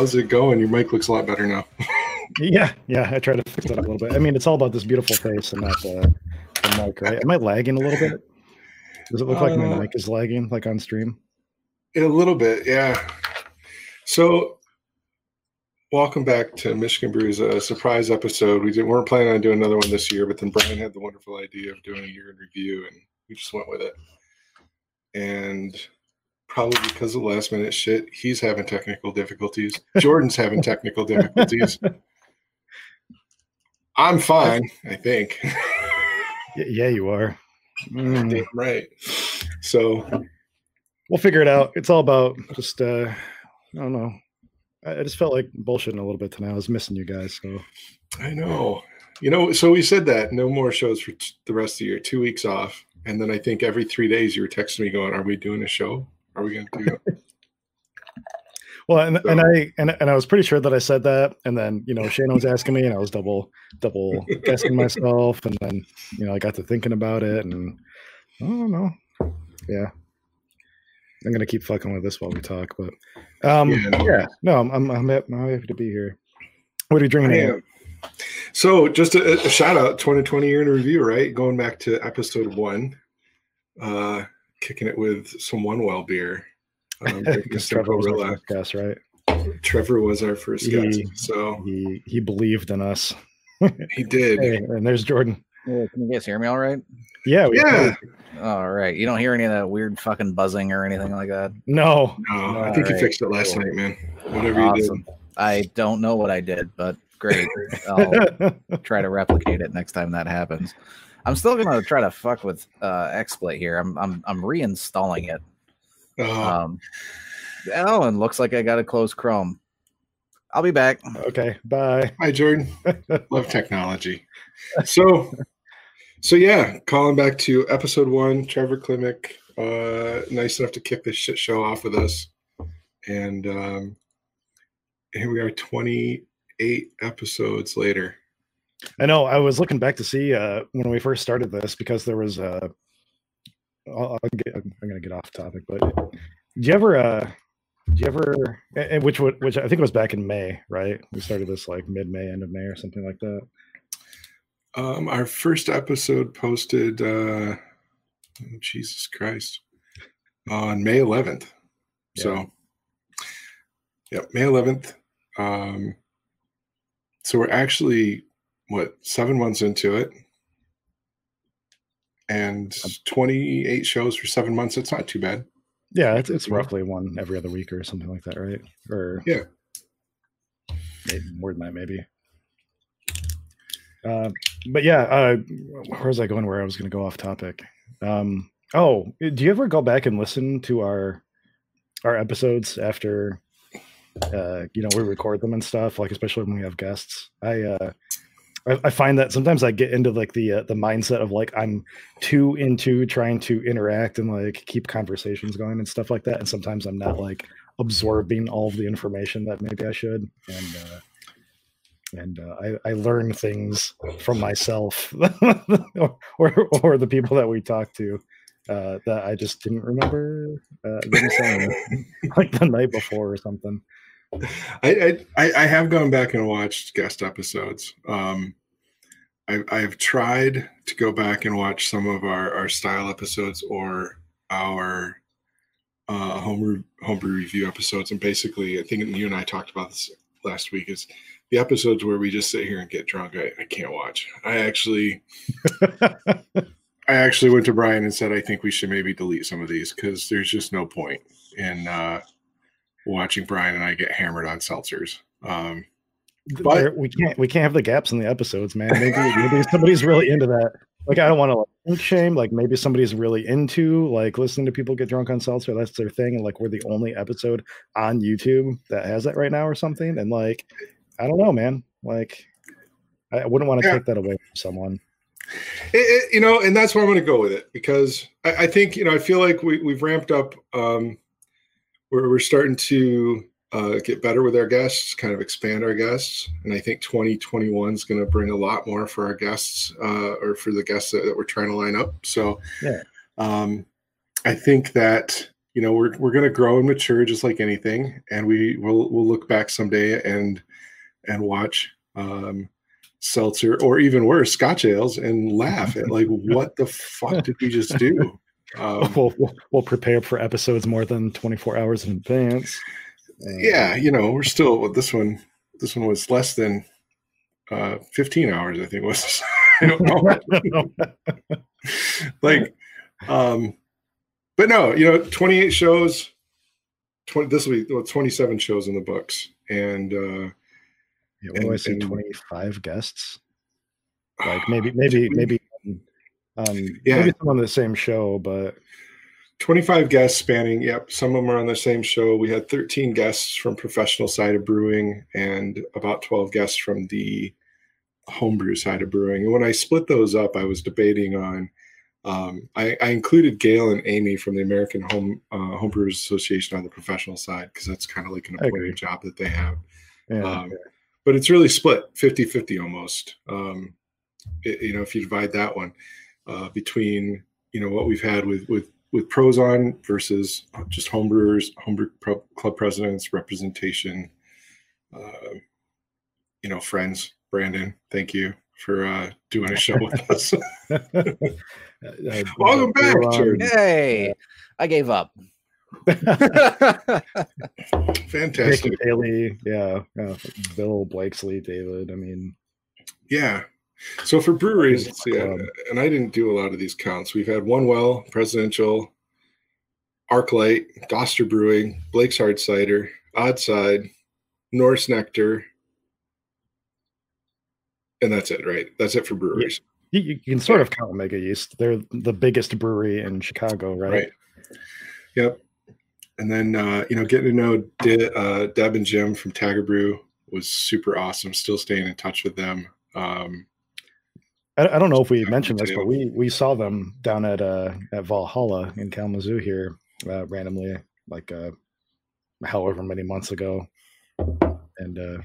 How's it going? Your mic looks a lot better now. yeah, yeah. I try to fix that up a little bit. I mean, it's all about this beautiful face and not the, the mic, right? Am I lagging a little bit? Does it look like my Uh, mic is lagging, like on stream? A little bit, yeah. So, welcome back to Michigan Brews, a surprise episode. We didn't, we weren't planning on doing another one this year, but then Brian had the wonderful idea of doing a year in review, and we just went with it. And probably because of last minute shit, he's having technical difficulties. Jordan's having technical difficulties. I'm fine, I think. Yeah, you are. Mm, right. So we'll figure it out. It's all about just, uh, I don't know. I, I just felt like bullshitting a little bit tonight. I was missing you guys. So I know. You know, so we said that no more shows for t- the rest of the year, two weeks off. And then I think every three days you were texting me going, Are we doing a show? Are we going to do? Well, and, and I and, and I was pretty sure that I said that, and then you know Shane was asking me, and I was double double guessing myself, and then you know I got to thinking about it, and I don't know, yeah, I'm gonna keep fucking with this while we talk, but um, Yeah, yeah, no no, I'm I'm, I'm, happy to be here. What are you drinking? So just a, a shout out 2020 year in review, right? Going back to episode one, uh, kicking it with some One Well beer. Um, drinking Because some Trevor was our Gorilla. first guest, right? Trevor was our first guest. So He he believed in us. he did. Hey, and there's Jordan. Yeah, can you guys hear me all right? Yeah, we- Yeah. All right. You don't hear any of that weird fucking buzzing or anything like that? No, No, I think you Alright, fixed it last cool. night, man. Whatever you did. I don't know what I did, but great. I'll try to replicate it next time that happens. I'm still gonna try to fuck with uh XSplit here. I'm I'm I'm reinstalling it. Uh, Um oh, and looks like I got to close Chrome. I'll be back. okay, bye. Hi, Jordan. Love technology. So, so yeah, calling back to episode one, Trevor Klimick, uh, nice enough to kick this shit show off with us, and um, here we are, twenty eight episodes later. I know. I was looking back to see uh, when we first started this because there was. Uh, I'll, I'll get, I'm going to get off topic, but do you ever? Uh, did you ever? and Which would- which I think it was back in May, right? We started this like mid May, end of May, or something like that. Um, our first episode posted, uh, oh, Jesus Christ, on May 11th. So, yep, May 11th. Um, so we're actually, what, seven months into it? And 28 shows for seven months. It's not too bad. Yeah, it's it's roughly one every other week or something like that, right? Or Yeah. maybe more than that, maybe. Uh, but yeah, uh, where was I going? Where I was going to go off topic. Um, oh, do you ever go back and listen to our our episodes after uh, you know we record them and stuff? Like especially when we have guests. I uh, I, I find that sometimes I get into like the uh, the mindset of like I'm too into trying to interact and like keep conversations going and stuff like that, and sometimes I'm not like absorbing all of the information that maybe I should, and uh, and uh, I I learn things from myself or, or or the people that we talk to. Uh, that I just didn't remember uh, like the night before or something. I, I I have gone back and watched guest episodes. Um, I, I've tried to go back and watch some of our, our style episodes or our uh, home homebrew review episodes, and basically, I think you and I talked about this last week. Is the episodes where we just sit here and get drunk? I, I can't watch. I actually I actually went to Brian and said I think we should maybe delete some of these because there's just no point in uh, watching Brian and I get hammered on seltzers. Um, But- There- we can't we can't have the gaps in the episodes, man. Maybe maybe somebody's really into that. Like I don't want to like shame. Like maybe somebody's really into like listening to people get drunk on seltzer. That's their thing, and like we're the only episode on YouTube that has that right now or something. And like I don't know, man. Like I wouldn't want to Yeah. take that away from someone. it, it- you know, and that's where I'm going to go with it because I, I think you know I feel like we we've ramped up. Um, we're we're starting to uh, get better with our guests, kind of expand our guests, and I think 2021 is going to bring a lot more for our guests uh, or for the guests that, that we're trying to line up. So, Yeah. um, I think that you know we're we're going to grow and mature just like anything, and we will we'll look back someday and and watch um, seltzer or even worse Scotch ales and laugh at like what the fuck did we just do? Um, we'll, we'll, we'll prepare for episodes more than 24 hours in advance. yeah, you know we're still with this one. This one was less than uh, 15 hours. I think was. I don't know. like, um, but no, you know, 28 shows. 20, this will be well, 27 shows in the books, and uh, yeah, what do I say? 25 guests. Like maybe, maybe, maybe. Um, yeah, maybe some on the same show, but 25 guests spanning yep some of them are on the same show. We had 13 guests from professional side of brewing and about 12 guests from the homebrew side of brewing. And when i split those up i was debating on um, I, I, included gail and amy from the american home uh, homebrewers association on the professional side because that's kind of like an appointed job that they have. Yeah, um, but it's really split 50 50 almost. Um, it, you know if you divide that one uh, between you know what we've had with with with pros on versus just homebrewers, homebrew pro, club presidents, representation. Uh, you know, friends. Brandon, thank you for uh, doing a show with us. Welcome back, Jordan. Hey, I gave up. Fantastic. Haley, yeah, uh, Bill Blakesley, David. I mean, yeah, so for breweries, yeah, and I didn't do a lot of these counts. We've had One Well, Presidential, Arclight, Doster Brewing, Blake's Hard Cider, Oddside, Norse Nectar, and that's it, right? That's it for breweries. You, you can sort of count Omega Yeast. They're the biggest brewery in Chicago, right? Right. Yep. And then uh, you know, getting to know De- uh, Deb and Jim from Tagger Brew was super awesome. Still staying in touch with them. Um, I, I don't know if we mentioned this, but we we saw them down at uh at Valhalla in Kalamazoo here uh, randomly, like uh, however many months ago, and uh,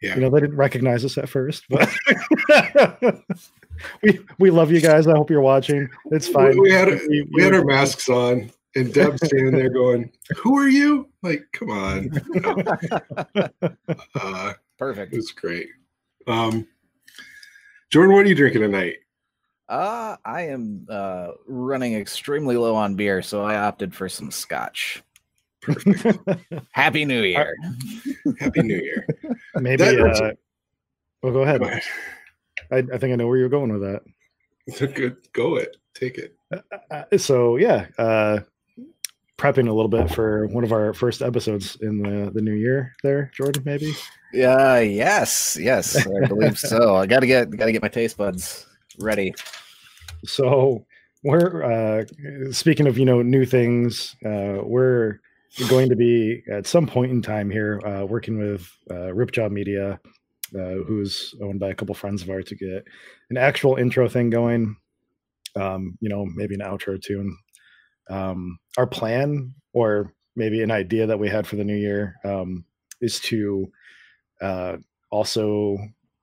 yeah, you know they didn't recognize us at first, but we we love you guys. I hope you're watching. It's fine. We, we had we, we had our masks on, and Deb standing there going, "Who are you?" Like, come on. uh, Perfect. It's great. Um, Jordan, what are you drinking tonight? Uh, I am uh, running extremely low on beer, so I opted for some scotch. Happy New Year. Happy New Year. Maybe. Uh, well, go ahead. Go ahead. I, I, think I know where you're going with that. Good. Go it. Take it. Uh, uh, so yeah, uh, prepping a little bit for one of our first episodes in the the new year. There, Jordan, maybe. Yeah. Yes. Yes. I believe so. I gotta get gotta get my taste buds ready. So we're uh, speaking of you know new things. Uh, we're going to be at some point in time here uh, working with uh, Ripjaw Media, uh, who's owned by a couple friends of ours, to get an actual intro thing going. Um, you know, maybe an outro tune. Um, our plan, or maybe an idea that we had for the new year, um, is to uh, also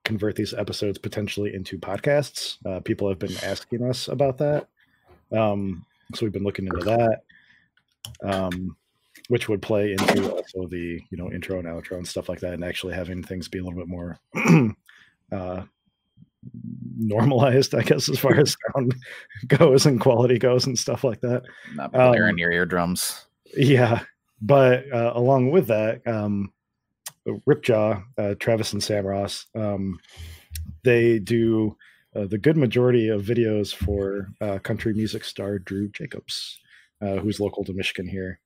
convert these episodes potentially into podcasts. Uh, people have been asking us about that. Um, so we've been looking into that, um, which would play into also the you know intro and outro and stuff like that, and actually having things be a little bit more uh, normalized, I guess, as far as sound goes and quality goes and stuff like that. Not blaring um, your eardrums. Yeah, but uh, along with that, um, Ripjaw, uh, Travis and Sam Ross, um, they do uh, the good majority of videos for uh, country music star Drew Jacobs, uh, who's local to Michigan here.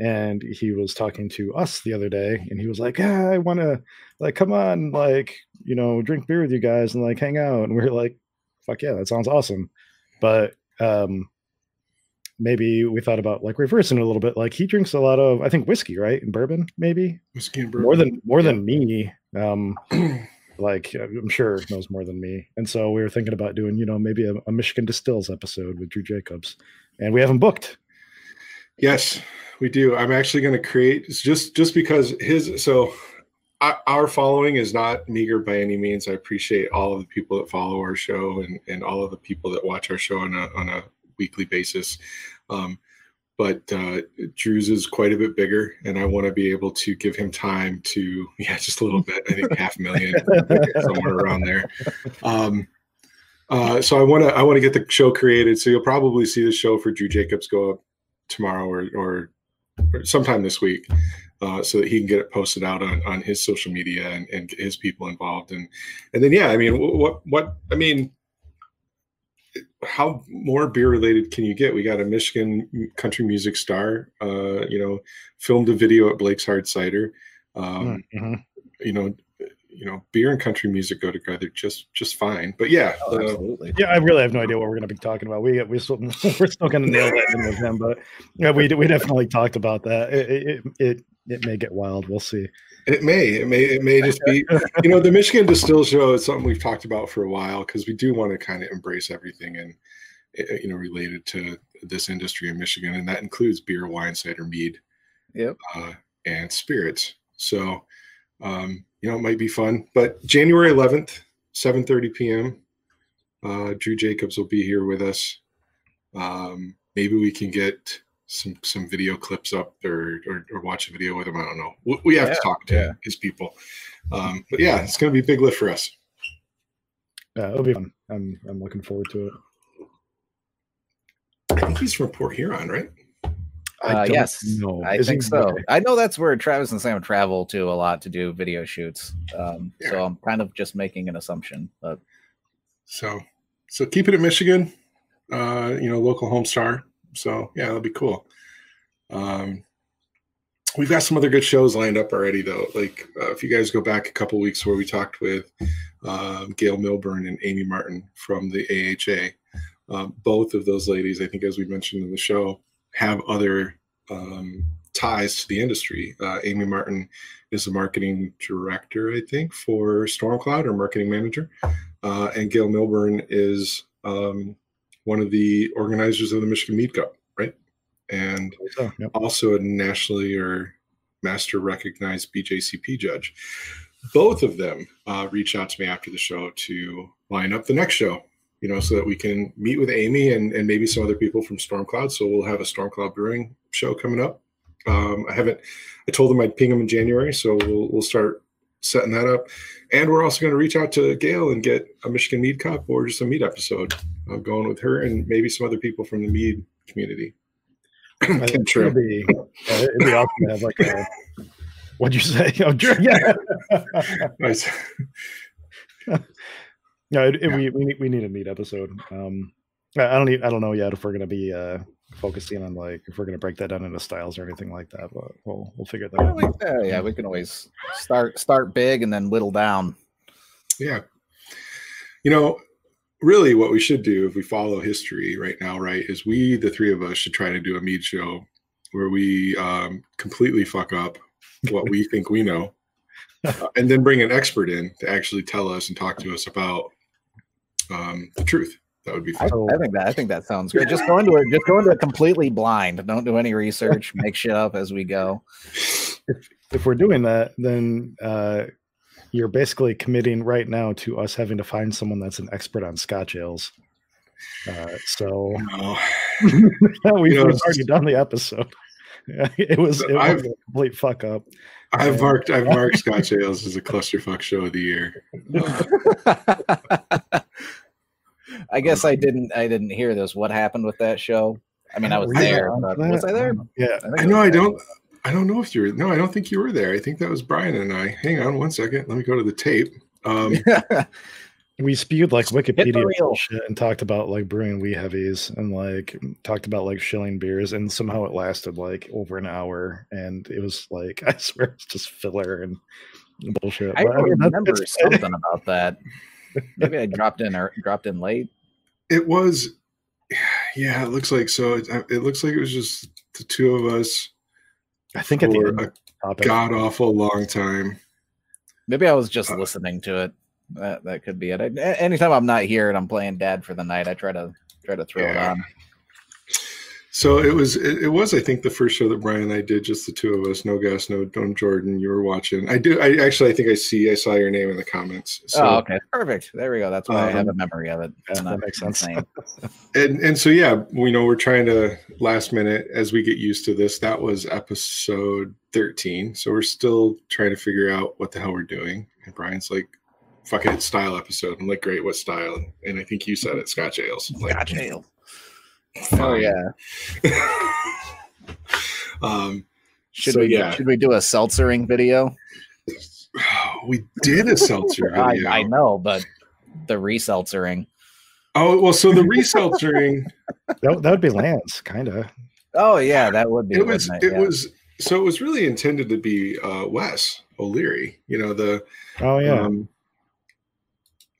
And he was talking to us the other day, and he was like, ah, "I want to, like, come on, like, you know, drink beer with you guys and like hang out." And we are like, "Fuck yeah, that sounds awesome!" But um, maybe we thought about like reversing a little bit. Like he drinks a lot of, I think, whiskey, right, and bourbon, maybe whiskey and bourbon, more than more yeah. than me. Um, like I'm sure knows more than me, and so we were thinking about doing, you know, maybe a, a Michigan Distills episode with Drew Jacobs, and we haven't booked. Yes, we do. I'm actually going to create just just because his so our following is not meager by any means. I appreciate all of the people that follow our show and, and all of the people that watch our show on a, on a weekly basis. Um, but uh, Drew's is quite a bit bigger, and I want to be able to give him time to, yeah, just a little bit. I think half a million, somewhere around there. Um, uh, so I want to I want to get the show created. So you'll probably see the show for Drew Jacobs go up tomorrow or, or, or sometime this week, uh, so that he can get it posted out on, on his social media and, and get his people involved. And and then yeah, I mean, what what I mean, how more beer related can you get? We got a Michigan country music star, uh, you know, filmed a video at Blake's Hard Cider. Um, Mm-hmm. You know, you know, beer and country music go together just just fine. But yeah, Oh, uh, absolutely. Yeah, I really have no idea what we're going to be talking about. We we still we're still going to nail that in with him, but yeah, we we definitely talked about that. It it it, it may get wild. We'll see. It may, it may, it may just be, you know, the Michigan Distill Show is something we've talked about for a while because we do want to kind of embrace everything and, eh, you know, related to this industry in Michigan, and that includes beer, wine, cider, mead, Yep. uh, and spirits. So, um, you know, it might be fun. But January 11th, 7:30 p.m. Uh, Drew Jacobs will be here with us. Um, maybe we can get some some video clips up or or, or watch a video with him. I don't know. We, we have Yeah, to talk to yeah. his people. Um, but yeah, it's going to be a big lift for us. Yeah, it'll be fun. I'm I'm looking forward to it. I think he's from Port Huron, right? I Uh, don't yes, know. I Is he- think so. okay. I know that's where Travis and Sam travel to a lot to do video shoots. Um, Yeah. So I'm kind of just making an assumption, but So so keep it at Michigan. Uh, you know, local home star. So yeah, that'll be cool. Um, we've got some other good shows lined up already, though. Like uh, if you guys go back a couple weeks where we talked with um, Gail Milburn and Amy Martin from the AHA, um, both of those ladies, I think, as we mentioned in the show, have other um, ties to the industry. Uh, Amy Martin is the marketing director, I think, for Stormcloud or marketing manager, uh, and Gail Milburn is um, one of the organizers of the Michigan Mead Cup, right? And yep. also a nationally or master recognized BJCP judge. Both of them uh, reached out to me after the show to line up the next show, you know, so that we can meet with Amy and, and maybe some other people from Stormcloud. So we'll have a Stormcloud Brewing show coming up. Um, I haven't, I told them I'd ping them in January, so we'll, we'll start setting that up. And we're also going to reach out to Gail and get a Michigan Mead Cup or just a mead episode uh, going with her and maybe some other people from the mead community. I Can think trim. It'd be, yeah, it'd be awesome to have like a. What'd you say? Oh, yeah. Nice. No, it, it- Yeah. we we need, we need a mead episode. Um, I I don't e- I don't know yet if we're gonna be uh focusing on like if we're gonna break that down into styles or anything like that, but we'll we'll figure that yeah, out. we, yeah, yeah, we can always start start big and then whittle down. Yeah. You know, really what we should do if we follow history right now, right, is we, the three of us, should try to do a mead show where we um, completely fuck up what we think we know uh, and then bring an expert in to actually tell us and talk to us about um, the truth. That would be I, fun. I think that I think that sounds great. Just go into it. Just go into it completely blind. Don't do any research. Make shit up as we go. If we're doing that, then uh, you're basically committing right now to us having to find someone that's an expert on Scotch ales. Uh, so No. we've, know, already done the episode. it was it was I've- a complete fuck up. I've marked I've marked Scotch Ales as a clusterfuck show of the year. I guess I didn't. I didn't hear this. What happened with that show? I mean, I was there. But was I there? Yeah. I know I don't I don't know if you were no, I don't think you were there. I think that was Brian and I. Hang on one second. Let me go to the tape. Um we spewed like Wikipedia reel. bullshit and talked about like brewing wee heavies and like talked about like shilling beers and somehow it lasted like over an hour and it was like I swear it's just filler and bullshit. I But, mean, remember something about that. Maybe I dropped in or dropped in late. It was yeah, it looks like so. It, it looks like it was just the two of us I think at the end a of the topic, god awful long time. Maybe I was just Uh, listening to it. That that could be it. I, a- anytime I'm not here and I'm playing dad for the night, I try to try to throw it on. So it was it, it was I think the first show that Brian and I did, just the two of us, no guest, no Don Jordan. You were watching. I do. I actually I think I see I saw your name in the comments. So, oh, okay, perfect. There we go. That's why I have Um, a memory of it. It's that makes sense. and and so yeah, we know we're trying to last minute as we get used to this. That was episode thirteen, so we're still trying to figure out what the hell we're doing. And Brian's like, "Fuck it, style episode." I'm like, "Great, what style?" And I think you said it, Scotch ales. Like, Scotch ale. Oh yeah. um, Should So, we yeah. should we do a seltzering video? we did a seltzer I, video. I know, but the reseltzering. Oh well, so the reseltzering. That, that would be Lance, kind of. Oh yeah, that would be. it was wouldn't it Yeah. was so it was really intended to be uh wes o'leary you know the Oh yeah. um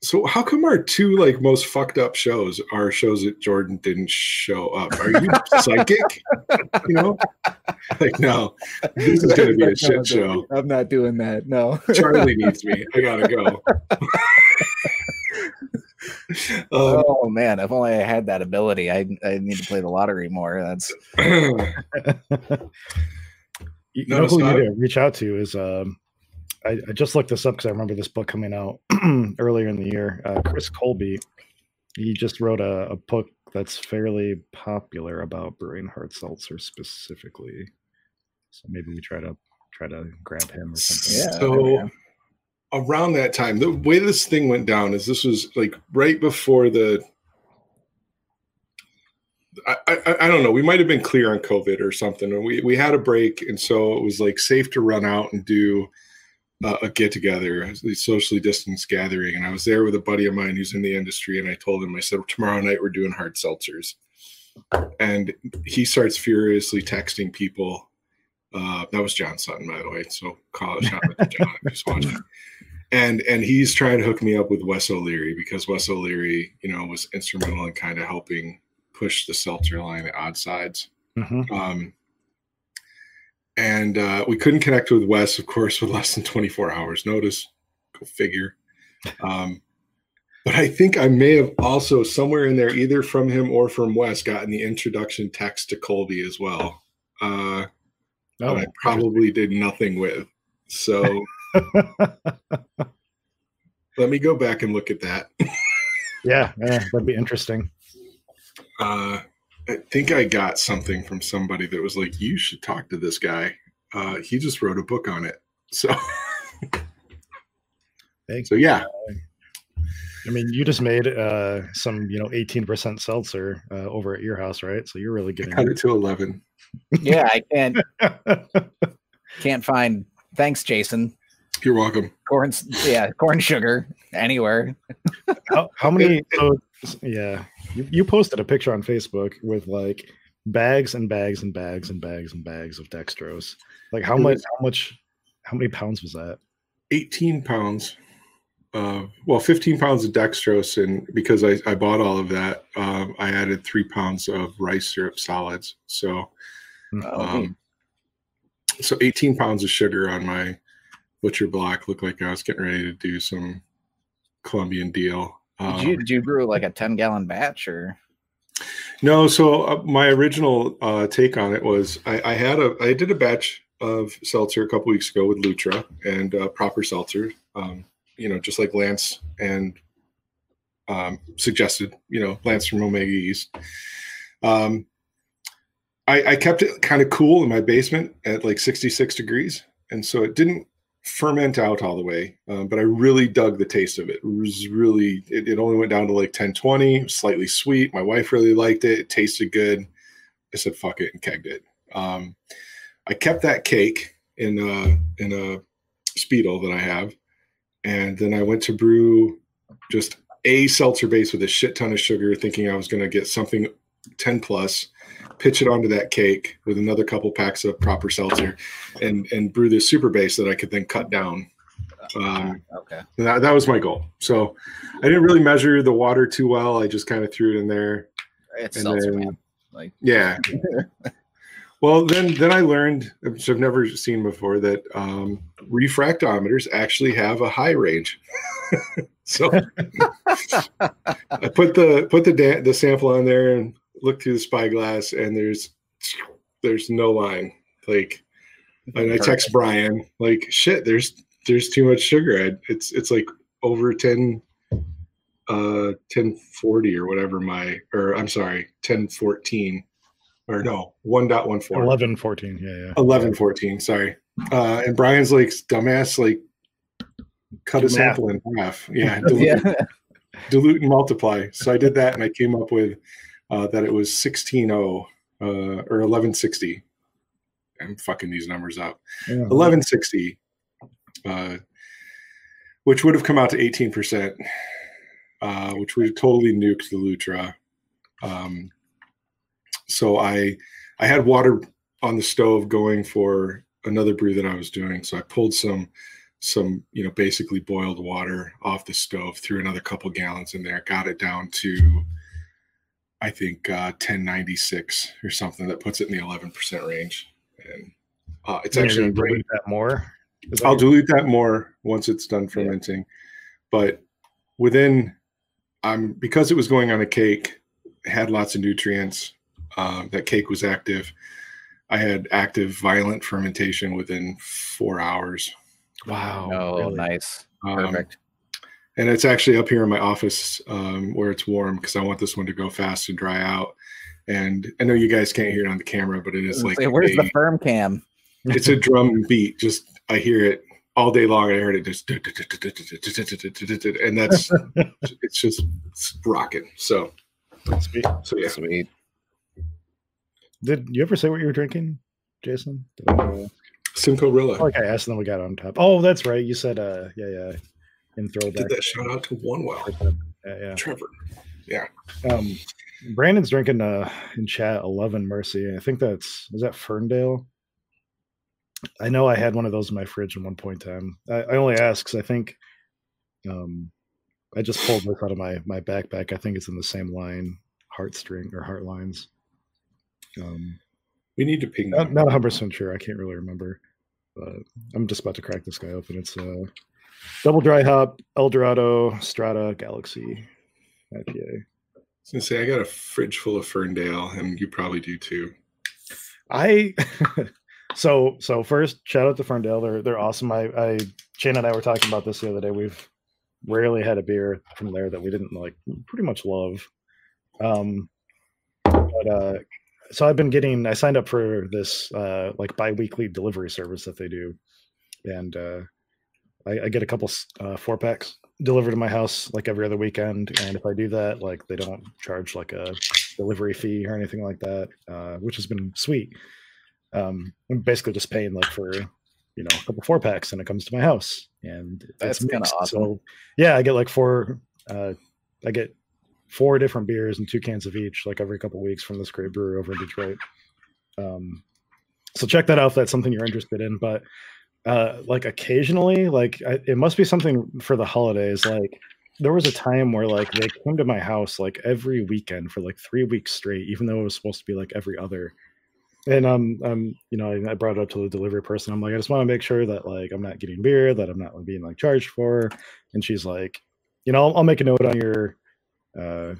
so how come our two like most fucked up shows are shows that jordan didn't show up are you psychic you know like no this is gonna be a shit show I'm not doing that. No. charlie needs me i gotta go um, oh man, if only I had that ability. I I need to play the lottery more. That's you you No, know who you need to reach out to is um I, I just looked this up because I remember this book coming out earlier in the year. Uh, Chris Colby, he just wrote a, a book that's fairly popular about brewing hard seltzer specifically. So maybe we try to try to grab him or something. Yeah, so yeah. around that time the way this thing went down is this was like right before the I, I, I don't know. We might have been clear on COVID or something. And we, we had a break. And so it was like safe to run out and do uh, a get together, a socially distanced gathering. And I was there with a buddy of mine who's in the industry. And I told him, I said, tomorrow night we're doing hard seltzers. And he starts furiously texting people. Uh, that was John Sutton, by the way. So call it shout out to John he's watching. And and he's trying to hook me up with Wes O'Leary because Wes O'Leary, you know, was instrumental in kind of helping push the seltzer line at odd sides. Mhm. Um, and uh, we couldn't connect with Wes, of course, with less than 24 hours notice. Go figure. Um, but I think I may have also somewhere in there, either from him or from Wes, gotten the introduction text to Colby as well. Uh, Oh, I probably did nothing with. So let me go back and look at that. yeah, yeah, that'd be interesting. Uh, I think I got something from somebody that was like, "You should talk to this guy. Uh, he just wrote a book on it." So, Thank so yeah, I mean, you just made uh, some, you know, 18% seltzer uh, over at your house, right? So you're really getting cut it to eleven. yeah. I can't can't find. Thanks, Jason. You're welcome. Corn, yeah, corn sugar anywhere. how, how many? So, yeah, you, you posted a picture on Facebook with like bags and bags and bags and bags and bags of dextrose. Like how much? How much? How many pounds was that? 18 pounds. Uh, well, 15 pounds of dextrose, and because I, I bought all of that, um, I added three pounds of rice syrup solids. So, Oh, um, so 18 pounds of sugar on my butcher block. Looked like I was getting ready to do some Colombian deal. Did you Um, did you brew like a ten gallon batch or? No, so uh, my original uh, take on it was I, I had a I did a batch of seltzer a couple weeks ago with Lutra and uh, Propper Seltzer. Um, you know, just like Lance and um, suggested. You know, Lance from Omega Yeast. Um, I, I kept it kind of cool in my basement at like 66 degrees, and so it didn't ferment out all the way. Um, but I really dug the taste of it. It was really it, it only went down to like 10, 20, slightly sweet. My wife really liked it. It tasted good. I said fuck it and kegged it. Um, I kept that cake in a in a Speidel that I have, and then I went to brew just a seltzer base with a shit ton of sugar, thinking I was going to get something 10 plus, pitch it onto that cake with another couple packs of Propper Seltzer, and and brew this super base that I could then cut down. Um, Okay. that, that was my goal. So I didn't really measure the water too well. I just kind of threw it in there. It's And seltzer, then-. Like Yeah. well, then then I learned, which I've never seen before, that um, refractometers actually have a high range. so I put the put the da- the sample on there and look through the spyglass, and there's there's no line. Like, and I text Brian like, shit, there's there's too much sugar. I, it's it's like over ten uh 1040 or whatever my or I'm sorry 1014 or no 1.14 11 14 yeah yeah. 11 14 sorry. Uh and Brian's like dumbass like cut a Do sample in half. Yeah dilute, Yeah. dilute and multiply. So I did that and I came up with uh that it was 160 uh or 1160 I'm fucking these numbers up. Yeah. 1160 uh which would have come out to 18% uh which would have totally nuked the lutra. Um so i i had water on the stove going for another brew that i was doing. So i pulled some some you know basically boiled water off the stove threw another couple gallons in there got it down to i think uh 1096 or something that puts it in the 11% range and uh, it's You're actually gonna great dilute that more that I'll your- dilute that more once it's done fermenting. But within, um, because it was going on a cake, had lots of nutrients. Um, that cake was active. I had active, violent fermentation within four hours. wow Oh, really? nice. Um, Perfect. And it's actually up here in my office um, where it's warm because I want this one to go fast and dry out. And I know you guys can't hear it on the camera, but it is like Say, where's a- the firm cam? it's a drum beat. Just I hear it all day long. I heard it just, and that's it's just it's rocking. So, Sweet. so yeah. Sweet. did you ever say what you were drinking jason Did I, uh, I Simcoe Rilla like i asked and then we got on top oh that's right you said uh yeah yeah in throwback did that shout out to one well, yeah, yeah. Trevor. Yeah. Um, Brandon's drinking uh in chat eleven mercy. I think that's is that Ferndale. I know I had one of those in my fridge at one point in time. I, I only ask because I think um I just pulled this out of my my backpack. I think it's in the same line, heartstring or heart lines. Um, We need to ping not not 100 percent sure. I can't really remember, but I'm just about to crack this guy open. It's uh double dry hop Eldorado Strata Galaxy IPA. I was gonna say I got a fridge full of Ferndale, and you probably do too. I so so first shout out to Ferndale. They're they're awesome. I I Shane and I were talking about this the other day. We've rarely had a beer from there that we didn't like pretty much love. Um but uh so I've been getting I signed up for this uh like bi-weekly delivery service that they do. And uh I, I get a couple uh four packs delivered to my house like every other weekend. And if I do that, like they don't charge like a delivery fee or anything like that, uh, which has been sweet. Um, I'm basically just paying like for you know a couple four packs, and it comes to my house, and That's kinda awesome. So yeah, I get like four. Uh, I get four different beers and two cans of each, like every couple weeks from this great brewery over in Detroit. Um, so check that out if that's something you're interested in. But uh, like occasionally, like I, it must be something for the holidays. Like there was a time where like they came to my house like every weekend for like three weeks straight, even though it was supposed to be like every other. And um, um, you know, I, I brought it up to the delivery person. I'm like, I just want to make sure that like I'm not getting beer, that I'm not being like charged for. And she's like, you know, I'll, I'll make a note on your, uh,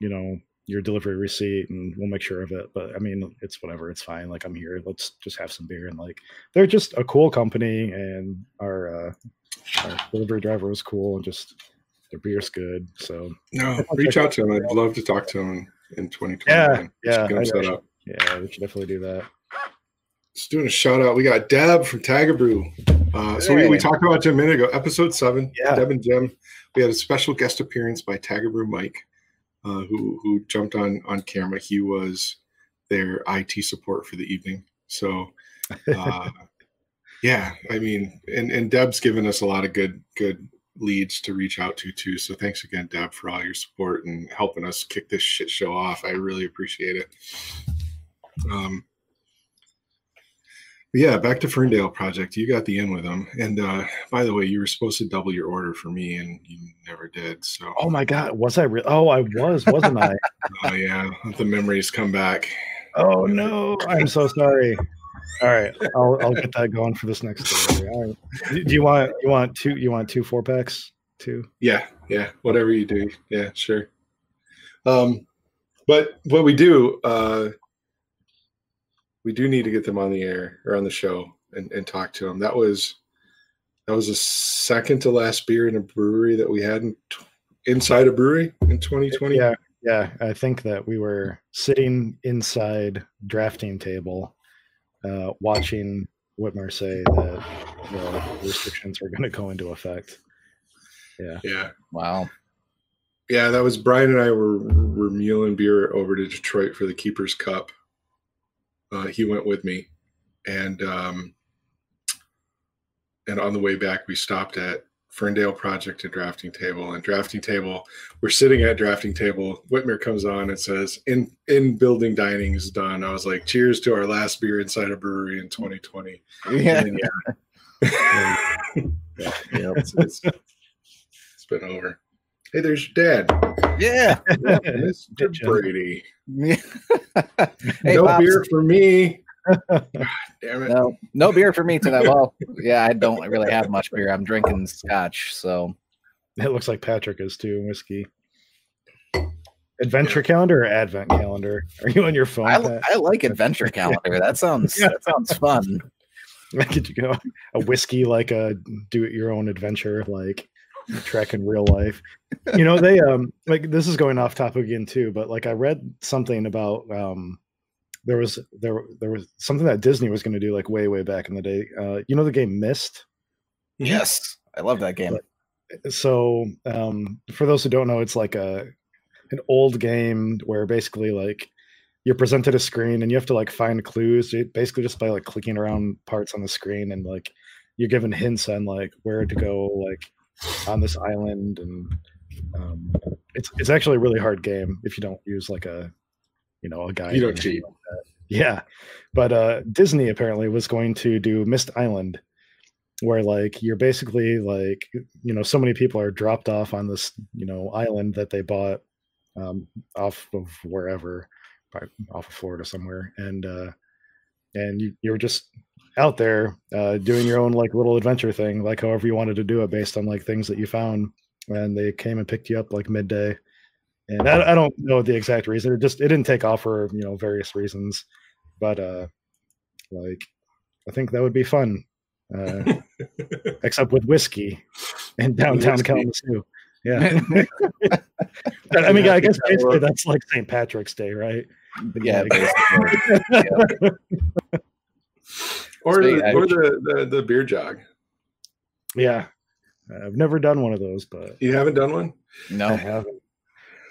you know, your delivery receipt, and we'll make sure of it. But I mean, it's whatever. It's fine. Like I'm here. Let's just have some beer. And like, they're just a cool company, and our uh, our delivery driver was cool, and just their beer's good. So No, reach out to him. I'd love to talk to him in 2020. Yeah, yeah, Get him set up. yeah, we should definitely do that. Just doing a shout out. We got Deb from Tagabrew. Uh, so we, we talked about Jim a minute ago, episode seven. Yeah. Deb and Jim. We had a special guest appearance by Tagabrew Mike, uh, who who jumped on on camera. He was their IT support for the evening. So uh, yeah, I mean, and and Deb's given us a lot of good good leads to reach out to too. So thanks again, Deb, for all your support and helping us kick this shit show off. I really appreciate it. Um, yeah, back to Ferndale project. You got the in with them, and uh, by the way, you were supposed to double your order for me, and you never did. So, Oh my god, was I real? Oh, I was, wasn't I? oh yeah, the memories come back. Oh no, I'm so sorry. All right, I'll I'll get that going for this next right. Do do you want you want two you want two four packs? Two. Yeah, yeah, whatever you do. Yeah, sure. Um, but what we do, uh, we do need to get them on the air or on the show and, and talk to them. That was that was the second to last beer in a brewery that we had in, inside a brewery in 2020. Yeah, yeah. I think that we were sitting inside drafting table, uh, watching Whitmer say that the restrictions were going to go into effect. Yeah. Yeah. Wow. Yeah, that was Brian and I were were muling beer over to Detroit for the Keepers Cup. Uh, he went with me, and um, and on the way back we stopped at Ferndale Project and Drafting Table. And Drafting Table, we're sitting at Drafting Table. Whitmer comes on and says, "In in building dining is done." I was like, "Cheers to our last beer inside a brewery in 2020." Yeah. Then, yeah. yeah, it's, it's, it's been over. Hey, there's dad, Yeah. Mr. Bitchin'. Brady. hey, no Pops. beer for me. God damn it. No, no beer for me tonight. Well, yeah, I don't really have much beer. I'm drinking scotch, so It looks like Patrick is too whiskey. Adventure calendar or advent calendar? Are you on your phone? I, I like adventure calendar. That sounds that sounds fun. Could you go a whiskey like a do it your own adventure like trek in real life? You know they um like this is going off topic again too, but like I read something about um there was there there was something that Disney was going to do like way way back in the day. Uh, you know the game Myst. Yes, I love that game. so um, for those who don't know it's like a an old game where basically like you're presented a screen and you have to like find clues basically just by like clicking around parts on the screen and like you're given hints on like where to go like on this island and um, it's it's actually a really hard game if you don't use like a you know a guy. You don't cheat. like yeah but uh disney apparently was going to do Myst island where like you're basically like you know so many people are dropped off on this you know island that they bought um, off of wherever off of florida somewhere and uh and you, you're just out there uh doing your own like little adventure thing like however you wanted to do it based on like things that you found and they came and picked you up like midday and I, I don't know the exact reason it just it didn't take off for you know various reasons but uh like i think that would be fun uh except with whiskey in downtown Whiskey. Kalamazoo. Yeah, I mean, I guess basically that's like St. Patrick's Day, right? yeah, basically. Or the, or the, the the beer jog. yeah. I've never done one of those, but You haven't done one? No, I haven't.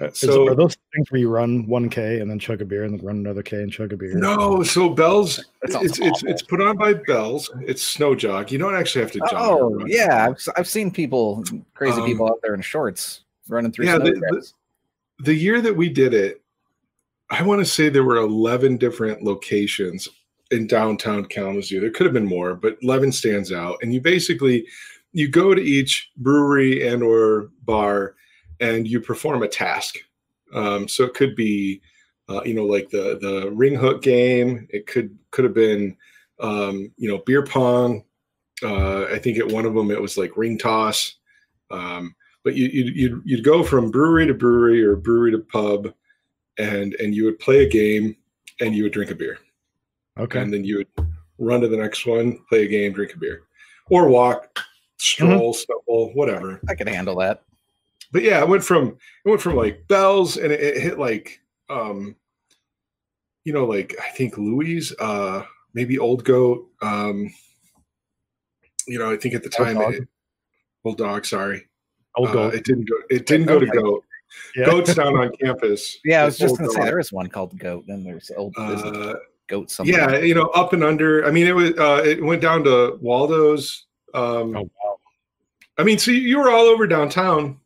Uh, is- So- are those things where you run one k and then chug a beer and then run another k and chug a beer? No. So Bell's That sounds it's it's it's put on by Bell's. It's snow jog. You don't actually have to jog. Oh yeah, I've, I've seen people, crazy Um, people out there in shorts running through yeah, snow the- the- the year that we did it, I want to say there were 11 different locations in downtown Kalamazoo. There could have been more, but 11 stands out. And you basically you go to each brewery and or bar and you perform a task. Um, so it could be, uh, you know, like the the ring hook game. It could could have been, um, you know, beer pong. Uh, I think at one of them it was like ring toss. Um, but you, you'd, you'd you'd go from brewery to brewery or brewery to pub, and and you would play a game and you would drink a beer, Okay. and then you would run to the next one, play a game, drink a beer, or walk, stroll, stumble, whatever. I can handle that. But yeah, it went from it went from like Bell's, and it, it hit like um, you know, like I think Louis, uh, maybe Old Goat, um, you know, I think at the Old time, Dog. it, Old Dog, sorry, Old uh, goat. it didn't go. It didn't go to Goat. Yeah. Goat's down on campus. Yeah, I was just Old gonna say there is one called Goat, and there's old Uh, Goat something. yeah, you know, up and under. I mean, it was. Uh, it went down to Waldo's. Um, Oh wow. I mean, so you, you were all over downtown,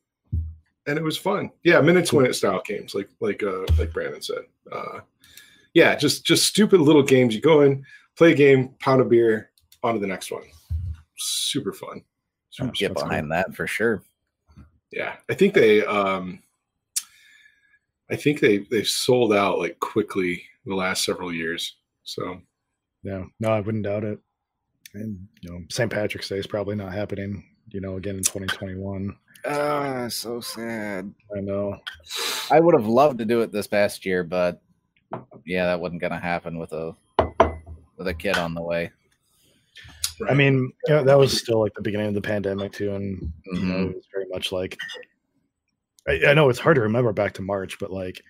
and it was fun. Yeah, minutes when it style games, like like uh like Brandon said. Uh, yeah, just just stupid little games. You go in, play a game, pound a beer, on to the next one. Super fun. I'll get That's behind that for sure. Yeah, I think they. um I think they they've sold out like quickly the last several years. So Yeah. No, I wouldn't doubt it. And you know, St. Patrick's Day is probably not happening. You know, again in 2021. Ah, so sad. I know. I would have loved to do it this past year, but yeah, that wasn't gonna happen with a with a kid on the way. I mean, you know, that was still like the beginning of the pandemic too, and you know, Mhm. it was very much like I, I know it's hard to remember back to March, but like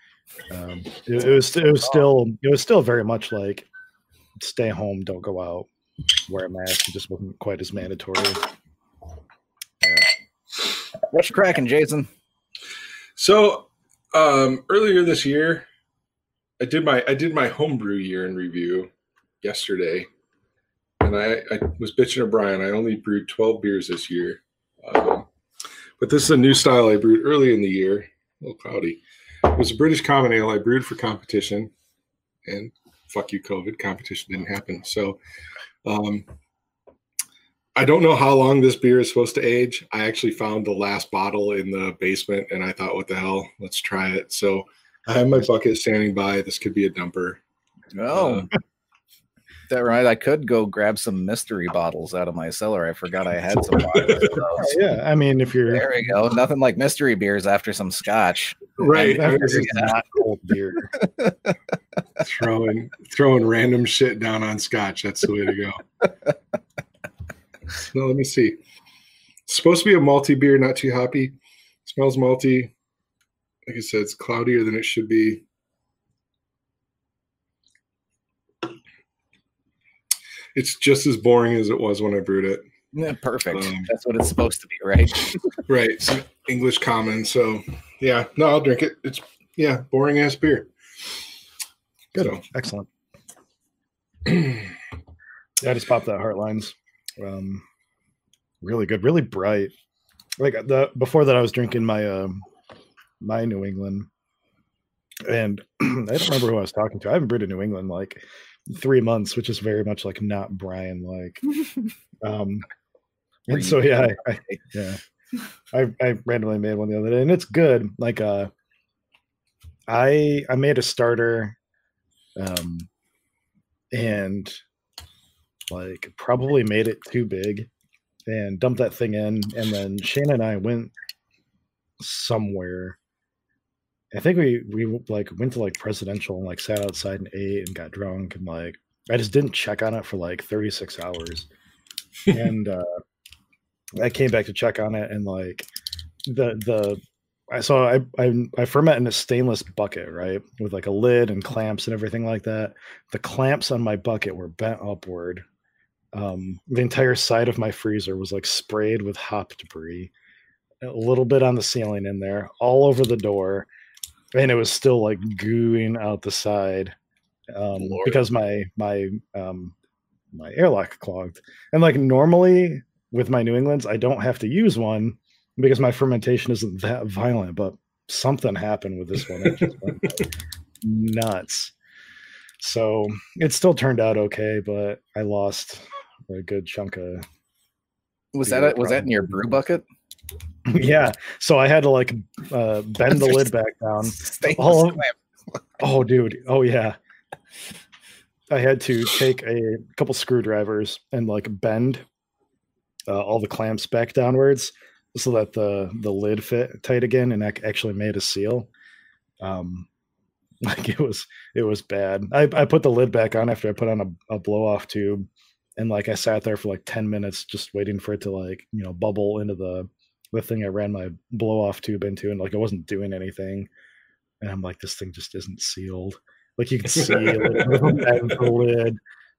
um, it, it was it was still it was still very much like stay home, don't go out, wear a mask. It just wasn't quite as mandatory. What's cracking, Jason? So um, earlier this year, I did my I did my homebrew year in review yesterday, and I, I was bitching to Brian. I only brewed twelve beers this year, um, but this is a new style I brewed early in the year. A little cloudy. It was a British common ale I brewed for competition, and fuck you, COVID. Competition didn't happen. So, um, I don't know how long this beer is supposed to age. I actually found the last bottle in the basement and I thought, what the hell? Let's try it. So I have my bucket standing by. This could be a dumper. Oh, that right. I could go grab some mystery bottles out of my cellar. I forgot I had some. Yeah, I mean, if you're There we go. Nothing like mystery beers after some scotch. Right. after I'm this just is not cold beer. throwing throwing random shit down on scotch. That's the way to go. No, let me see. It's supposed to be a malty beer, not too hoppy. Smells malty. Like I said, it's cloudier than it should be. It's just as boring as it was when I brewed it. Yeah, perfect. Um, That's what it's supposed to be, right? Right. Some English common. So yeah, no, I'll drink it. It's yeah, boring ass beer. Good, So. excellent. Yeah, I just popped that Heartlines. Um, really good, really bright. Like the before that, I was drinking my um my New England, and I don't remember who I was talking to. I haven't brewed a New England like three months, which is very much like not Brian like. Um, and so yeah, I, I, yeah, I I randomly made one the other day, and it's good. Like uh, I I made a starter, um, and like probably made it too big, and dumped that thing in, and then Shane and I went somewhere. I think we we like went to like presidential and like sat outside and ate and got drunk and like I just didn't check on it for like 36 hours. and uh I came back to check on it and like the the I saw I I I ferment in a stainless bucket, right? With like a lid and clamps and everything like that. The clamps on my bucket were bent upward. Um the entire side of my freezer was like sprayed with hop debris. A little bit on the ceiling in there, all over the door, and it was still like gooing out the side um, because my my um, my airlock clogged. And like normally with my New Englands, I don't have to use one because my fermentation isn't that violent. But something happened with this one; went nuts. So it still turned out okay, but I lost a good chunk of Was that it? Was that in your brew bucket? Yeah. So I had to like uh, bend the lid back down. All-. Oh, dude. Oh, yeah. I had to take a couple screwdrivers and like bend uh, all the clamps back downwards so that the the lid fit tight again and ac- actually made a seal. Um, like it was it was bad. I, I put the lid back on after I put on a, a blow off tube, and like I sat there for like ten minutes just waiting for it to like you know bubble into the the thing I ran my blow off tube into, and like it wasn't doing anything. And I'm like, this thing just isn't sealed. Like you can see like, the bend of the lid.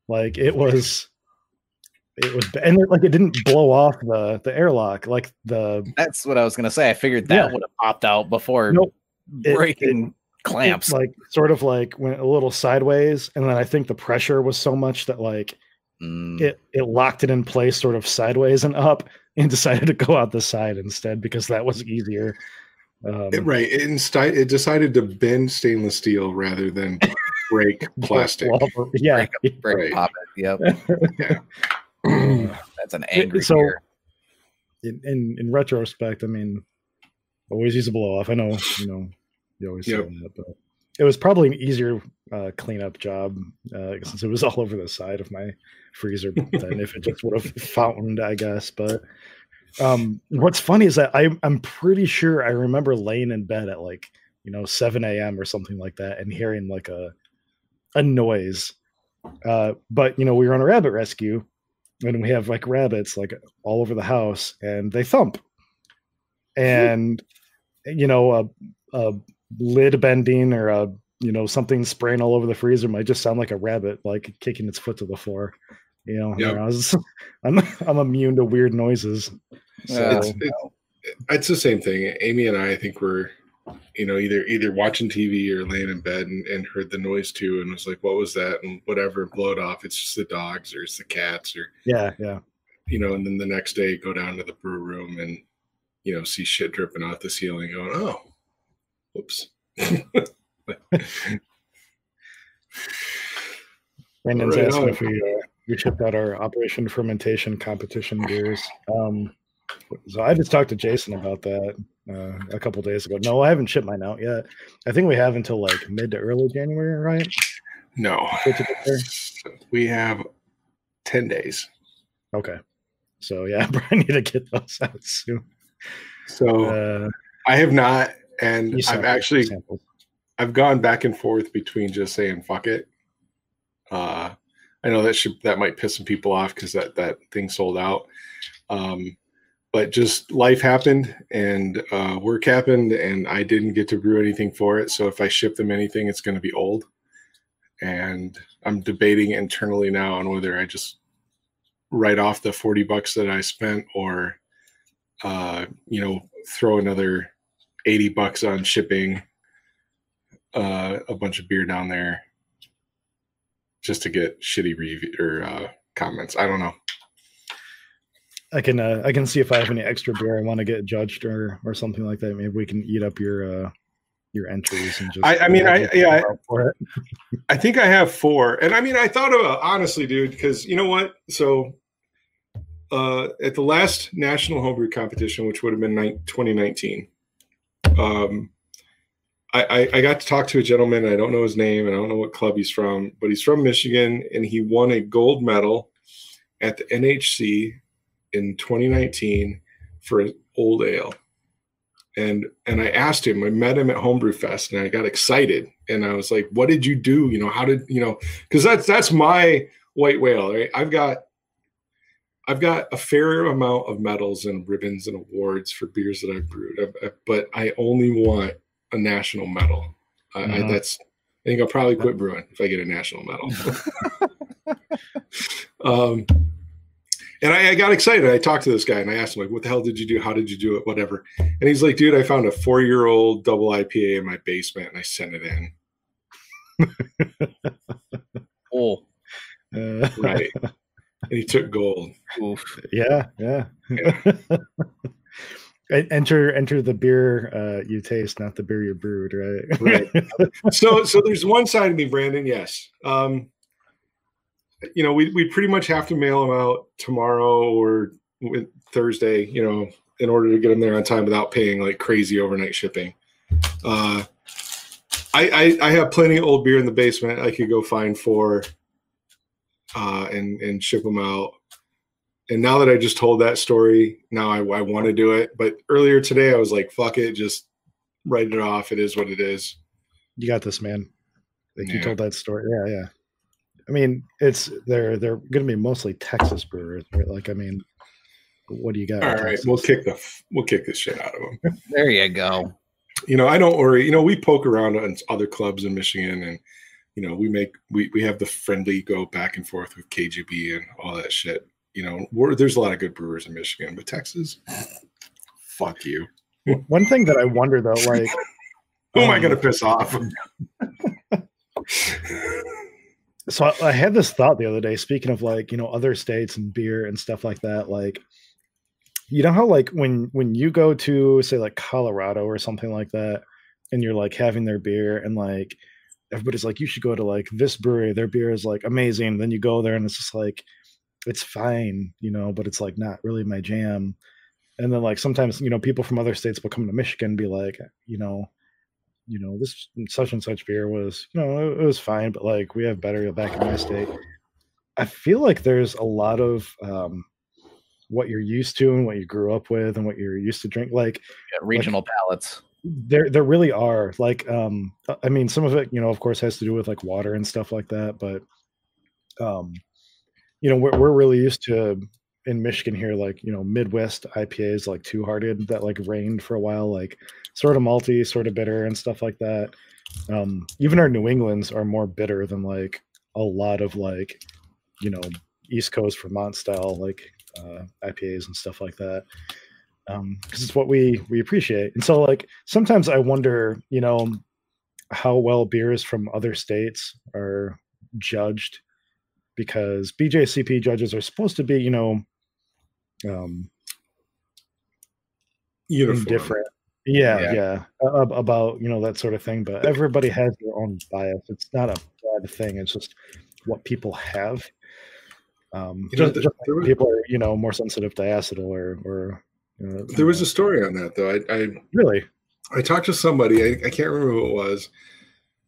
Like it was it was and it, like it didn't blow off the the airlock. Like the That's what I was gonna say. I figured that Yeah. would have popped out before Nope. It- breaking it clamps. like sort of like went a little sideways, and then I think the pressure was so much that like Mm, it it locked it in place sort of sideways and up, and decided to go out the side instead because that was easier. Um, It- right. It, insti- it decided to bend stainless steel rather than break plastic. well, yeah, break right. pop it. Yep. That's an angry so- in, in in retrospect, I mean, always use a blow off. I know, you know, you always say that, but it was probably an easier uh, cleanup job uh, since it was all over the side of my freezer if it just would have fountained, I guess. But um, what's funny is that I, I'm pretty sure I remember laying in bed at like you know 7 a.m. or something like that, and hearing like a a noise. Uh, but you know we were on a rabbit rescue, and we have like rabbits like all over the house, and they thump, and you know a, a lid bending or a you know something spraying all over the freezer might just sound like a rabbit like kicking its foot to the floor. You know, Yep. I was, I'm I'm immune to weird noises. So Yeah. it's, it's, it's the same thing. Amy and I, I think we're you know, either either watching TV or laying in bed and, and heard the noise too, and was like, "What was that?" And whatever, blow it off. It's just the dogs or it's the cats or yeah, yeah. you know. And then the next day, go down to the brew room and you know see shit dripping off the ceiling. Going, oh, whoops. Brandon's Right asking if we uh, we shipped out our Operation Fermentation competition beers. Um, so I just talked to Jason about that uh, a couple days ago. No, I haven't shipped mine out yet. I think we have until like mid to early January, right? no, For it to get there? we have ten days. Okay. So yeah, I need to get those out soon. So Uh, I have not, and I've actually sampled. I've gone back and forth between just saying fuck it. Uh, I know that should that might piss some people off because that that thing sold out. Um, but just life happened and uh, work happened, and I didn't get to brew anything for it. So if I ship them anything, it's going to be old. And I'm debating internally now on whether I just write off the forty bucks that I spent, or uh, you know, throw another eighty bucks on shipping uh, a bunch of beer down there just to get shitty review or uh, comments. I don't know. I can uh, I can see if I have any extra beer I want to get judged or or something like that. Maybe we can eat up your uh your entries and just. I- I mean, I- yeah, I- for it. I think I have four, and I mean, I thought about honestly, dude, because you know what? So, uh, at the last national homebrew competition, which would have been nine- 2019, um, I, I, got to talk to a gentleman. I don't know his name, and I don't know what club he's from, but he's from Michigan, and he won a gold medal at the NHC in 2019 for an old ale. And and I asked him. I met him at Homebrew Fest, and I got excited. And I was like, "What did you do? You know, how did you know? Because that's that's my white whale, right? I've got I've got a fair amount of medals and ribbons and awards for beers that I've brewed, but I only want a national medal. I, I, Mhm. that's I think I'll probably quit brewing if I get a national medal. um, and I, I got excited. I talked to this guy and I asked him like, "What the hell did you do? How did you do it? Whatever." And he's like, "Dude, I found a four-year-old double IPA in my basement and I sent it in." Oh, Uh, Right. and he took gold. oof. yeah, yeah. Yeah. En- enter enter the beer uh, you taste, not the beer you brewed, right? Right. so so there's one side of me, Brandon. Yes. Um, you know, we we pretty much have to mail them out tomorrow or Thursday. You know, in order to get them there on time without paying like crazy overnight shipping. Uh, I, I I have plenty of old beer in the basement. I could go find four, uh, and and ship them out. And now that I just told that story, now I, I want to do it. But earlier today, I was like, "Fuck it, just write it off. It is what it is." you got this, man. Like you told that story. Yeah, yeah. I mean, it's they're they're going to be mostly Texas brewers, right? Like, I mean, what do you got? All right, Texas? we'll kick the we'll kick this shit out of them. There you go. You know, I don't worry. You know, we poke around on other clubs in Michigan, and you know, we make we we have the friendly go back and forth with KGB and all that shit. You know, we're, there's a lot of good brewers in Michigan, but Texas, fuck you. One thing that I wonder though, like, Who am I um, going to piss off? so I, I had this thought the other day speaking of like you know other states and beer and stuff like that like you know how like when when you go to say like colorado or something like that and you're like having their beer and like everybody's like you should go to like this brewery their beer is like amazing then you go there and it's just like it's fine you know but it's like not really my jam and then like sometimes you know people from other states will come to michigan and be like you know you know, this such and such beer was, you know, it, was fine, but like we have better back in my state. I feel like there's a lot of um, what you're used to and what you grew up with and what you're used to drink. Like, Yeah, regional palates. There, there really are. Like, um, I mean, some of it, you know, of course, has to do with like water and stuff like that. But, um, you know, we're we're really used to in Michigan here, like you know, Midwest IPAs like Two Hearted that like reigned for a while, like sort of malty, sort of bitter, and stuff like that. Um, even our New Englands are more bitter than like a lot of like, you know, East Coast Vermont style like uh, IPAs and stuff like that because um, it's what we we appreciate. And so, like sometimes I wonder, you know, how well beers from other states are judged because BJCP judges are supposed to be, you know, um, Uniform. different. Yeah, Yeah. yeah, about you know that sort of thing. But everybody has their own bias. It's not a bad thing. It's just what people have. Um, You know, just, just like people are, you know, more sensitive to acid or or. You know, There was a story on that though. I, I really I talked to somebody, I, I can't remember who it was,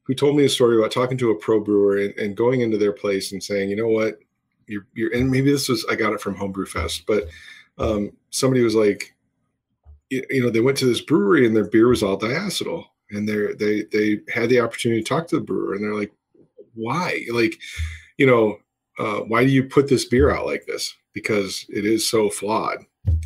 who told me a story about talking to a pro brewer and, and going into their place and saying, you know what, you're, you're, and maybe this was, I got it from Homebrew Fest, but um, somebody was like, you, you know, they went to this brewery and their beer was all diacetyl. And they're, they, they had the opportunity to talk to the brewer and they're like, why? Like, you know, uh, why do you put this beer out like this? Because it is so flawed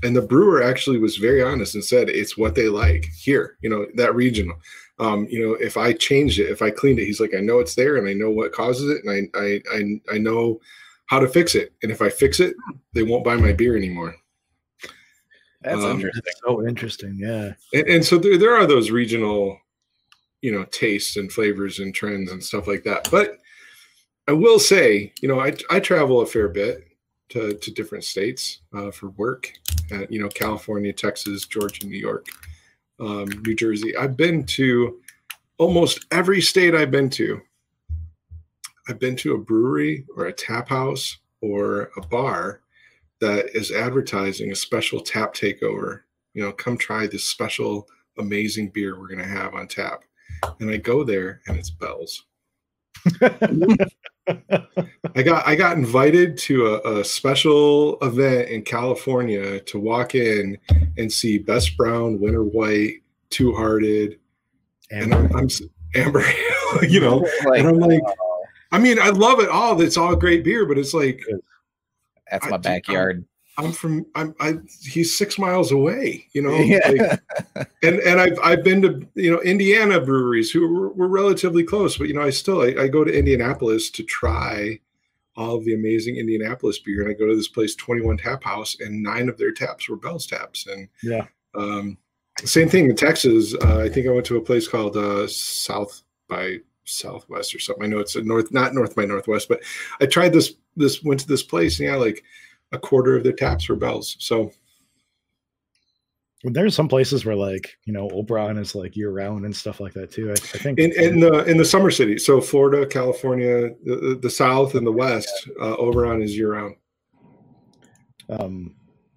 and the brewer actually was very honest and said it's what they like here you know that regional um you know if i changed it if i cleaned it he's like i know it's there and i know what causes it and i i i, I know how to fix it and if i fix it they won't buy my beer anymore That's Um, interesting. That's so interesting. Yeah. and, and so there, there are those regional you know tastes and flavors and trends and stuff like that but i will say you know i, I travel a fair bit to, to different states uh, for work uh, you know california texas georgia new york um, new jersey. I've been to almost every state i've been to. I've been to a brewery or a tap house or a bar that is advertising a special tap takeover. You know come try this special amazing beer we're going to have on tap. And i go there and it's bells i got i got invited to a, a special event in california to walk in and see best brown winter white two hearted and i'm, I'm amber you know Like, and i'm like i mean i love it all it's all great beer but it's like that's my I'm- backyard. I'm from i'm i he's six miles away you know Yeah. like, and and I've I've been to you know Indiana breweries who were, were relatively close, but you know I still I, I go to Indianapolis to try all of the amazing Indianapolis beer, and I go to this place, Twenty One Tap House, and nine of their taps were Bell's taps, and Yeah. um, same thing in Texas. Uh, I think I went to a place called uh, South by Southwest or something. I know it's a north, not North by Northwest, but I tried this. This went to this place, and yeah, like a quarter of their taps were Bell's. So There's some places where like you know Oberon is like year round and stuff like that too. I, I think in in the in the summer city so florida california the, the south and the west uh, oberon is year round um,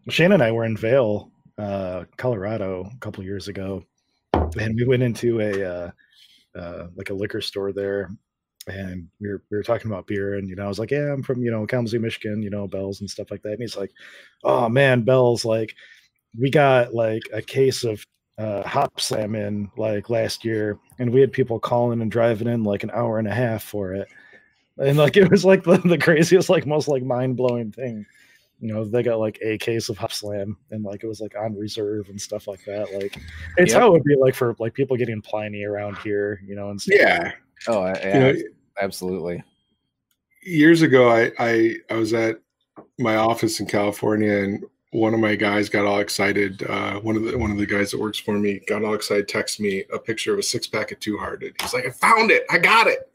Shane and I were in Vail, uh, Colorado, a couple years ago, and we went into a uh, uh, like a liquor store there, and we were we were talking about beer, and you know I was like, yeah, I'm from you know Kalamazoo, Michigan, you know Bell's and stuff like that, and he's like, oh man, Bell's like we got like a case of uh, Hopslam in like last year, and we had people calling and driving in like an hour and a half for it. And like it was like the, the craziest, like most like mind blowing thing you know they got like a case of Hopslam and like it was like on reserve and stuff like that like it's Yep. how it would be like for like people getting pliny around here you know and stuff. yeah Oh, yeah, you know absolutely. years ago I, I i was at my office in california and one of my guys got all excited uh, one of the one of the guys that works for me got all excited text me a picture of a six pack of two hearted he's like i found it. I got it.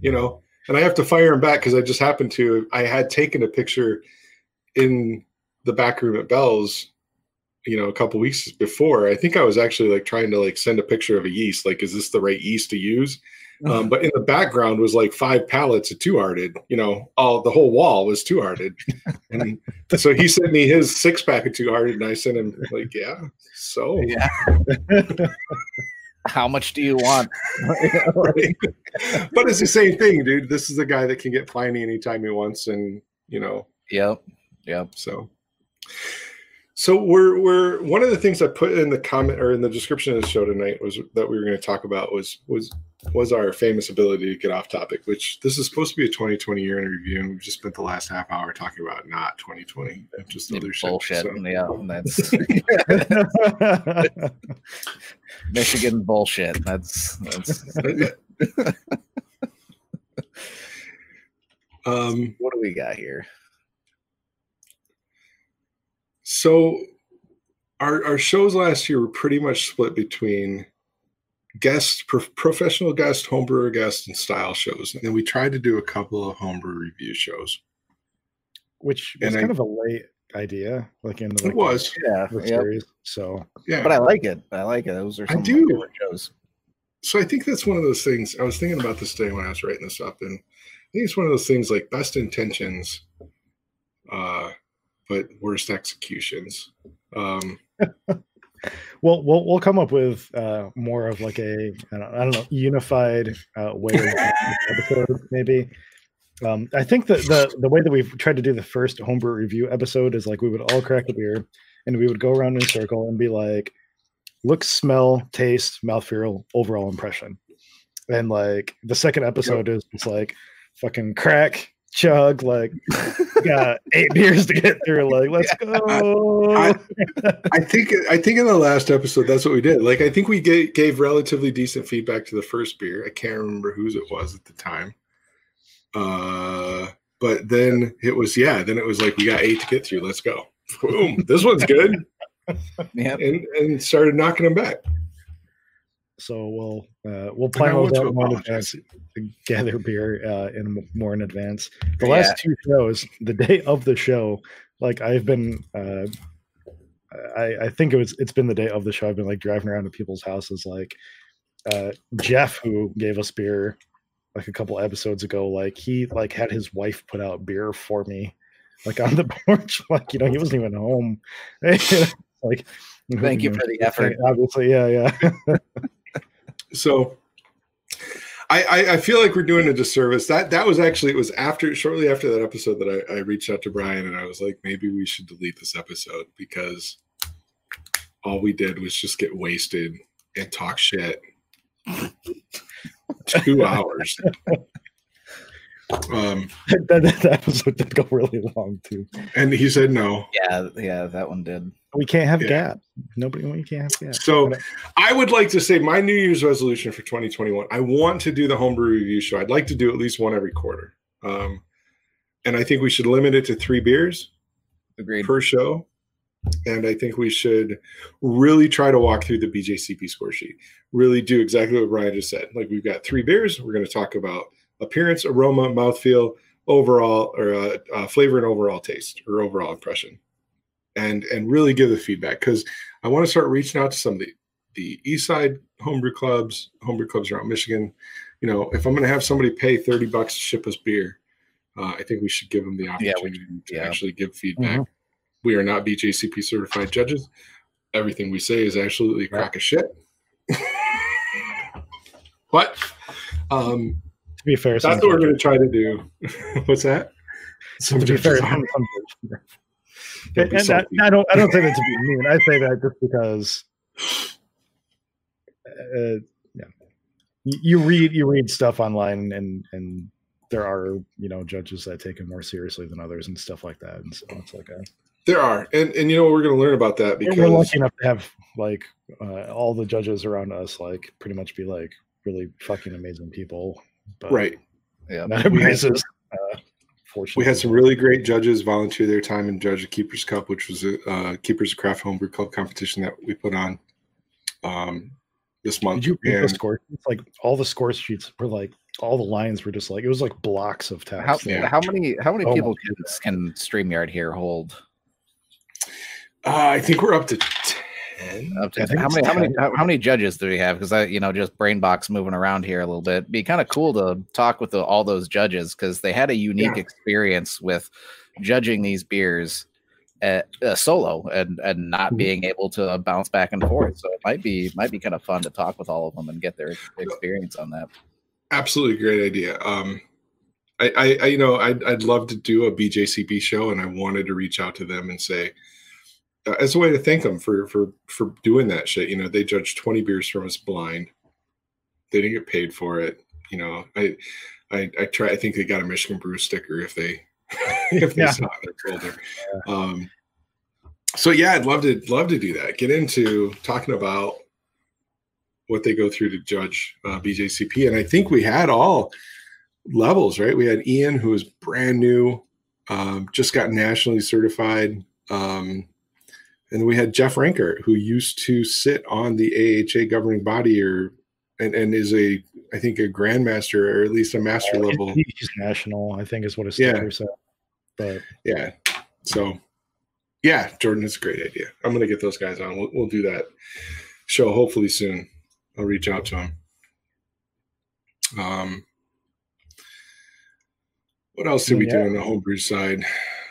You know and i have to fire him back because i just happened to i had taken a picture in the back room at bell's you know a couple weeks before. I think i was actually like trying to like send a picture of a yeast like is this the right yeast to use um, but in the background was like five pallets of two hearted you know all the whole wall was two hearted and so he sent me his six pack of two hearted and i sent him like yeah so Yeah. How much do you want? right? but it's the same thing dude this is a guy that can get pliny anytime he wants and you know Yep. Yep. so So we're we're one of the things I put in the comment or in the description of the show tonight was that we were going to talk about was was was our famous ability to get off topic. Which this is supposed to be a 2020 year in review, and we've just spent the last half hour talking about not 2020 just other shit. bullshit. So, Yeah, that's Michigan bullshit. That's that's um, what do we got here? So our our shows last year were pretty much split between guest pro- professional guest, homebrewer guest, and style shows. And then we tried to do a couple of homebrew review shows. which was And I- kind of a late idea, like in the, like, It was. Yeah, the yep. So Yeah. but I like it. I like it. Those are I some of my do. favorite shows. so I think that's one of those things. I was thinking about this today when I was writing this up, and I think it's one of those things like best intentions, uh, but worst executions. Um, we'll we'll we'll come up with uh, more of like a I don't, I don't know unified uh, way of episode maybe. Um, I think that the the way that we've tried to do the first homebrew review episode is like we would all crack a beer and we would go around in a circle and be like, look, smell, taste, mouthfeel, overall impression. And like the second episode is just like fucking crack, chug, like got eight beers to get through. Like, let's go. I- I think I think in the last episode that's what we did. Like I think we gave, gave relatively decent feedback to the first beer. I can't remember whose it was at the time. Uh, but then it was yeah. Then it was like we got eight to get through. Let's go. Boom. This one's good, Yep. and and started knocking them back. So we'll uh, we'll plan those to more in advance, to gather beer uh, in more in advance. The Yeah. last two shows, the day of the show, like I've been, uh, I I think it was it's been the day of the show. I've been like driving around to people's houses, like uh, Jeff, who gave us beer like a couple episodes ago. Like he like had his wife put out beer for me, like on the porch. Like you know he wasn't even home. like Thank you for the effort. Obviously, yeah, yeah. So I, I I feel like we're doing a disservice. That that was actually it was after shortly after that episode that I, I reached out to Brian and I was like maybe we should delete this episode because all we did was just get wasted and talk shit. Two hours. Um, that, that episode did go really long too. and he said no. Yeah, yeah, that one did. We can't have Yeah. gap. Nobody, we can't have gap. So I would like to say my New Year's resolution for 2021. I want to do the homebrew review show. I'd like to do at least one every quarter. Um, and I think we should limit it to three beers Agreed. per show. And I think we should really try to walk through the BJCP score sheet. Really do exactly what Brian just said. Like we've got three beers. We're going to talk about appearance, aroma, mouthfeel, overall, or uh, uh, flavor and overall taste or overall impression, and and really give the feedback because I want to start reaching out to some of the the East Side homebrew clubs, homebrew clubs around Michigan. You know, if I'm going to have somebody pay thirty bucks to ship us beer, uh, I think we should give them the Yeah, we- opportunity to yeah. actually give feedback. We are not BJCP certified judges. Everything we say is absolutely a crock of shit. but um, be fair, that's what we're going to try to do. What's that? Some to be fair, judges some, are- some judges- Don't be and I. I don't. I don't say that to be mean. I say that just because. Uh, yeah, you, you read you read stuff online, and and there are you know judges that take it more seriously than others and stuff like that. And so it's like a, There are, and and you know we're going to learn about that because we're lucky enough to have like uh, all the judges around us like pretty much be like really fucking amazing people. But right, Yeah. not We had- everybody's uh, fortunate. we had some really great judges volunteer their time and judge the Keepers Cup, which was a uh, Keepers of Craft Homebrew Club competition that we put on um, this month. Did you read the score? It's like all the score sheets were like all the lines were just like it was like blocks of text. How, Yeah. how many how many Oh people can, can StreamYard here hold? uh, I think we're up to ten. Up to I think how it's many how many how, how many judges do we have? Because I you know just brain box moving around here a little bit. Be kind of cool to talk with the, all those judges because they had a unique Yeah. experience with judging these beers at uh, solo and and not Mhm. being able to bounce back and forth. So it might be might be kind of fun to talk with all of them and get their experience on that. Absolutely great idea. Um, I, I, I, you know, I'd, I'd love to do a BJCP show, and I wanted to reach out to them and say, uh, as a way to thank them for for for doing that shit. You know, they judged 20 beers from us blind. They didn't get paid for it. You know, I I I try. I think they got a Michigan Brew sticker if they if they Yeah. saw their folder. Um, so yeah, I'd love to love to do that. Get into talking about what they go through to judge uh, BJCP, and I think we had all levels, right? We had Ian, who was brand new, um, just got nationally certified, um, and we had Jeff Ranker, who used to sit on the AHA governing body, or and, and is a I think a grandmaster or at least a master level. He's national, I think, is what his Yeah. said. But Yeah. So, yeah, Jordan, it's a great idea. I'm going to get those guys on. We'll, we'll do that show hopefully soon. I'll reach out to them. Um, what else did we do on the homebrew side?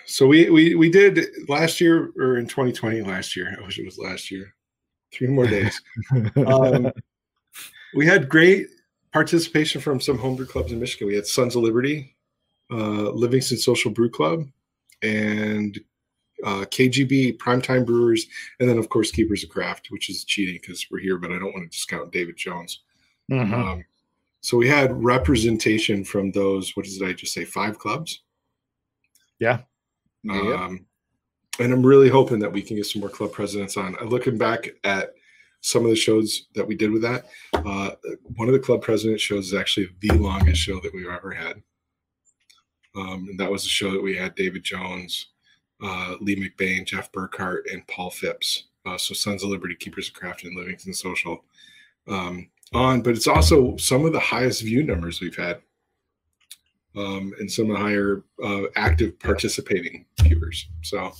So we, we we did last year or in 2020 last year. I wish it was last year. Three more days. um, we had great participation from some homebrew clubs in Michigan. We had Sons of Liberty, uh, Livingston Social Brew Club, and uh, KGB Primetime Brewers, and then of course Keepers of Craft, which is cheating because we're here, but I don't want to discount David Jones. Mhm. Um, so we had representation from those. What did I just say? Five clubs. Yeah. Um, and I'm really hoping that we can get some more club presidents on. Uh, Looking back at some of the shows that we did with that, uh, one of the club president shows is actually the longest show that we've ever had. Um, and that was a show that we had David Jones, uh, Lee McBain, Jeff Burkhart, and Paul Phipps. Uh, so Sons of Liberty, Keepers of Craft, and Livingston Social um, on. But it's also some of the highest view numbers we've had um, and some of the higher uh, active participating viewers. So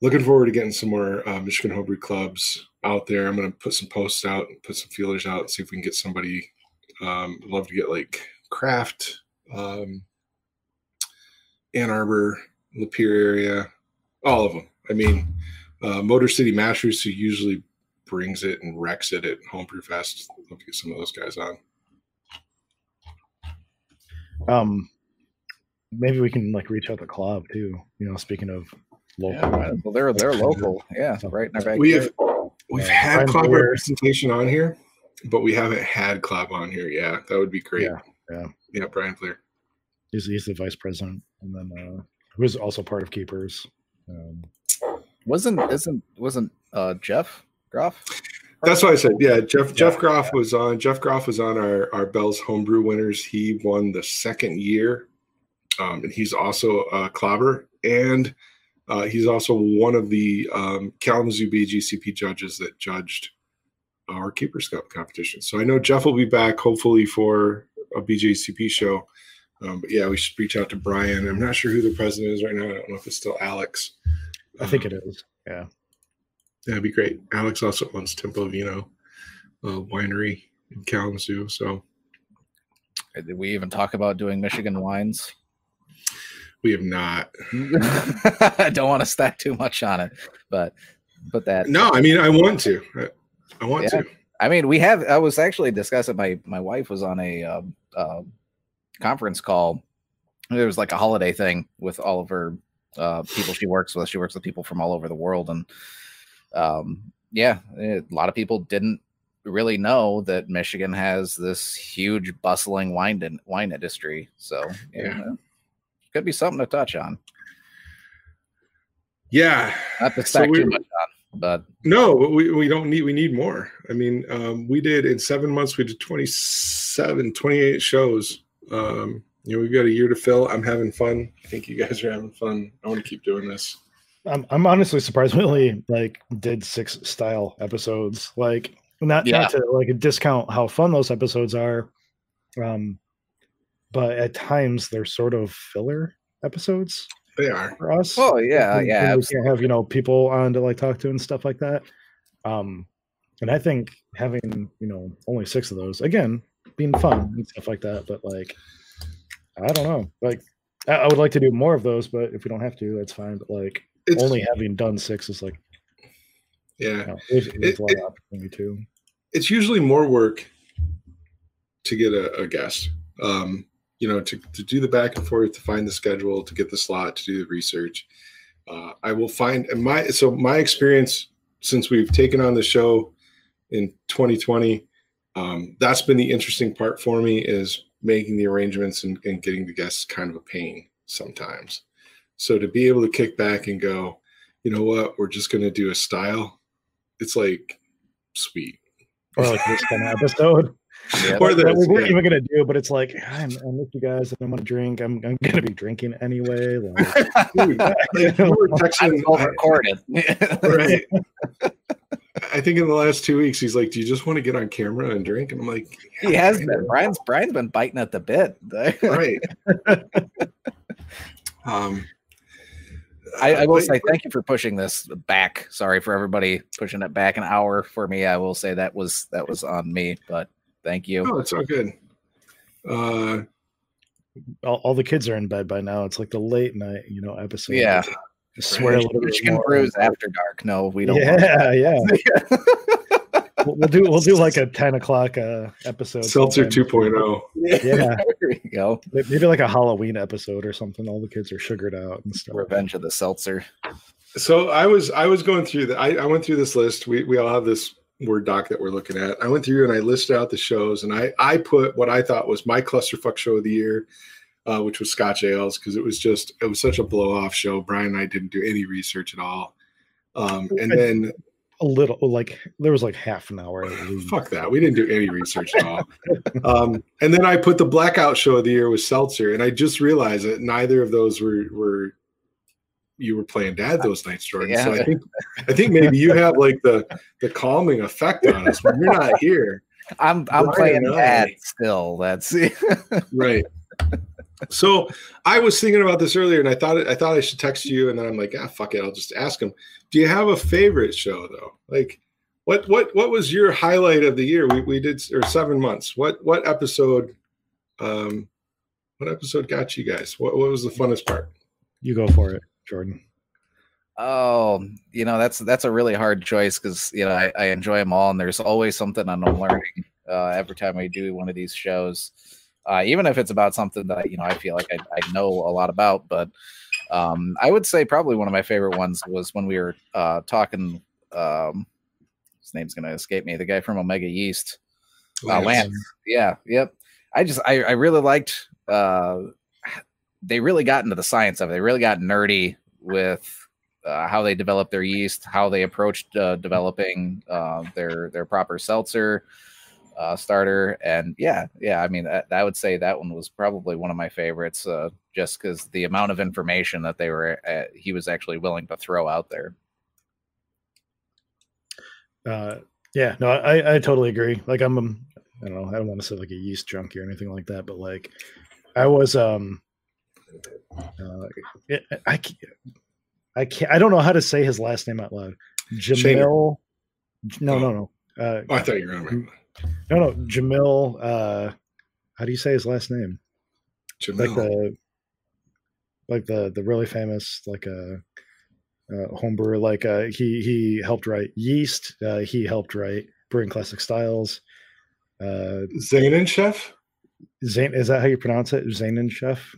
looking forward to getting some more uh, Michigan Homebrew clubs out there. I'm going to put some posts out and put some feelers out and see if we can get somebody. Um, I'd love to get like Craft, um, Ann Arbor, Lapeer area, all of them. I mean, uh, Motor City Mashers, who usually brings it and wrecks it at Homebrew Fest. Love to get some of those guys on. Um, maybe we can like reach out to Club too. You know, speaking of local. Yeah, right. well, they're they're local. Yeah, right in our backyard. We've we've Yeah, had club Blair. representation on here, but we haven't had club on here. Yeah, that would be great. Yeah, yeah. yeah. Brian Flair. He's, he's the vice president, and then uh, who's also part of Keepers. Um, wasn't isn't wasn't uh Jeff Groff? That's what I said. Yeah, Jeff Jeff Groff was on. Jeff Groff was on our our Bell's homebrew winners. He won the second year, um, and he's also a clobber, and uh, he's also one of the um, Kalamazoo BJCP judges that judged our Keepers Cup competition. So I know Jeff will be back hopefully for a BJCP show. Um, but yeah, we should reach out to Brian. I'm not sure who the president is right now. I don't know if it's still Alex. I think Um, it is. Yeah. That'd be great. Alex also owns Tempo Vino uh, winery in Kalamazoo. So Did we even talk about doing Michigan wines? we have not. I don't want to stack too much on it, but but that No, I mean, I want to. I, I want Yeah. to. I mean, we have. I was actually discussing. My my wife was on a um, uh, conference call. There was like a holiday thing with all of her uh, people she works with. She works with people from all over the world, and um, yeah, a lot of people didn't really know that Michigan has this huge bustling wine in, wine industry. So Yeah. yeah, could be something to touch on. Yeah. Not to So we- too much on, but No, but we, we don't need, we need more. I mean, um, we did in seven months, we did 27, 28 shows. Um, you know, we've got a year to fill. I'm having fun. I think you guys are having fun. I want to keep doing this. I'm I'm honestly surprised we only like did six style episodes. Like not Yeah. not to like discount how fun those episodes are. Um but at times they're sort of filler episodes They are. for us. oh yeah, when- yeah, when we abs- can't have, you know, people on to like talk to and stuff like that. Um and I think having, you know, only six of those, again, being fun and stuff like that, but like I don't know. Like I, I would like to do more of those, but if we don't have to, that's fine. But like It's only having done six is like yeah. you know, there's, there's It- a lot of opportunity too. it's usually more work to get a, a guest. Um, you know, to, to do the back and forth, to find the schedule, to get the slot, to do the research. uh, I will find and my so my experience since we've taken on the show in 2020. Um, that's been the interesting part for me is making the arrangements and, and getting the guests kind of a pain sometimes. So to be able to kick back and go, you know what, we're just going to do a style. It's like sweet. Or like this kind of episode. Yeah, Or that this, we weren't yeah. even gonna do, but it's like I'm, I miss you guys. and I'm gonna drink. I'm, I'm gonna be drinking anyway. Like, Dude, like, you were texting, all recorded. right. I think in the last two weeks, he's like, "Do you just want to get on camera and drink?" And I'm like, he has kinda." been. Brian's Brian's been biting at the bit. right." um, I, I will say thank you for pushing this back. Sorry for everybody pushing it back an hour for me. I will say that was that was on me, but thank you. Oh, it's all good. Uh, all, all the kids are in bed by now. It's like the late night, you know, episode. Yeah. I swear a little bit Chicken brews after dark. No, we don't. want Yeah, yeah. that. We'll, we'll do we'll do like a ten o'clock uh, episode. Seltzer sometime. 2.0. Yeah. there you go. Maybe like a Halloween episode or something. All the kids are sugared out and stuff. Revenge of the Seltzer. So I was I was going through the I, I went through this list. We we all have this word doc that we're looking at. I went through and I listed out the shows and I I put what I thought was my clusterfuck show of the year, uh, which was Scotch Ales because it was just it was such a blow off show. Brian and I didn't do any research at all. Um, and then A little like there was like half an hour. fuck that, we didn't do any research at all. um, and then I put the blackout show of the year with Seltzer, and I just realized that neither of those were were you were playing dad those nights, Jordan. So I think I think maybe you have like the the calming effect on us when you're not here. I'm I'm Brian playing dad still. That's Right. So I was thinking about this earlier, and I thought I thought I should text you, and then I'm like, ah, fuck it, I'll just ask him. Do you have a favorite show though? Like, what what what was your highlight of the year? We we did or seven months. What what episode? Um, what episode got you guys? What what was the funnest part? You go for it, Jordan. Oh, you know that's that's a really hard choice because you know I, I enjoy them all, and there's always something I'm learning uh, every time we do one of these shows. Uh, even if it's about something that you know I feel like I, I know a lot about, but um, I would say probably one of my favorite ones was when we were uh, talking. Um, his name's going to escape me. The guy from Omega Yeast, uh, Lance. Yeah, yep. I just I, I really liked. Uh, they really got into the science of it. They really got nerdy with uh, how they developed their yeast, how they approached uh, developing uh, their their Propper Seltzer uh, starter, and yeah, yeah. I mean, I, I would say that one was probably one of my favorites, uh, just because the amount of information that they were uh, he was actually willing to throw out there. Uh, yeah, no, I, I totally agree. Like I'm, um, I don't know, I don't want to say like a yeast junkie or anything like that, but like I was, um, uh, it, I can't, I can't, I don't know how to say his last name out loud. Jamil, no, no, no, uh, Oh, I thought you were on no, no, Jamil. Uh, how do you say his last name? Like the, like the the really famous like uh, uh homebrewer. Like uh, he he helped write Yeast. Uh, he helped write Brewing Classic Styles. Uh, Zanin Chef. Zayn, is that how you pronounce it? Zainin Chef.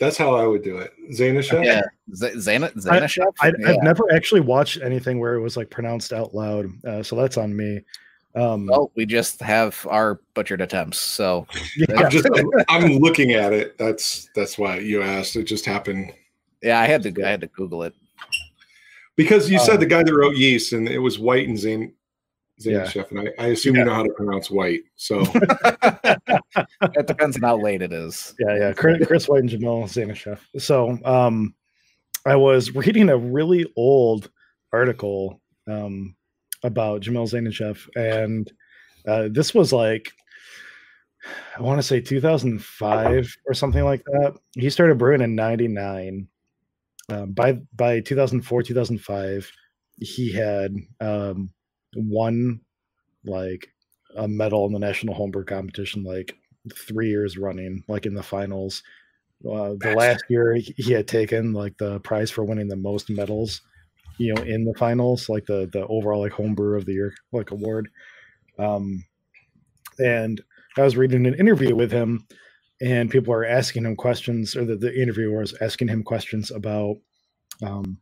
That's how I would do it. Zanin Chef. Yeah, Z- Zana Zanashef. I, yeah. I've never actually watched anything where it was like pronounced out loud, uh, so that's on me. Um, Well, we just have our butchered attempts. So yeah, I'm just I'm, I'm looking at it. That's that's why you asked. It just happened yeah, I had to I had to Google it. because you Um, said the guy that wrote yeast, and it was White and Zain Zain Yeah. Chef, and I, I assume you know how to pronounce White. So It depends on how late it is. yeah, yeah. Chris, Chris White and Jamil Chef. So, um, I was reading a really old article um, about Jamil Zainasheff, and uh, this was like I want to say 2005 or something like that. He started brewing in '99. Um, by by 2004 2005, he had um, won like a medal in the national homebrew competition like three years running, like in the finals. Uh, the last year he he had taken like the prize for winning the most medals, you know, in the finals, like the the overall like homebrew of the year like award. Um, and I was reading an interview with him, and people were asking him questions, or the, the interviewer was asking him questions about um,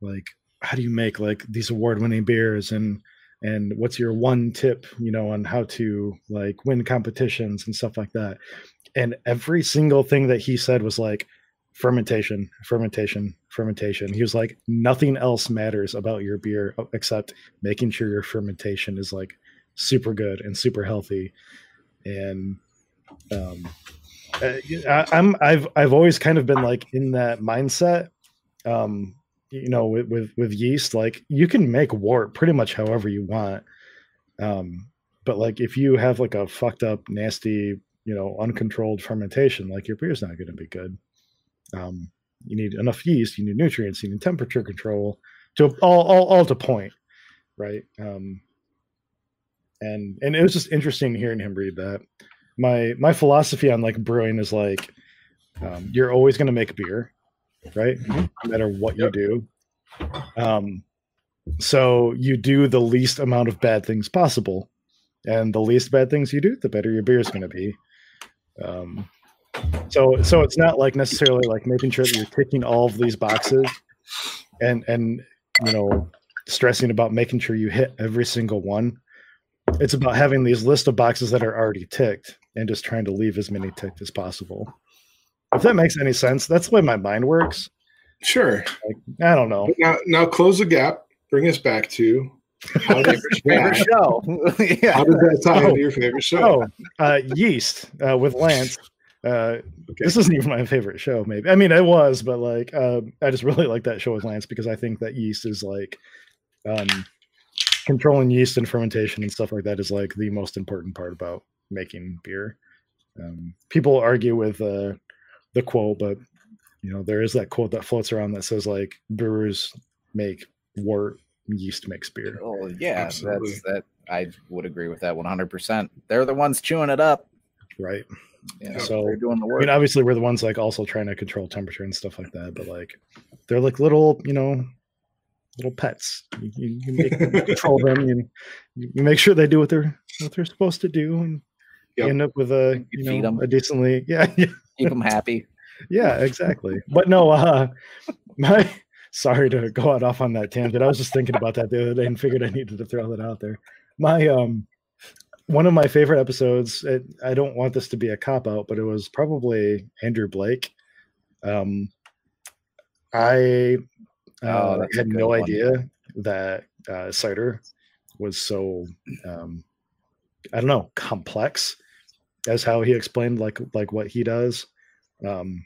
like how do you make like these award-winning beers? And and what's your one tip you know on how to like win competitions and stuff like that? And every single thing that he said was like fermentation fermentation fermentation. He was like nothing else matters about your beer except making sure your fermentation is like super good and super healthy. And um uh, I, i'm i've i've always kind of been like in that mindset um you know with, with with yeast like you can make wort pretty much however you want um but like if you have like a fucked up nasty you know uncontrolled fermentation like your beer's not going to be good um you need enough yeast you need nutrients you need temperature control to all all, all to point right um and and it was just interesting hearing him read that my my philosophy on like brewing is like um, you're always going to make beer right? No matter what yep. you do. Um, so you do the least amount of bad things possible, and the least bad things you do, the better your beer is going to be. Um, so so it's not like necessarily like making sure that you're ticking all of these boxes, and and you know stressing about making sure you hit every single one. It's about having these list of boxes that are already ticked and just trying to leave as many ticked as possible. If that makes any sense, that's the way my mind works. Sure. Like, I don't know. now, now close the gap. Bring us back to how favorite show. yeah. How does that tie oh, into your favorite show? Oh, uh, Yeast uh, with Lance. Uh, okay. This isn't even my favorite show. Maybe I mean it was, but like uh, I just really like that show with Lance because I think that yeast is like um, controlling yeast and fermentation and stuff like that is like the most important part about making beer. Um, people argue with uh, the quote, but you know there is that quote that floats around that says like brewers make wort, yeast makes beer. Oh yeah, Absolutely. that's that. I would agree with that 100. percent They're the ones chewing it up, right? Yeah, so they're doing the work. I mean, obviously, we're the ones like also trying to control temperature and stuff like that, but like they're like little, you know, little pets. You, you, you make, control them. You, you make sure they do what they're what they're supposed to do, and yep. you end up with a you, you know a decently yeah, yeah keep them happy. Yeah, exactly. But no, uh, my sorry to go out off on that tangent. I was just thinking about that the other day and figured I needed to throw that out there. My um, one of my favorite episodes. It, I don't want this to be a cop out, but it was probably Andrew Blake. Um, I uh, oh, had no one. idea that uh, cider was so um, I don't know complex as how he explained like like what he does. Um,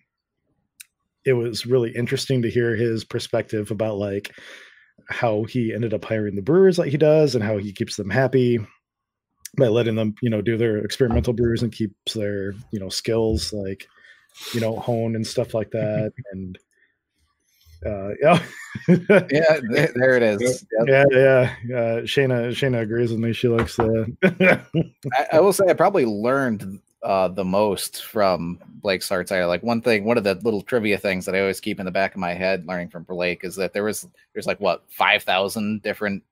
it was really interesting to hear his perspective about like how he ended up hiring the brewers like he does and how he keeps them happy by letting them you know do their experimental brews and keeps their you know skills like you know honed and stuff like that and uh, yeah, yeah, there it is. Yep. Yeah, yeah. Uh, Shayna, Shayna agrees with me. She likes the. I, I, will say I probably learned uh, the most from Blake Sartire. Like one thing, one of the little trivia things that I always keep in the back of my head, learning from Blake, is that there was there's like what five thousand different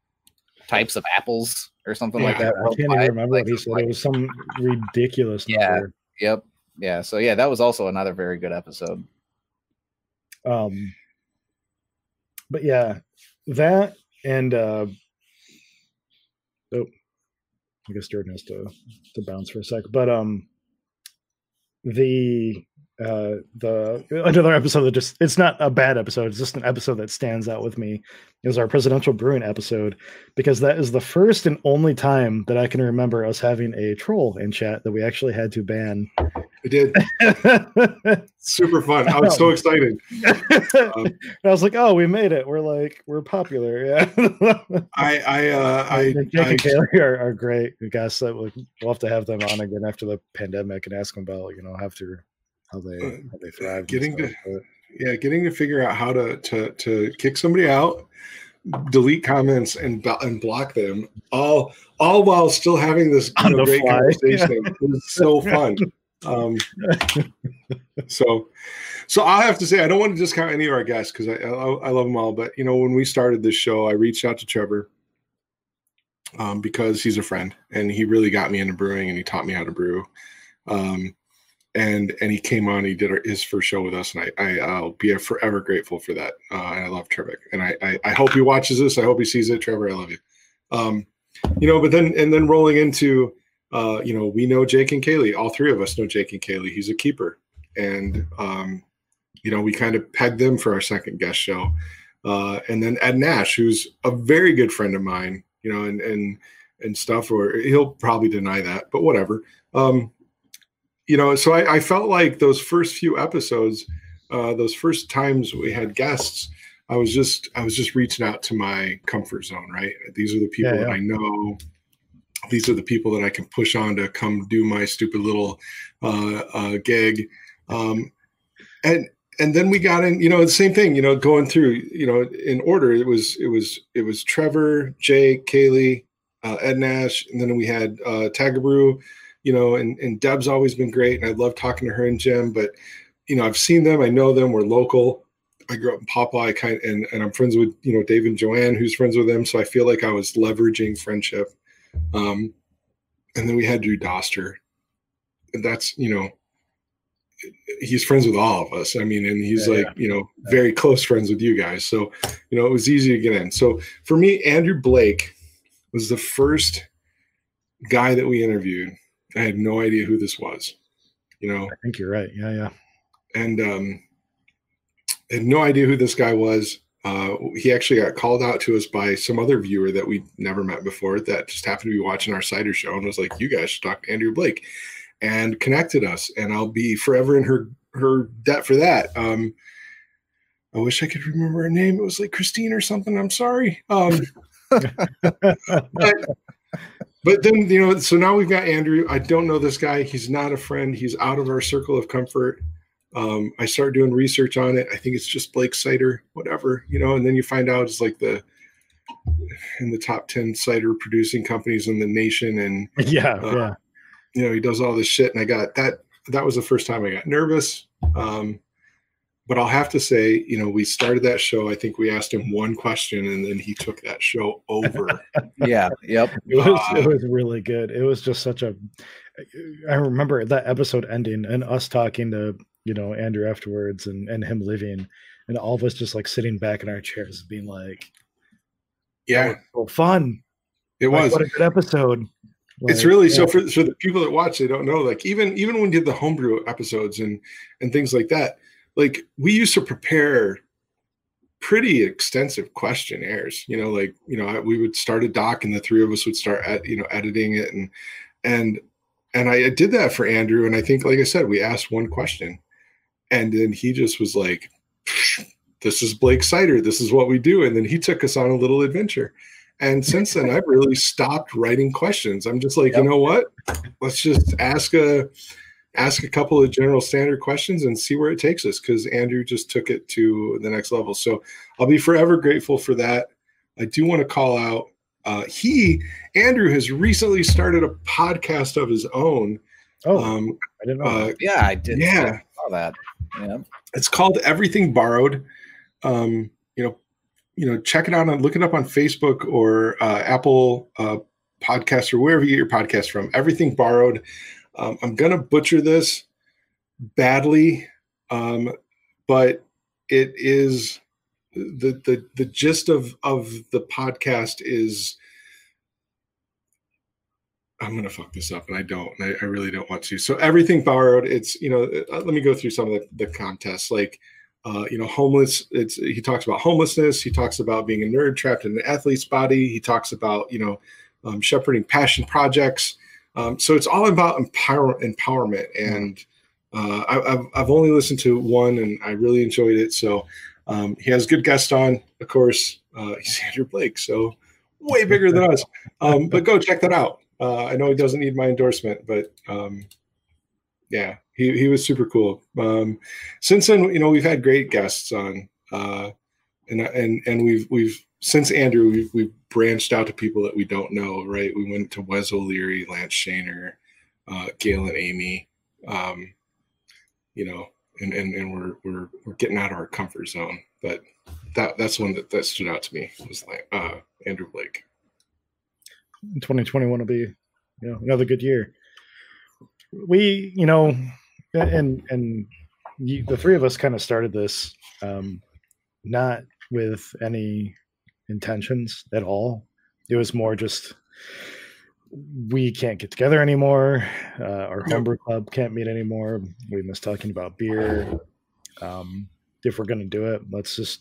types of apples or something yeah, like that. I can't even remember like, what he said. Like, it was some ridiculous. Yeah. Number. Yep. Yeah. So yeah, that was also another very good episode. Um, but yeah, that and uh oh, I guess Jordan has to to bounce for a sec. But um, the uh the another episode that just it's not a bad episode it's just an episode that stands out with me is our presidential brewing episode because that is the first and only time that i can remember us having a troll in chat that we actually had to ban we did. Super fun. I was so excited. Um, I was like, "Oh, we made it. We're like, we're popular." Yeah. I, I, uh, I, Jake I, and Kaylee are, are great guests. That we'll, we'll have to have them on again after the pandemic and ask them about, you know, after how they uh, how they thrive. Getting to, yeah, getting to figure out how to to to kick somebody out, delete comments, and and block them all all while still having this you know, great fly. conversation. Yeah. It so fun. Um, so, so I'll have to say I don't want to discount any of our guests because I, I, I love them all. But you know, when we started this show, I reached out to Trevor um, because he's a friend and he really got me into brewing and he taught me how to brew. Um, and and he came on. He did our, his first show with us, and I, I I'll be forever grateful for that. Uh, and I love Trevor, and I, I I hope he watches this. I hope he sees it. Trevor, I love you. Um, you know, but then and then rolling into uh, you know, we know Jake and Kaylee. All three of us know Jake and Kaylee. He's a keeper, and um, you know, we kind of pegged them for our second guest show. Uh, and then Ed Nash, who's a very good friend of mine, you know, and and and stuff, or he'll probably deny that, but whatever. Um, you know, so I, I felt like those first few episodes, uh, those first times we had guests, I was just I was just reaching out to my comfort zone, right? These are the people yeah, yeah. that I know these are the people that I can push on to come do my stupid little uh, uh, gig. Um, and and then we got in, you know, the same thing, you know, going through, you know, in order. It was it was it was Trevor, Jay, Kaylee, uh, Ed Nash, and then we had uh, Tagabrew, you know, and and Deb's always been great, and I love talking to her and Jim. But you know, I've seen them, I know them, we're local. I grew up in Paw Paw, kind of, and and I'm friends with you know Dave and Joanne, who's friends with them. So I feel like I was leveraging friendship um, and then we had Drew Doster. And that's, you know, he's friends with all of us. I mean, and he's yeah, like, yeah. you know, very close friends with you guys. So, you know, it was easy to get in. So for me, Andrew Blake was the first guy that we interviewed. I had no idea who this was. You know, I think you're right. Yeah, yeah. And um had no idea who this guy was. Uh, he actually got called out to us by some other viewer that we never met before that just happened to be watching our cider show and was like, "You guys should talk to Andrew Blake," and connected us. And I'll be forever in her her debt for that. Um, I wish I could remember her name. It was like Christine or something. I'm sorry. Um, but, but then you know, so now we've got Andrew. I don't know this guy. He's not a friend. He's out of our circle of comfort. Um, I start doing research on it. I think it's just Blake Cider, whatever, you know, and then you find out it's like the in the top 10 cider producing companies in the nation. And yeah, uh, yeah. You know, he does all this shit. And I got that. That was the first time I got nervous. Um, but I'll have to say, you know, we started that show. I think we asked him one question, and then he took that show over. yeah, yep. It was uh, it was really good. It was just such a. I remember that episode ending and us talking to you know Andrew afterwards and and him leaving, and all of us just like sitting back in our chairs, being like, "Yeah, so fun." It like, was what a good episode. Like, it's really yeah. so for for the people that watch, they don't know. Like even even when we did the homebrew episodes and and things like that, like we used to prepare pretty extensive questionnaires. You know, like you know, we would start a doc, and the three of us would start at you know editing it, and and and I did that for Andrew. And I think, like I said, we asked one question, and then he just was like, this is Blake Cider. This is what we do. And then he took us on a little adventure. And since then, I've really stopped writing questions. I'm just like, yep. you know what? Let's just ask a ask a couple of general standard questions and see where it takes us. Because Andrew just took it to the next level. So I'll be forever grateful for that. I do want to call out. Uh, he Andrew has recently started a podcast of his own. Oh, um, I didn't know. Uh, yeah, I did. Yeah, that. Yeah. It's called Everything Borrowed. Um, you know, you know, check it out and look it up on Facebook or uh, Apple uh, Podcast or wherever you get your podcast from. Everything Borrowed. Um, I'm gonna butcher this badly, um, but it is the the the gist of of the podcast is I'm going to fuck this up, and I don't. I, I, really don't want to. So everything borrowed. It's you know. Uh, let me go through some of the, the contests. Like, uh, you know, homeless. It's he talks about homelessness. He talks about being a nerd trapped in an athlete's body. He talks about you know, um, shepherding passion projects. Um, so it's all about empower empowerment. And uh, I, have I've only listened to one, and I really enjoyed it. So um, he has good guests on. Of course, uh, he's Andrew Blake. So way bigger than us. Um, but go check that out. Uh, I know he doesn't need my endorsement, but um, yeah, he, he was super cool. Um, since then, you know, we've had great guests on, uh, and and and we've we've since Andrew, we've we've branched out to people that we don't know. Right, we went to Wes O'Leary, Lance Shaner, uh, Gail and Amy. Um, you know, and and and we're we're we're getting out of our comfort zone. But that that's one that that stood out to me was like uh, Andrew Blake. 2021 will be you know another good year we you know and and you, the three of us kind of started this um, not with any intentions at all. It was more just we can't get together anymore. Uh, our homebrew club can't meet anymore. We miss talking about beer. Um, if we're gonna do it, let's just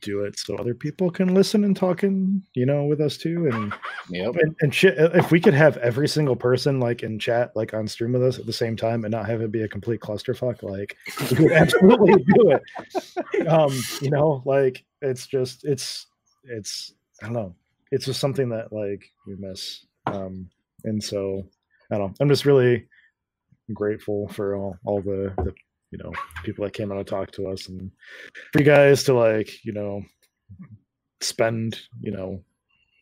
do it so other people can listen and talking, you know, with us too. And Yep. and, and shit, if we could have every single person like in chat, like on stream with us at the same time, and not have it be a complete clusterfuck, like we would absolutely do it. Um, you know, like it's just it's it's I don't know, it's just something that like we miss. Um, and so I don't know, I'm just really grateful for all all the the you know people that came out and talked to us and for you guys to like you know spend you know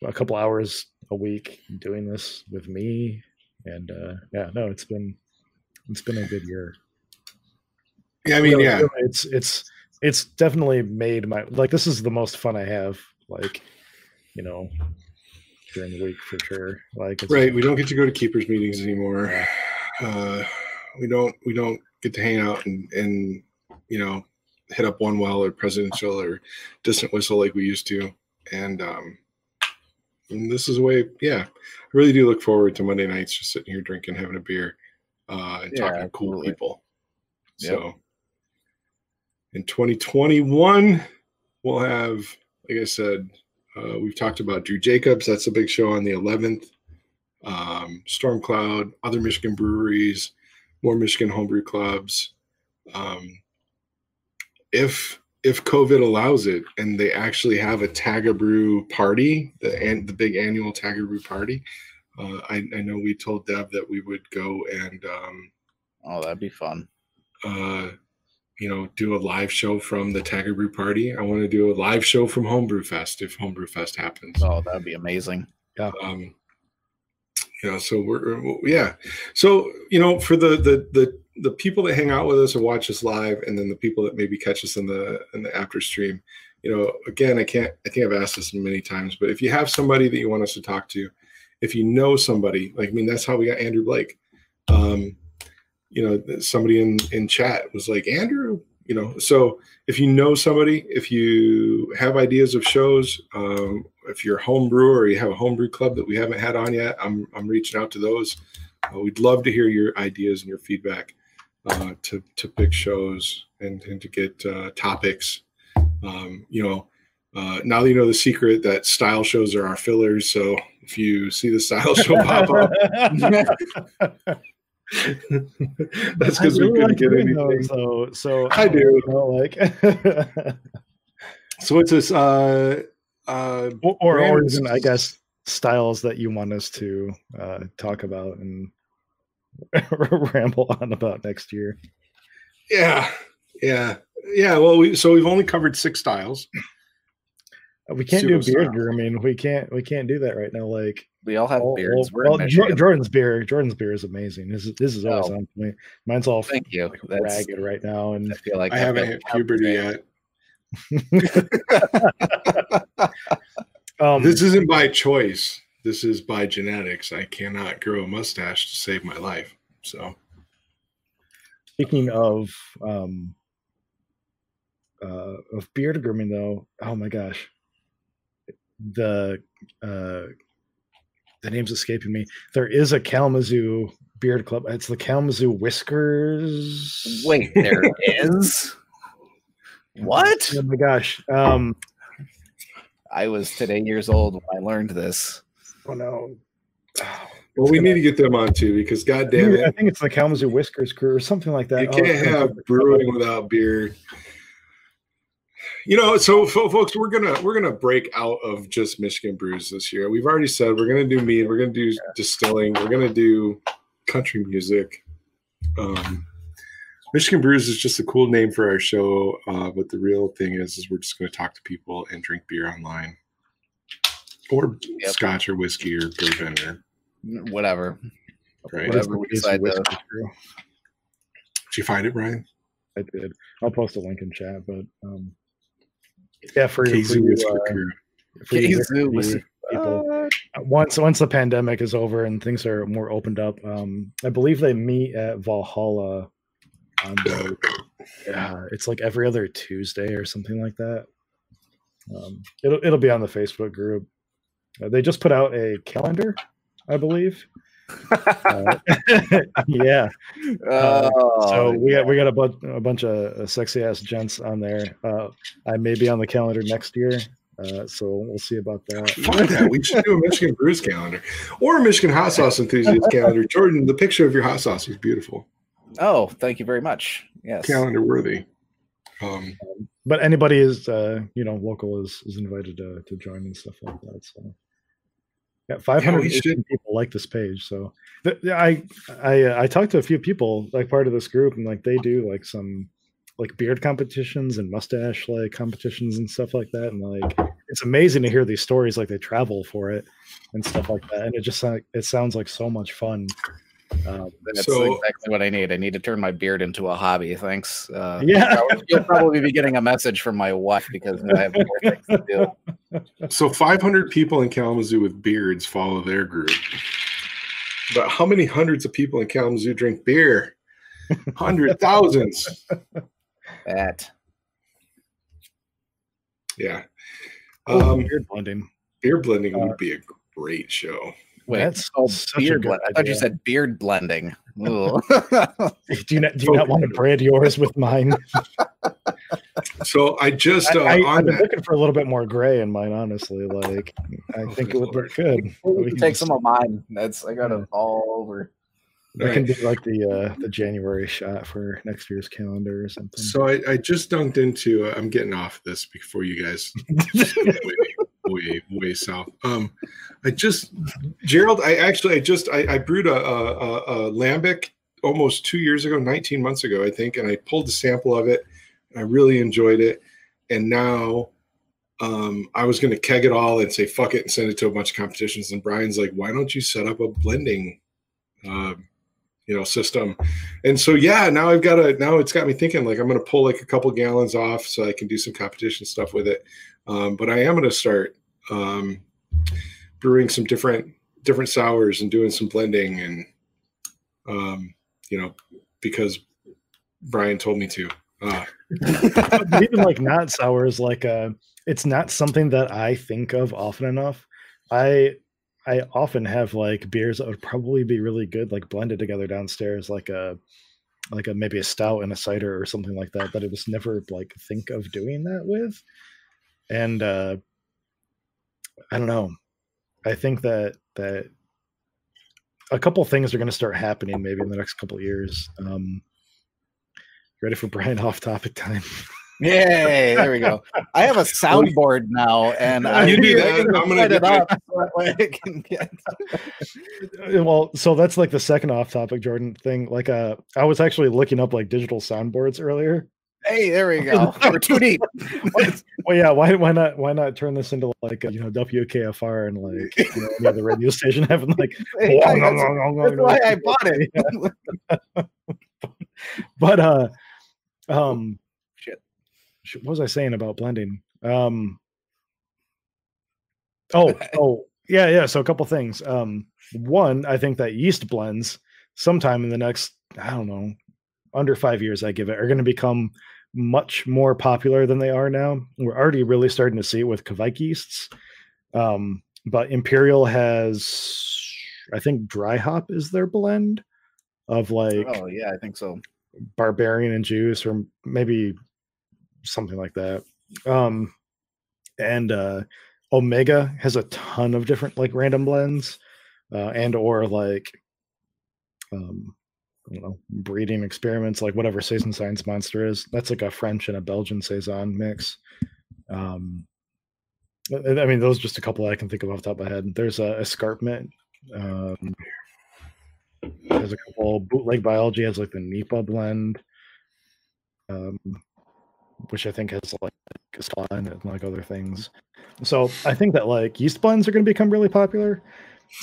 a couple hours a week doing this with me. And uh yeah no it's been it's been a good year. Yeah, I mean, yeah, it's it's it's definitely made my like this is the most fun i have like you know during the week for sure like it's right. We don't get to go to keepers meetings anymore. Uh, we don't. We don't get to hang out and and you know hit up one well or presidential or distant whistle like we used to. And um, and this is a way. Yeah, I really do look forward to Monday nights, just sitting here drinking, having a beer, uh, and Yeah, talking to cool absolutely. people. Yep. So in 2021, we'll have, like I said, uh, we've talked about Drew Jacobs. That's a big show on the 11th. Um, Storm Cloud, other Michigan breweries, more Michigan homebrew clubs. Um, if if COVID allows it, and they actually have a Tagger Brew party, the and the big annual Tagger Brew party, uh, I, I know we told Deb that we would go and um, Oh, that'd be fun. uh, you know, do a live show from the Tagger Brew Party. I want to do a live show from Homebrew Fest if Homebrew Fest happens. Oh, that'd be amazing. Yeah. Um, you know, so we're yeah. So you know, for the the the the people that hang out with us or watch us live, and then the people that maybe catch us in the in the after stream. You know, again, I can't. I think I've asked this many times, but if you have somebody that you want us to talk to, if you know somebody, like I mean, that's how we got Andrew Blake. Um, you know, somebody in in chat was like Andrew. You know, so if you know somebody, if you have ideas of shows, um, if you're a home brewer or you have a homebrew club that we haven't had on yet, I'm I'm reaching out to those. Uh, we'd love to hear your ideas and your feedback uh, to to pick shows and and to get uh, topics. Um, you know, uh, now that you know the secret that style shows are our fillers. So if you see the style show pop up, that's because we couldn't get anything. So, so I do. you know, like, So it's this uh uh or, or, or even, I guess, styles that you want us to uh, talk about and ramble on about next year. yeah yeah yeah well we so we've only covered six styles We can't do Pseudo beer style. grooming. We can't. We can't do that right now. Like We all have all- beards. all- We're well, Jor- Michigan. Jordan's beer. Jordan's beer is amazing. This is this is always Oh. on point. Mine's all Thank you. like, ragged right now, and I feel like i I've haven't hit puberty days. yet um, this isn't by choice this is by genetics i cannot grow a mustache to save my life so Speaking of um, uh, of beard grooming, though, oh my gosh, the uh, the name's escaping me. There is a Kalamazoo beard club. It's the Kalamazoo Whiskers. Wait, there is. What? Oh my gosh. Um, I was today years old when I learned this. oh no. well we need to get them on too because god damn I think it's the Kalamazoo Whiskers crew or something like that. you Oh, can't it's- have brewing without beer you know so folks we're gonna we're gonna break out of just michigan brews this year. We've already said we're gonna do mead we're gonna do distilling we're gonna do country music. Um michigan brews is just a cool name for our show uh but the real thing is is we're just gonna talk to people and drink beer online. Or Yep. scotch or whiskey or bourbon or Whatever. right. Whatever we decide to- Whiskers did you find it brian? I did. I'll post a link in chat, but um, yeah, for, for KZ you, Whisker uh, Crew. for KZ whiskey Whisker- people. once once the pandemic is over and things are more opened up, um, I believe they meet at Valhalla on the, uh, it's like every other Tuesday or something like that. Um, it'll it'll be on the Facebook group. Uh, they just put out a calendar, I believe. Uh, yeah. Uh, so Oh, we got we got a, bu- a bunch of uh, sexy ass gents on there. Uh, I may be on the calendar next year, uh, so we'll see about that. Fuck that. We should do a Michigan Brews calendar or a Michigan hot sauce enthusiast calendar. Jordan, the picture of your hot sauce is beautiful. oh, thank you very much. Yes. Calendar worthy. Um, But anybody is uh, you know local is is invited to to join and stuff like that. So yeah, five hundred should- people like this page. So the, yeah, I I uh, I talked to a few people like part of this group, and like they do like some like beard competitions and mustache like competitions and stuff like that. And like it's amazing to hear these stories. Like they travel for it and stuff like that. And it just like it sounds like so much fun. Um, That's So- exactly what I need. I need to turn my beard into a hobby. Thanks. Uh, Yeah. You'll probably be getting a message from my wife because I have more things to do. so 500 people in Kalamazoo with beards follow their group. But how many hundreds of people in Kalamazoo drink beer? Hundred thousands. That. Yeah. oh, Um, beard blending. beer blending would be a great show. Wait, That's it's called beard good blend. I thought you said beard blending. Do you not do you not want to brand yours with mine? So I just uh, I, I, I've been that, looking for a little bit more gray in mine, honestly. Like, I think it would look good. we We can can take some of mine. That's I got Yeah. it all over. That can be like the uh, the January shot for next year's calendar or something. So I, I just dunked into. Uh, I'm getting off this before you guys way, way, south. Um, I just Gerald. I actually I just I, I brewed a, a, a, lambic almost two years ago, 19 months ago, I think, and I pulled a sample of it. And I really enjoyed it, and now. Um, I was going to keg it all and say fuck it and send it to a bunch of competitions. And Brian's like, "Why don't you set up a blending, uh, you know, system?" and so yeah now i've got a now it's got me thinking like i'm going to pull like a couple gallons off so i can do some competition stuff with it um, but i am going to start um, brewing some different different sours and doing some blending and um, you know because brian told me to uh, even like not sours, like uh, it's not something that I think of often enough. I I often have like beers that would probably be really good, like blended together downstairs, like a like a maybe a stout and a cider or something like that. That I just never like think of doing that with. And uh I don't know. I think that that a couple things are going to start happening maybe in the next couple years. Um, ready for Brian off topic time? Yay! There we go. I have a soundboard now, and I, you do that. I'm gonna set it up so that way I can get- well so that's like the second off topic jordan thing like uh i was actually looking up like digital soundboards earlier Hey, there we go. We're too deep. well yeah why why not why not turn this into like a, you know wkfr and like you know other radio station having like Hey, that's, that's why I bought it. but uh um Shit. what was i saying about blending um oh oh yeah yeah so a couple things um one i think that yeast blends sometime in the next i don't know under five years i give it are going to become much more popular than they are now. We're already really starting to see it with Kveik yeasts. Um but imperial has i think dry hop is their blend of like Oh yeah, I think so. barbarian and juice or maybe something like that. Um and uh omega has a ton of different like random blends uh and or like um I don't know, breeding experiments, like whatever Saisonstein's Monster is. That's like a French and a Belgian Saison mix. Um, I mean, those just a couple I can think of off the top of my head. There's a escarpment. Um, there's a couple bootleg biology has like the Nipa blend, um, which I think has like Gaston and like other things. So I think that like yeast blends are going to become really popular,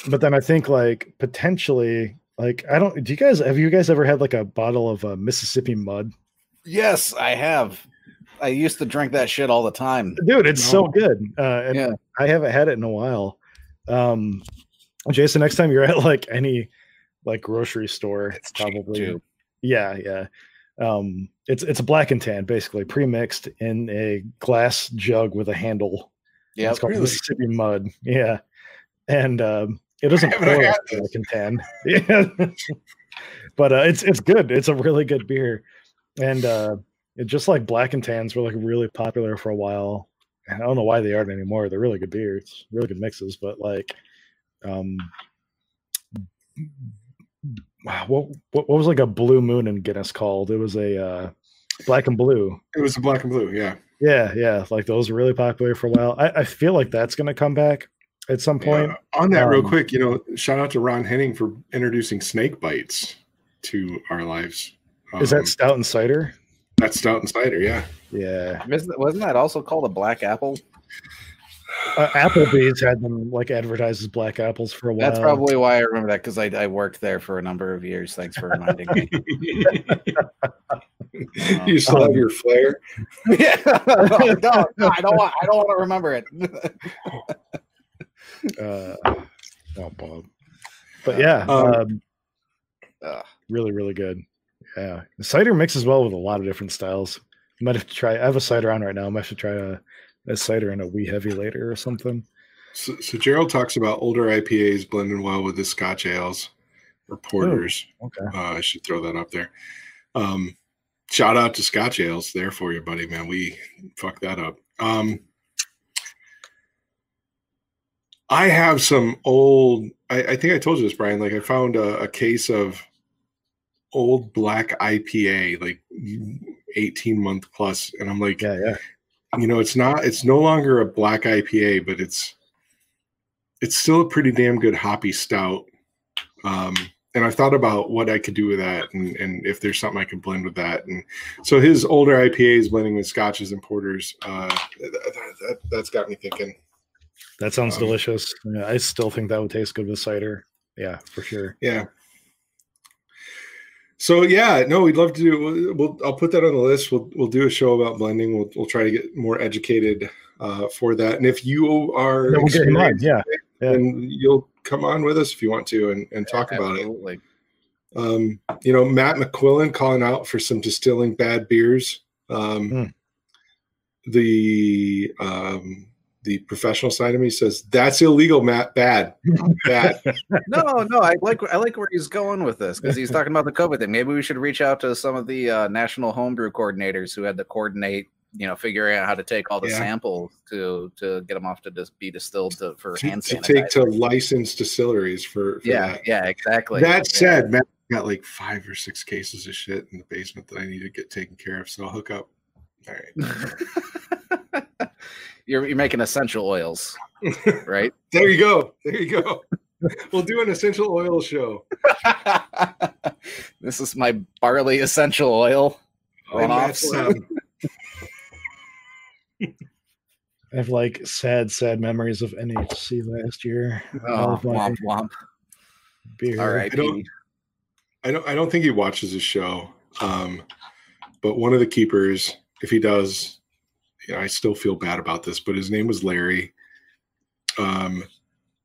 but then I think like potentially like I don't. Do you guys have you guys ever had like a bottle of uh, Mississippi Mud? Yes, I have. I used to drink that shit all the time. Dude, it's so good. Uh, and Yeah. I haven't had it in a while. Um, Jason, next time you're at like any like grocery store, It's probably yeah, yeah. Um, it's it's a black and tan, basically pre-mixed in a glass jug with a handle. Yeah, it's called really? Mississippi Mud. Yeah, and um, it doesn't pour like and tan. Yeah, but uh, it's it's good. It's a really good beer, and uh, it just like black and tans were like really popular for a while. I don't know why they aren't anymore. They're really good beers, really good mixes, but like, um, what what, what was like a blue moon in Guinness called? It was a uh, black and blue. It was a black and blue. Yeah. Yeah, yeah, like those were really popular for a while. I, I feel like that's going to come back at some point. Yeah. On that, real Um, quick, you know, shout out to Ron Henning for introducing snake bites to our lives. Is Um, that stout and cider? that's stout and cider? Yeah. Yeah, wasn't that also called a black apple? uh, Applebee's had them like advertised as black apples for a while. That's probably why I remember that because I, I worked there for a number of years. Thanks for reminding me. you still have your flair. yeah, no, no, I don't want. I don't want to remember it. Uh, oh, Bob. But yeah, Um, um, really, really good. Yeah, the cider mixes well with a lot of different styles. You might have to try. I have a cider on right now. I might have to try a, a cider and a wee heavy later or something. So, so Gerald talks about older IPAs blending well with the Scotch ales or porters. Okay. Uh, I should throw that up there. Um, shout out to Scotch ales there for you, buddy. Man, we fucked that up. Um, I have some old. I, I think I told you this, Brian. Like I found a, a case of old black IPA, like eighteen month plus, and I'm like, Yeah, yeah. you know it's not it's no longer a black ipa but it's it's still a pretty damn good hoppy stout um and i've thought about what i could do with that and and if there's something i can blend with that and so his older ipas blending with scotches and porters uh that, that, that's got me thinking That sounds Um, delicious. Yeah, I still think that would taste good with cider. Yeah, for sure. yeah so yeah no we'd love to do we'll, we'll i'll put that on the list we'll we'll do a show about blending we'll, we'll try to get more educated uh for that and if you are Yeah, we'll get him on. experienced Yeah, Yeah. and you'll come on with us if you want to and, and talk about it. Absolutely. Um, you know, Matt McQuillan calling out for some distilling bad beers. Um, Hmm. The um, the professional side of me says that's illegal, Matt. Bad, bad. No, no, I like I like where he's going with this because he's talking about the COVID thing. Maybe we should reach out to some of the uh, national homebrew coordinators who had to coordinate, you know, figuring out how to take all the Yeah. samples to to get them off to just be distilled to, for to, hand to take to licensed distilleries for, for yeah, that. yeah, exactly. That Yeah. said, Matt got like five or six cases of shit in the basement that I need to get taken care of. So I'll hook up. All right. you're you're making essential oils, right? There you go. There you go. We'll do an essential oil show. this is my barley essential oil. One And off. um, I have like sad, sad memories of NHC last year. Oh, of womp womp. beer. All right. I don't- I don't I don't think he watches his show. Um, but one of the keepers, if he does, you know, I still feel bad about this, but his name was Larry. Um,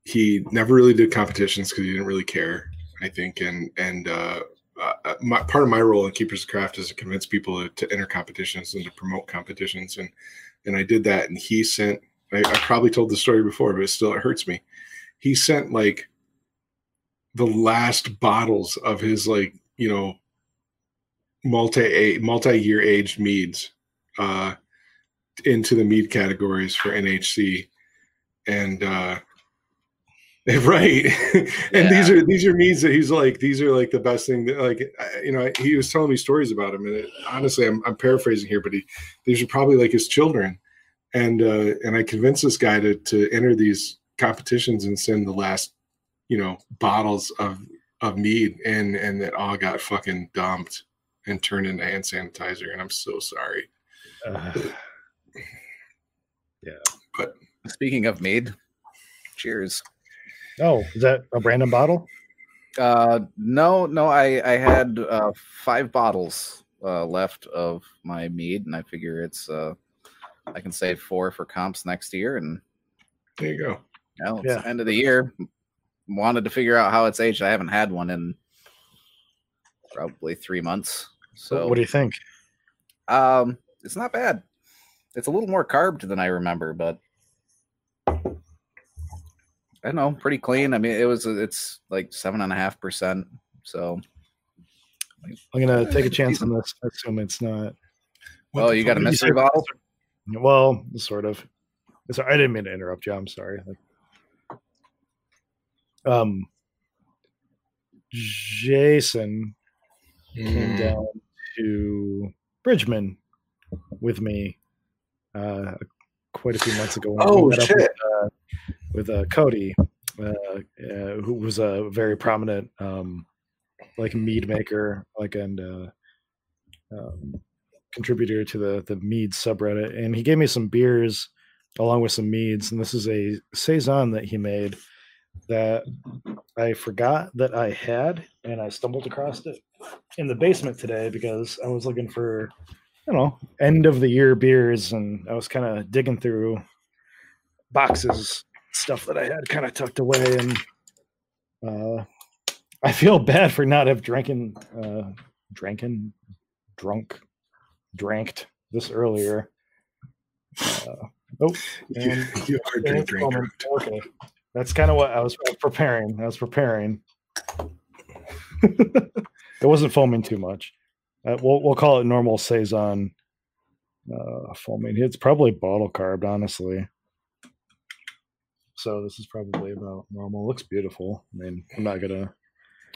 he never really did competitions because he didn't really care, I think. And and uh, uh, my, part of my role in Keepers of Craft is to convince people to, to enter competitions and to promote competitions. And and I did that. And he sent. I, I probably told the story before, but it still it hurts me. He sent like the last bottles of his like you know multi multi year aged meads uh into the mead categories for NHC and uh right. And these are these are meads that he's like these are like the best thing that like you know he was telling me stories about him. And it, honestly I'm, I'm paraphrasing here but he these are probably like his children. And uh and I convinced this guy to to enter these competitions and send the last you know bottles of of mead and and it all got fucking dumped and turned into hand sanitizer. And i'm so sorry. Uh, Speaking of mead, cheers. oh, is that a random bottle? Uh, no, no, I I had uh, five bottles uh, left of my mead, and I figure it's uh, I can save four for comps next year, and there you go you know, it's Yeah. the end of the year. Wanted to figure out how it's aged. I haven't had one in probably three months. So what do you think? Um, it's not bad. It's a little more carbed than I remember, but I don't know, pretty clean. I mean, it was it's like seven and a half percent. So, I'm gonna take a chance on this. I assume it's not. well, you got a fuck did you mystery bottle. Well, sort of. Sorry, I didn't mean to interrupt you. I'm sorry. Um, Jason came Mm. down to Bridgman with me uh, quite a few months ago. Oh shit! With, uh, with uh, Cody, uh, uh, who was a very prominent um, like mead maker, like and uh, um, contributor to the the mead subreddit, and he gave me some beers along with some meads, and this is a saison that he made that I forgot that I had, and I stumbled across it in the basement today because I was looking for, you know, end of the year beers, and I was kind of digging through boxes, stuff that I had kind of tucked away, and uh, I feel bad for not have drinking, uh, drinking, drunk, dranked this earlier. Uh, oh, You, and you are yeah, drink, drink, Okay, that's kind of what I was preparing. I was preparing. it wasn't foaming too much. Uh, we'll we'll call it normal saison uh, foaming. It's probably bottle carved, honestly. So this is probably about normal. Looks beautiful. I mean, I'm not gonna.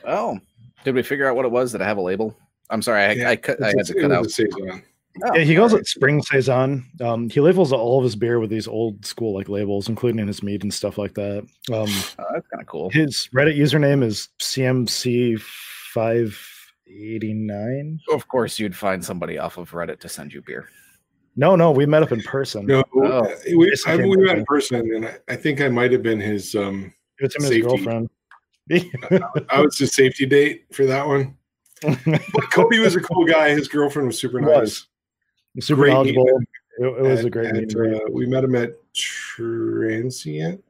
Oh, did we figure out what it was? Did I have a label? I'm sorry, I, Yeah, I, cut, I had to cut out. a saison. Oh, yeah, he calls alright. it spring saison. Um, he labels all of his beer with these old school like labels, including his mead and stuff like that. Um, Oh, that's kind of cool. His Reddit username is CMC five eighty nine. Of course, you'd find somebody off of Reddit to send you beer. No, no, we met up in person. No, Oh. uh, we, I, came we met in person, and I, I think I might have been his. um it's him and his girlfriend. I was his safety date for that one. But Cody was a cool guy. His girlfriend was super nice. was. Super Great knowledgeable. It, it was a great at, meeting. uh, we met him at Transient.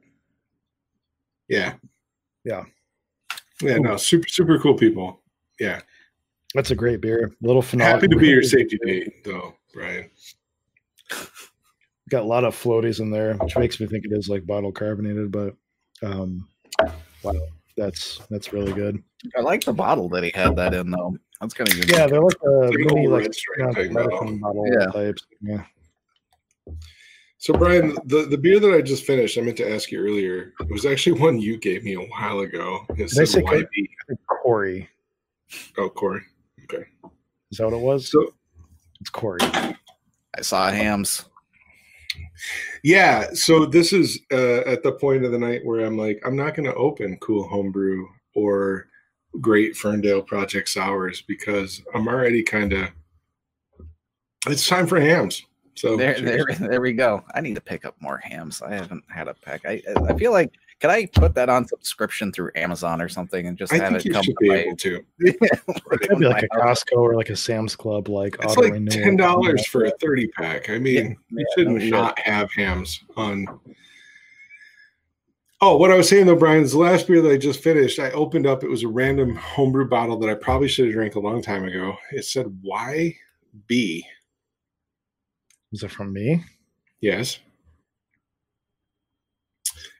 Yeah. Yeah. Yeah. No, super super cool people. Yeah. That's a great beer. Little phenol. Happy to be your safety date, though, Brian. Got a lot of floaties in there, which makes me think it is like bottle carbonated. But um, wow, that's that's really good. I like the bottle that he had that in, though. That's kind of unique. Yeah, they're like a It's like mini like red stripe you know, type medicine bottle Yeah. types. Yeah. So, Brian, the, the beer that I just finished, I meant to ask you earlier. It was actually one you gave me a while ago. It I said say YB. Corey. Oh, Corey. Is that what it was? So, It's Corey. I saw Hamm's. yeah. So, this is uh, at the point of the night where I'm like, I'm not going to open Cool Homebrew or Great Ferndale Project Sours because I'm already kind of. It's time for Hamm's. So, There, cheers. there, there we go. I need to pick up more Hamm's. I haven't had a pack. I, I feel like can I put that on subscription through Amazon or something and just I have think it you come should to be my, able to. It'd be like a house? Costco or like a Sam's Club, like It's auto like renewal. ten dollars for a thirty pack. I mean, Yeah, you yeah, shouldn't no shit. not have Hamm's on. Oh, what I was saying though, Brian, is the last beer that I just finished. I opened up. It was a random homebrew bottle that I probably should have drank a long time ago. It said YB. Is it from me? Yes, it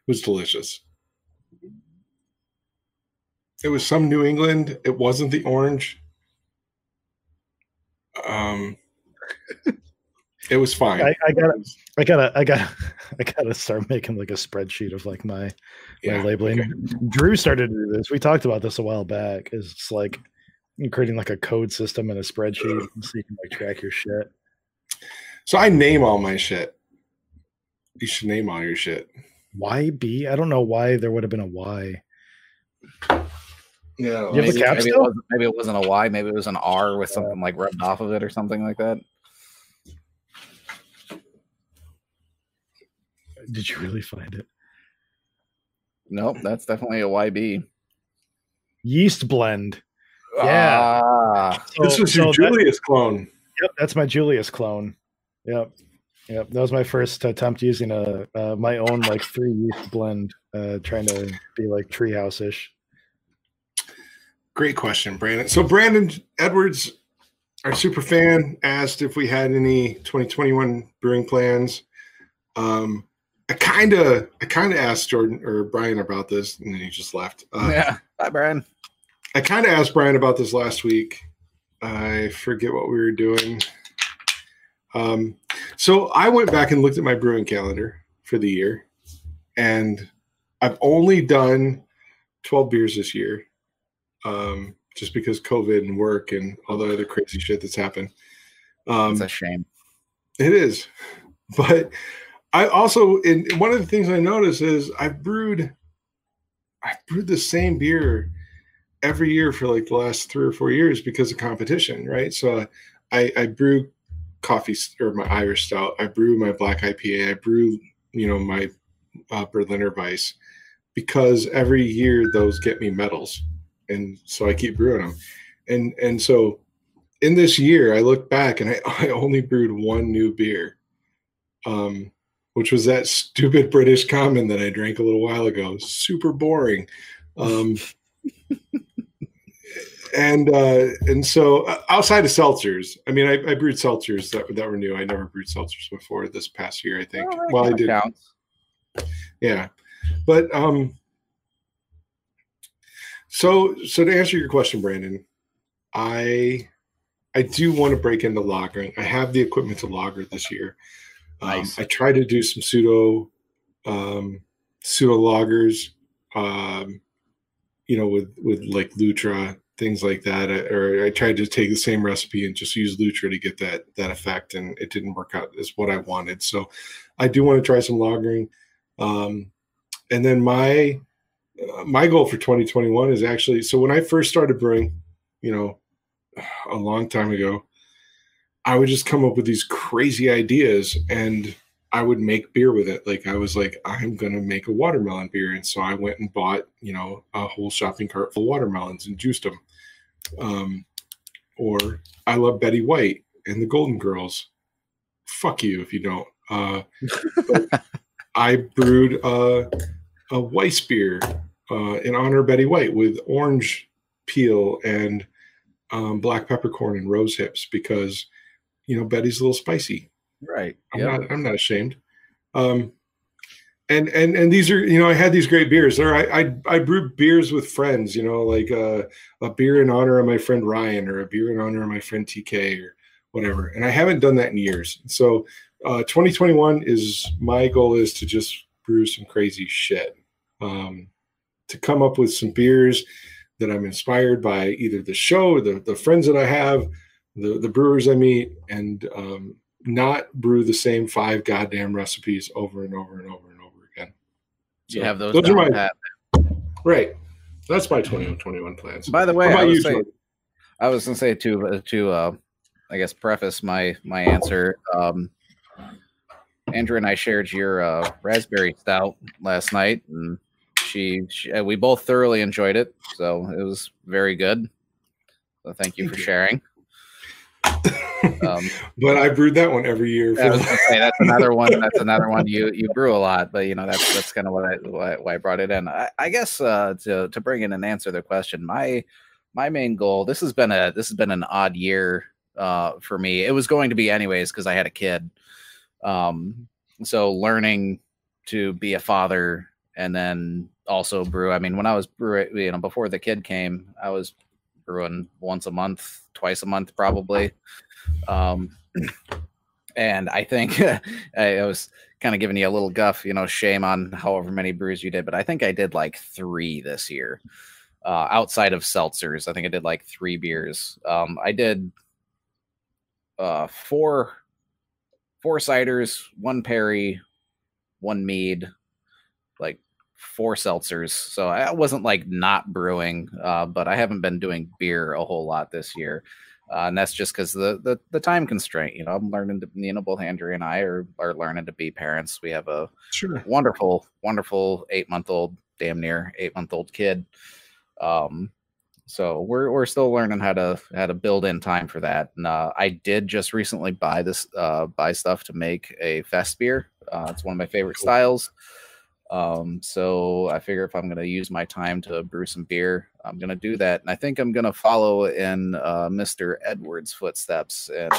was delicious. It was some New England. It wasn't the orange. Um, it was fine. I, I gotta, I gotta, I gotta, I gotta start making like a spreadsheet of like my my labeling. okay. Drew started to do this. We talked about this a while back. Is it's like creating like a code system in a spreadsheet so you can like track your shit. So I name all my shit. You should name all your shit. Why B? I don't know why there would have been a Y. Yeah. You have a maybe, maybe, it wasn't, maybe it wasn't a Y, maybe it was an R with something like rubbed off of it or something like that. Did you really find it? Nope, that's definitely a YB. Yeast blend. Yeah. Ah, So- this was so your that- Julius clone. Yep, that's my Julius clone. Yep, yep. That was my first attempt using a uh, my own like three yeast blend, uh, trying to be like treehouse ish. Great question, Brandon. So Brandon Edwards, our super fan asked if we had any 2021 brewing plans. Um, I kind of, I kind of asked Jordan or Brian about this, and then he just left. Uh, yeah, bye, Brian. I kind of asked Brian about this last week. I forget what we were doing. Um, so I went back and looked at my brewing calendar for the year, and I've only done 12 beers this year. Um, just because COVID and work and all the other crazy shit that's happened. Um, it's a shame. It is, but I also, in one of the things I noticed is I've brewed, I've brewed the same beer every year for like the last three or four years because of competition, right? So I, I brew coffee or my Irish stout, I brew my black IPA, I brew, you know, my uh, Berliner Weiss because every year those get me medals and so I keep brewing them. And and so in this year, I look back and I, I only brewed one new beer, um, which was that stupid British common that I drank a little while ago. Super boring. Um, and uh, and so uh, outside of seltzers, I mean, I, I, brewed seltzers that, that were new. I never brewed seltzers before this past year. I think. Oh, well, I did. Counts. Yeah, but um, so, so to answer your question, Brandon, I I do want to break into lagering. I have the equipment to lager this year. Um, nice. I try to do some pseudo um, pseudo loggers, um, you know, with with like Lutra things like that. I, or I tried to take the same recipe and just use Lutra to get that that effect, and it didn't work out as what I wanted. So, I do want to try some lagering. Um, and then my my goal for 2021 is actually so when I first started brewing, you know, a long time ago, I would just come up with these crazy ideas and I would make beer with it. Like I was like, I'm gonna make a watermelon beer, and so I went and bought, you know, a whole shopping cart full of watermelons and juiced them. Um, or I love Betty White and the Golden Girls. Fuck you if you don't. Uh, I brewed a, a Weiss beer uh, in honor of Betty White with orange peel and um, black peppercorn and rose hips because you know Betty's a little spicy. Right. I'm yep. not. I'm not ashamed. Um, and and and these are you know I had these great beers. There I I, I brewed beers with friends. You know like uh, a beer in honor of my friend Ryan or a beer in honor of my friend TK or whatever. And I haven't done that in years. So uh, 2021 is my goal is to just brew some crazy shit. Um, to come up with some beers that I'm inspired by either the show, the the friends that I have, the the brewers I meet, and um, not brew the same five goddamn recipes over and over and over. So you have those. Those are my pat. right. That's my 2021 plans. By the way, I was, say, I was, gonna say to uh, to uh, I guess preface my my answer. Um, Andrew and I shared your uh, raspberry stout last night, and she, she uh, we both thoroughly enjoyed it, so it was very good. So thank you for sharing. Um, but I brewed that one every year. Was say that's another one. That's another one you you brew a lot, but you know that's that's kind of what I why, why I brought it in. I, I guess uh, to to bring in and answer the question, my my main goal. This has been a this has been an odd year uh, for me. It was going to be anyways because I had a kid. Um, so learning to be a father and then also brew. I mean, when I was brewing, you know, before the kid came, I was once a month, twice a month, probably. Um, and I think I was kind of giving you a little guff, you know, shame on however many brews you did, but I think I did like three this year. Uh, outside of seltzers, I think I did like three beers. Um, I did uh, four four ciders, one Perry, one mead, four seltzers. So I wasn't like not brewing, uh, but I haven't been doing beer a whole lot this year. Uh, and that's just because the, the the time constraint. You know, I'm learning to both Andrew and I are are learning to be parents. We have a sure. wonderful, wonderful eight month old, damn near eight month old kid. Um, so we're we're still learning how to how to build in time for that. And uh, I did just recently buy this uh, buy stuff to make a fest beer. Uh, it's one of my favorite cool. styles. Um, so I figure if I'm going to use my time to brew some beer, I'm going to do that. And I think I'm going to follow in uh, Mr. Edwards' footsteps and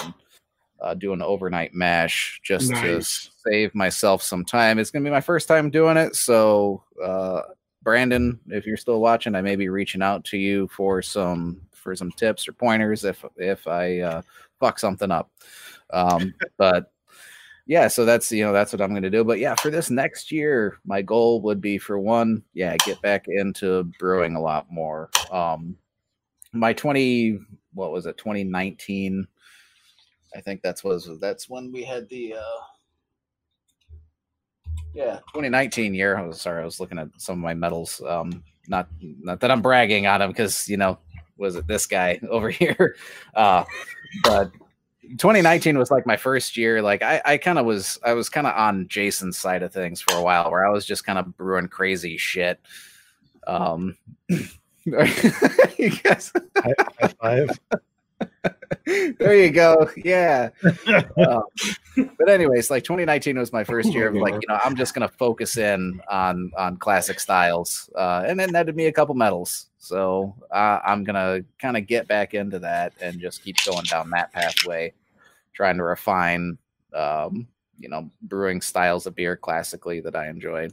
uh, do an overnight mash just Nice. to save myself some time. It's going to be my first time doing it. So, uh, Brandon, if you're still watching, I may be reaching out to you for some for some tips or pointers if if I uh, fuck something up. Um, but yeah, so that's you know that's what I'm going to do. But yeah, for this next year, my goal would be for one, yeah, get back into brewing a lot more. Um, my 20, what was it, 2019? I think that's was that's when we had the uh yeah 2019 year. I was sorry, I was looking at some of my medals. Um, not not that I'm bragging on them because you know was it this guy over here, uh, but 2019 was like my first year. Like I, I kind of was, I was kind of on Jason's side of things for a while, where I was just kind of brewing crazy shit. Um, you guys, High, five. there you go. Yeah. Um, but anyways, like 2019 was my first year of like, you know, I'm just gonna focus in on on classic styles, uh, and then netted me a couple medals. So uh, I'm gonna kind of get back into that and just keep going down that pathway, trying to refine, um, you know, brewing styles of beer classically that I enjoy.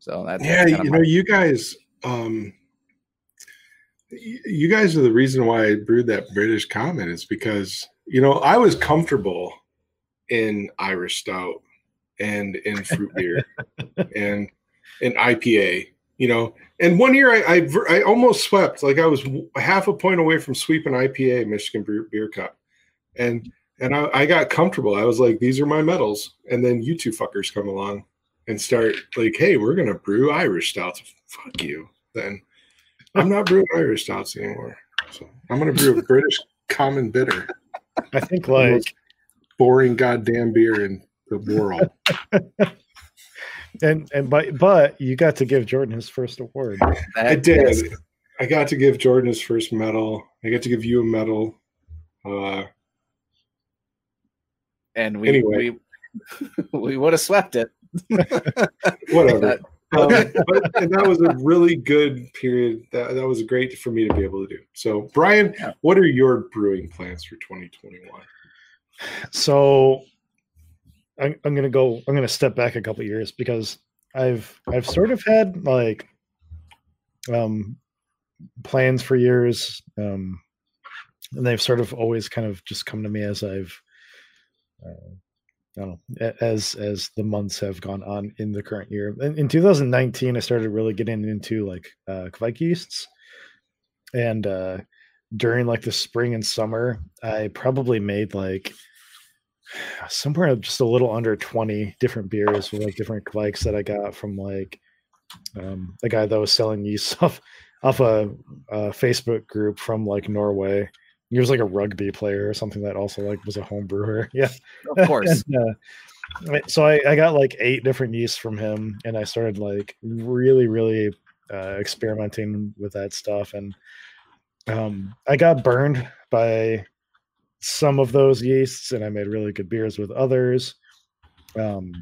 So that's yeah you know you guys um you guys are the reason why i brewed that british common is because you know i was comfortable in irish stout and in fruit beer and in ipa you know and one year I, I i almost swept like i was half a point away from sweeping ipa michigan beer, beer cup and and I, I got comfortable i was like these are my medals and then you two fuckers come along and start like, hey, we're gonna brew Irish stouts. Fuck you. Then I'm not brewing Irish stouts anymore. So I'm gonna brew a British common bitter. I think The like most boring goddamn beer in the world. and and but but you got to give Jordan his first award. that I is- did. I got to give Jordan his first medal. I got to give you a medal. Uh, and we Anyway. we, we would have swept it. whatever. Um, but and that was a really good period. That that was great for me to be able to do. So, Brian, Yeah. what are your brewing plans for 2021? So I'm, I'm gonna go. I'm gonna step back a couple years because I've I've sort of had like um plans for years, um, and they've sort of always kind of just come to me as I've I don't know as as the months have gone on in the current year. In, in 2019, I started really getting into like uh, Kveik yeasts, and uh, during like the spring and summer, I probably made like somewhere just a little under 20 different beers with like different Kveiks that I got from like um, guy that was selling yeast off off a, a Facebook group from like Norway. He was like a rugby player or something that also like was a home brewer. Yeah. Of course. And, uh, so I, I got like eight different yeasts from him and I started like really, really uh, experimenting with that stuff. And um, I got burned by some of those yeasts and I made really good beers with others. Um,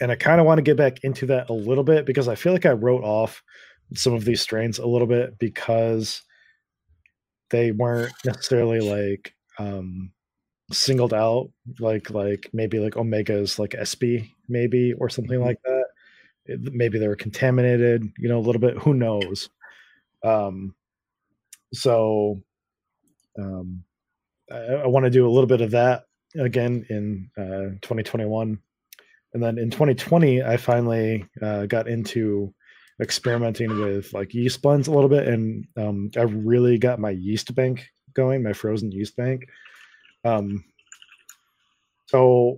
and I kind of want to get back into that a little bit because I feel like I wrote off some of these strains a little bit because they weren't necessarily like um singled out like like maybe like omegas like sp maybe or something like that. Maybe they were contaminated you know a little bit who knows? Um so um i, I want to do a little bit of that again in uh 2021 and then in 2020 i finally uh, got into experimenting with like yeast blends a little bit and um, i really got my yeast bank going my frozen yeast bank. Um, so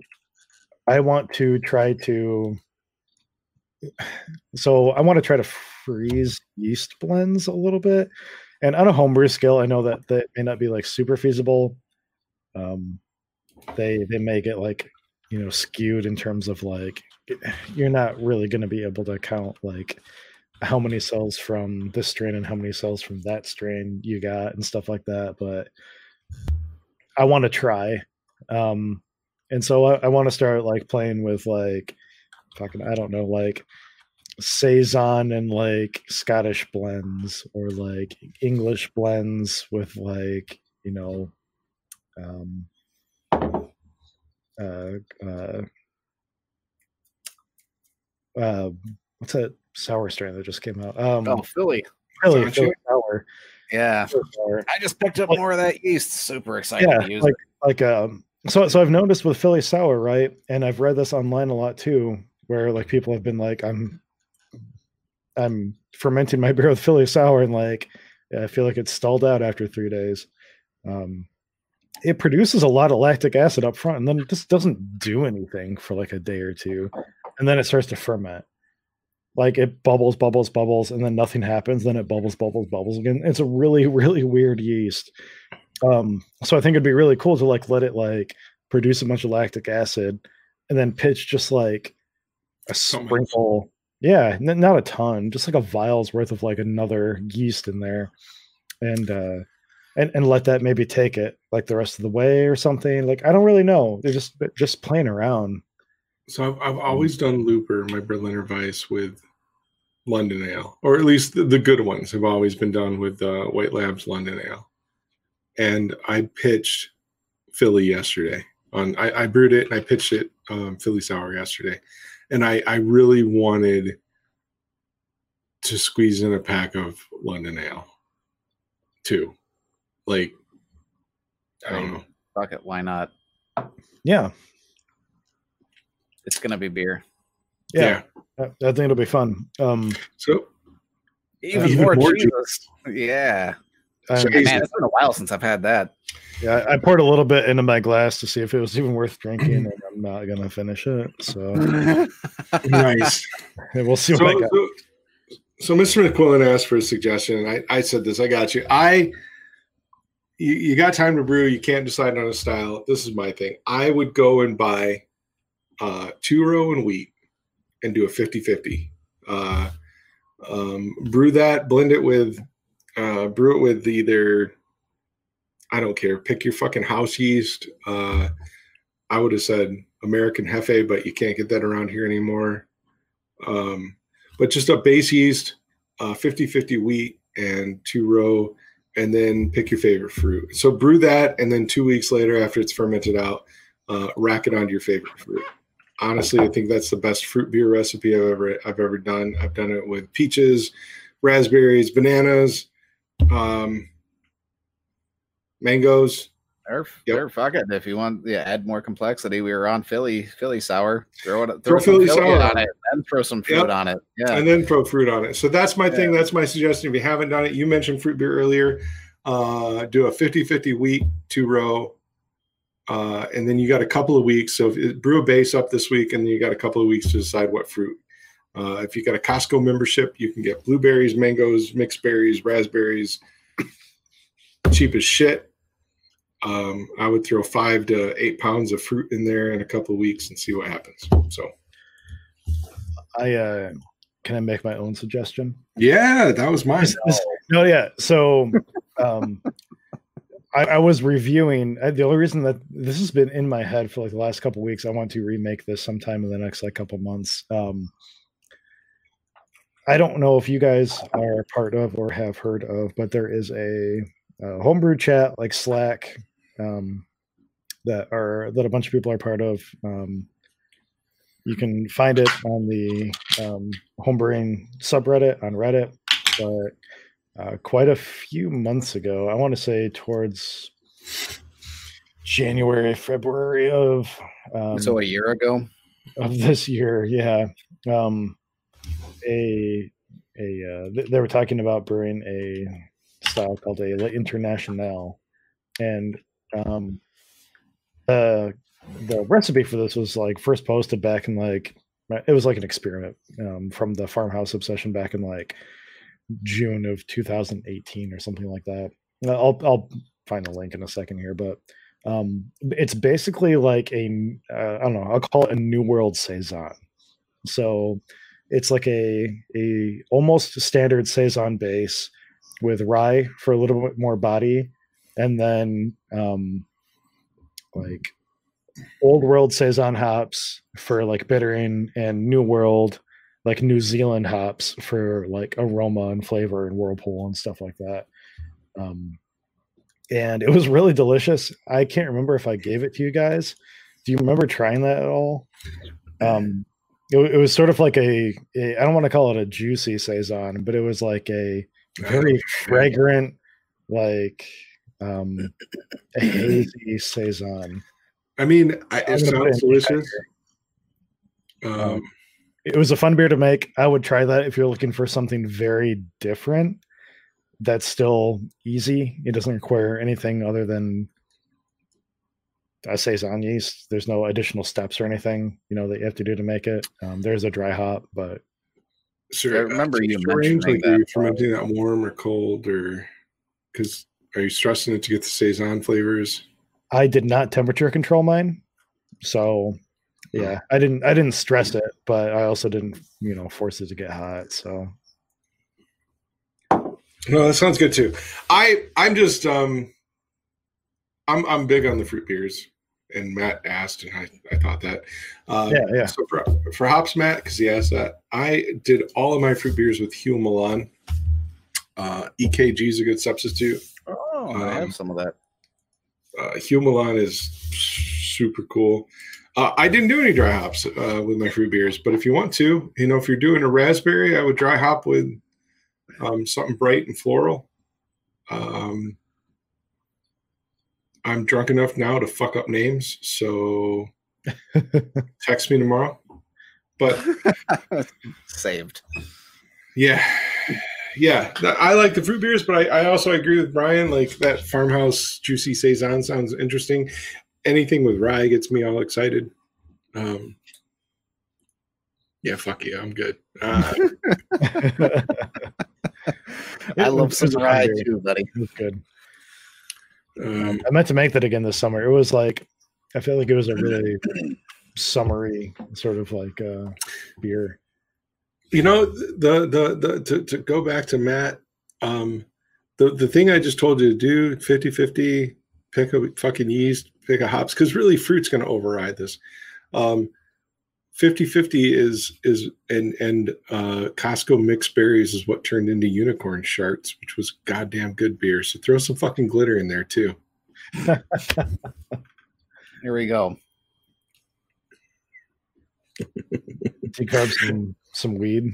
i want to try to so i want to try to freeze yeast blends a little bit. And on a homebrew scale i know that that may not be like super feasible. Um, they they may get like you know skewed in terms of like you're not really going to be able to count like how many cells from this strain and how many cells from that strain you got and stuff like that but i want to try um and so i, I want to start like playing with like fucking i don't know like saison and like Scottish blends or like English blends with like you know um uh uh uh what's that sour strain that just came out um Oh, Philly. Sour Philly sour, Yeah. Philly sour. I just picked up Like- more of that yeast. Super excited Yeah, to use like it. like um so so I've noticed with Philly sour, right? And I've read this online a lot too, where like people have been like, I'm I'm fermenting my beer with Philly sour and like I feel like it's stalled out after three days. Um it produces a lot of lactic acid up front and then it just doesn't do anything for like a day or two. And then it starts to ferment. Like it bubbles, bubbles, bubbles, and then nothing happens. Then it bubbles, bubbles, bubbles again. It's a really, really weird yeast um so i think it'd be really cool to like let it like produce a bunch of lactic acid and then pitch just like a So much. sprinkle yeah n- not a ton just like a vial's worth of like another yeast in there and uh and, and let that maybe take it like the rest of the way or something like i don't really know they're just just playing around So I've, I've always done Looper, my Berliner Weiss, with London Ale, or at least the, the good ones have always been done with uh, White Labs London Ale. And I pitched Philly yesterday. On I, I brewed it and I pitched it um, Philly sour yesterday, and I I really wanted to squeeze in a pack of London Ale, too. Like I don't know. Fuck it. Why not? yeah It's gonna be beer. Yeah, I, I think it'll be fun um So Even, Even more, more Jesus. Yeah. I- So Man, it's been a while since I've had that. Yeah, I I poured a little bit into my glass to see if it was even worth drinking, and I'm not gonna finish it. So nice. And we'll see what so, I got. so, so Mr. McQuillan asked for a suggestion. and I, I said this. I got you. I you, you got time to brew. You can't decide on a style. This is my thing. I would go and buy uh, two row and wheat and do a 50-50. Uh, um, brew that, blend it with, uh, brew it with either. I don't care. Pick your fucking house yeast. Uh, I would have said American Hefe, but you can't get that around here anymore. Um, but just a base yeast, uh, 50-50 wheat and two row, and then pick your favorite fruit. So brew that, and then two weeks later, after it's fermented out, uh, rack it onto your favorite fruit. Honestly, I think that's the best fruit beer recipe I've ever I've ever done. I've done it with peaches, raspberries, bananas, um, mangoes. Or, Yep. or fuck it. If you want yeah, add more complexity, we were on Philly, Philly sour. Throw it Throw throw, Philly Philly sour on it and throw some fruit Yep. on it. Yeah. and then throw fruit on it. So that's my thing. That's my suggestion. If you haven't done it, you mentioned fruit beer earlier. Uh, do a 50 50 wheat, two row. Uh, and then you got a couple of weeks. So if it, brew a base up this week, and then you got a couple of weeks to decide what fruit. Uh, if you got a Costco membership, you can get blueberries, mangoes, mixed berries, raspberries, cheap as shit. Um, I would throw five to eight pounds of fruit in there in a couple of weeks and see what happens. So, I uh can I make my own suggestion? yeah, that was mine. This- no, yeah. So, um, I, I was reviewing. uh, The only reason that this has been in my head for like the last couple weeks, I want to remake this sometime in the next like couple months. Um, I don't know if you guys are part of or have heard of, but there is a, uh homebrew chat like Slack um, that are that a bunch of people are part of. Um, you can find it on the um, homebrewing subreddit on Reddit, but uh, quite a few months ago. I want to say towards January, February of um, so a year ago. of this year. Yeah, um, a a uh, th- they were talking about brewing a style called a La Internationale, and um, the the recipe for this was like first posted back in like it was like an experiment um, from the farmhouse obsession back in like June of 2018 or something like that. I'll I'll find the link in a second here, but um, it's basically like a uh, I don't know. I'll call it a New World saison. So it's like a a almost standard saison base with rye for a little bit more body, and then um, like old world saison hops for like bittering and new world like New Zealand hops for like aroma and flavor and whirlpool and stuff like that. Um, and it was really delicious. I can't remember if I gave it to you guys. Do you remember trying that at all? Um, it, it was sort of like a, a I don't want to call it a juicy saison, but it was like a very fragrant, like um, a hazy saison. I mean, I, it sounds delicious. Um, It was a fun beer to make. I would try that if you're looking for something very different. That's still easy. It doesn't require anything other than a saison yeast. There's no additional steps or anything, you know, that you have to do to make it. Um, there's a dry hop, but so, I remember you temperature range, mentioning like, Are you that, fermenting that warm or cold, or because are you stressing it to get the saison flavors? I did not temperature control mine. So yeah, I didn't I didn't stress it, but I also didn't, you know, force it to get hot. So No, that sounds good too. I I'm just um I'm I'm big on the fruit beers, and Matt asked, and I, I thought that. Um, Yeah, yeah. So for for hops, Matt, because he asked that, I did all of my fruit beers with Huell Melon. Uh, EKG is a good substitute. Oh, I Um, have some of that. Uh, Huell Melon is super cool. Uh, I didn't do any dry hops uh, with my fruit beers, but if you want to, you know, if you're doing a raspberry, I would dry hop with um, something bright and floral. Um, I'm drunk enough now to fuck up names, so text me tomorrow. But Saved. yeah, yeah, I like the fruit beers, but I, I also agree with Brian. Like that farmhouse juicy saison sounds interesting. Anything with rye gets me all excited. Um, yeah, fuck you, I'm good. Uh, I love was- some was a fun rye beer. too, buddy. It was good. um, I meant to make that again this summer. It was like I feel like it was a really summery sort of like uh beer. you know the the the to, to go back to matt um the the thing i just told you to do 50 50 pick a fucking yeast pick a hops because really fruit's going to override this. Um 50 50 is is and and uh costco mixed berries is what turned into unicorn sharts which was goddamn good beer. So throw some fucking glitter in there too. Here we go. Decarb some some weed.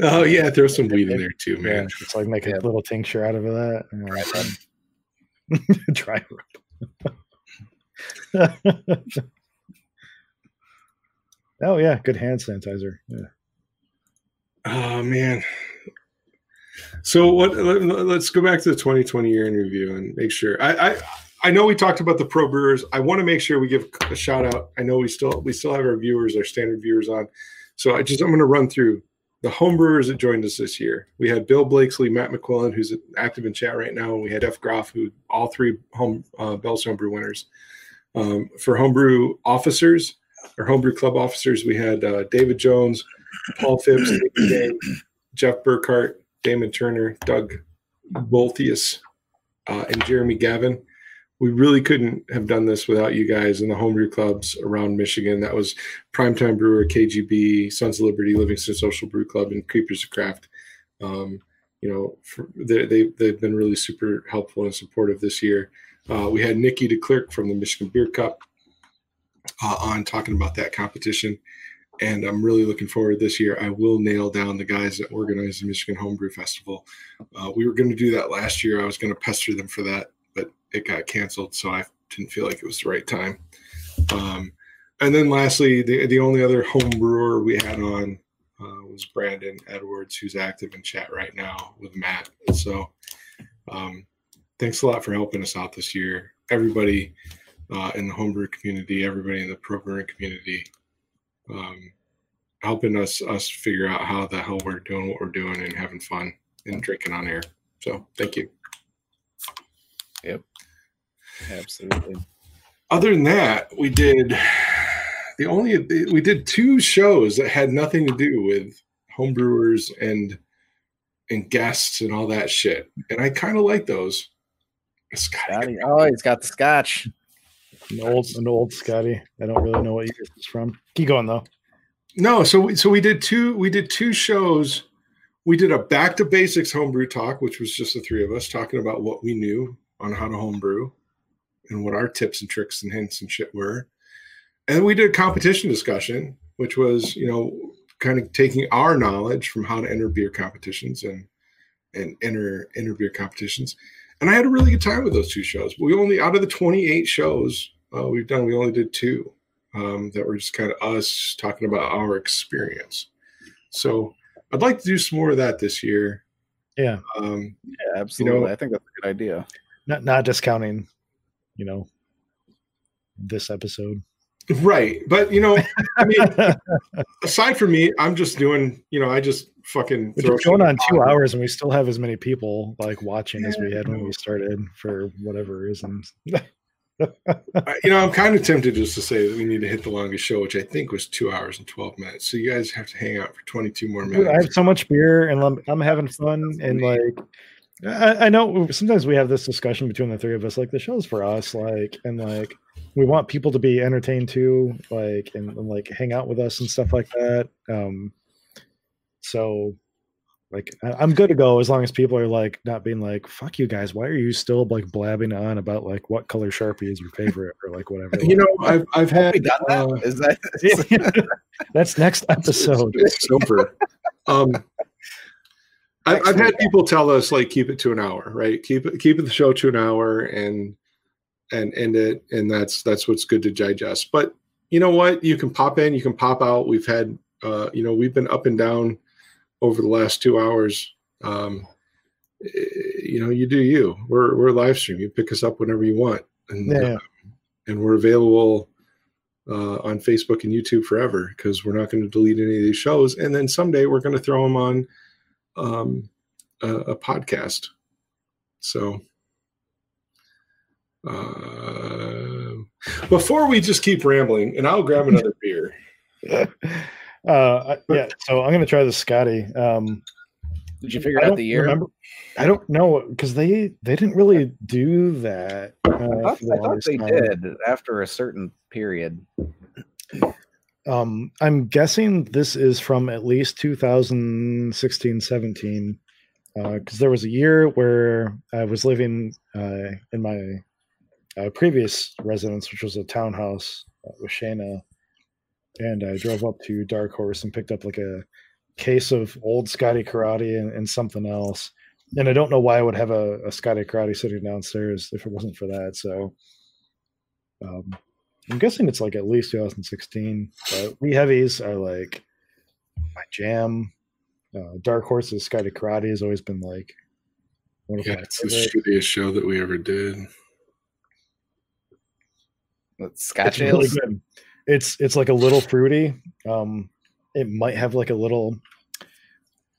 oh yeah throw some weed in there too Yeah, man it's like make a little tincture out of that. Dry Dry rub. oh yeah, good hand sanitizer. Yeah. Oh man. So what? Let, us go back to the 2020 year in review and make sure. I, I I know we talked about the pro brewers. I want to make sure we give a shout out. I know we still we still have our viewers, our standard viewers on. So I just I'm going to run through the homebrewers that joined us this year. We had Bill Blakesley, Matt McQuillan, who's active in chat right now, and we had F. Groff, who all three home uh, Bell's homebrew winners. Um, for homebrew officers or homebrew club officers, we had uh, David Jones, Paul Phipps, Jeff Burkhart, Damon Turner, Doug Bolthuis, uh, and Jeremy Gavin. We really couldn't have done this without you guys and the homebrew clubs around Michigan. That was Primetime Brewer, KGB, Sons of Liberty, Livingston Social Brew Club, and Creepers of Craft. Um, you know, for, they, they, they've been really super helpful and supportive this year. Uh, we had Nikki DeClerc from the Michigan Beer Cup uh, on talking about that competition and I'm really looking forward this year. I will nail down the guys that organize the Michigan Homebrew Festival. Uh, we were going to do that last year. I was going to pester them for that, it got canceled, so I didn't feel like it was the right time. Um, and then lastly, the the only other home brewer we had on uh, was Brandon Edwards, who's active in chat right now with Matt. So um, thanks a lot for helping us out this year, everybody uh, in the homebrew community, everybody in the pro brewing community um, helping us us figure out how the hell we're doing what we're doing and having fun and drinking on air. So thank you. Absolutely. Other than that, we did the only we did two shows that had nothing to do with homebrewers and and guests and all that shit, and I kind of like those. Scotty, Scotty. Oh, he's got the scotch. An old an old Scotty. I don't really know what year this is from. Keep going though. No, so we, so we did two we did two shows. We did a back to basics homebrew talk, which was just the three of us talking about what we knew on how to homebrew and what our tips and tricks and hints and shit were. And we did a competition discussion, which was, you know, kind of taking our knowledge from how to enter beer competitions and and enter enter beer competitions. And I had a really good time with those two shows. We only out of the 28 shows uh, we've done, we only did two um, that were just kind of us talking about our experience. So I'd like to do some more of that this year. Yeah. Um, Yeah, absolutely. know- I think that's a good idea. Not not discounting, you know, this episode. right. But, you know, I mean, aside from me, I'm just doing, you know, I just fucking is going on two hours, and we still have as many people like watching as we had when we started for whatever reasons. You know, I'm kind of tempted just to say that we need to hit the longest show, which I think was two hours and 12 minutes. So you guys have to hang out for 22 more Dude, I have so much beer, and I'm, I'm having fun, and like. I, I know sometimes we have this discussion between the three of us, like the show's for us, like, and like we want people to be entertained too, like, and, and like hang out with us and stuff like that. Um, so, like, I, I'm good to go as long as people are like not being like, "Fuck you guys, why are you still like blabbing on about like what color sharpie is your favorite or like whatever." You know, I've, I've had done that? uh, Is that that's next episode. It's over. Um, I, I've had people tell us like keep it to an hour, right? Keep it keep the show to an hour and and end it, and that's that's what's good to digest. But you know what? You can pop in, you can pop out. We've had uh, you know we've been up and down over the last two hours. Um, eh, you know, you do you. We're we're live stream. You pick us up whenever you want, and Yeah. uh, and we're available uh, on Facebook and YouTube forever because we're not going to delete any of these shows. And then someday we're going to throw them on um, a, a podcast. So uh, before we just keep rambling, and I'll grab another beer. uh, yeah, so I'm gonna try the Scotty. Um, Did you figure I out the year? remember. I don't know because they they didn't really do that. Uh, I thought, the I thought they time. did after a certain period. Um, I'm guessing this is from at least 2016, 17, because there was a year where I was living uh, in my uh, previous residence, which was a townhouse uh, with Shayna, and I drove up to Dark Horse and picked up like a case of old Scotty Karate and, and something else. And I don't know why I would have a, a Scotty Karate sitting downstairs if it wasn't for that. So um, I'm guessing it's like at least 2016. But we heavies are like my jam. Uh, Dark Horse's Scotty Karate has always been like one of Yeah, my it's the favorite. shittiest show that we ever did. With Scotch It's really good. It's it's like a little fruity. Um, it might have like a little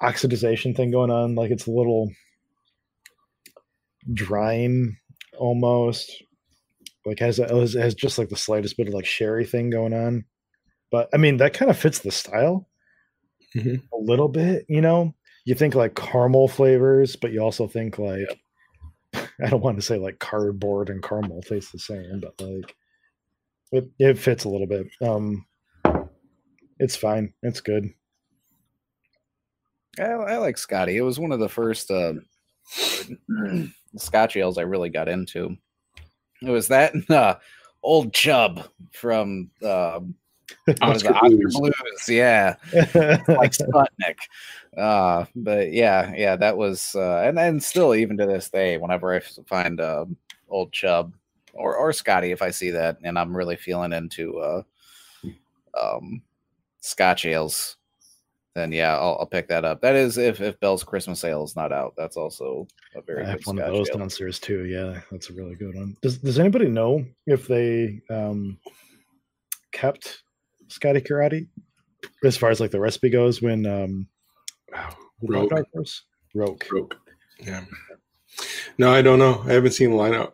oxidization thing going on. Like it's a little drying almost. Like has a, has, has just like the slightest bit of like sherry thing going on. But I mean that kind of fits the style Mhm. a little bit. You know, you think like caramel flavors, but you also think like I don't want to say like cardboard and caramel taste the same, but like it, it fits a little bit. Um, it's fine. It's good. I, I like Scotty. It was one of the first uh, Scotch ales I really got into. It was that and, uh, Old Chub from uh, what is it, Oskar Blues. Blues. Yeah, like Sputnik. Uh, but yeah, yeah, that was, uh, and then still even to this day, whenever I find uh, Old Chub or or Scotty, if I see that, and I'm really feeling into uh, um, Scotch ales, then yeah, I'll, I'll pick that up. That is if if Bell's Christmas ale is not out. That's also a very I have good one of those ale. downstairs too. Yeah, that's a really good one. Does Does anybody know if they um, kept Scotty Karate as far as like the recipe goes when um, who bought Rogue. Dark Roke. Broke. Yeah. No, I don't know. I haven't seen the lineup.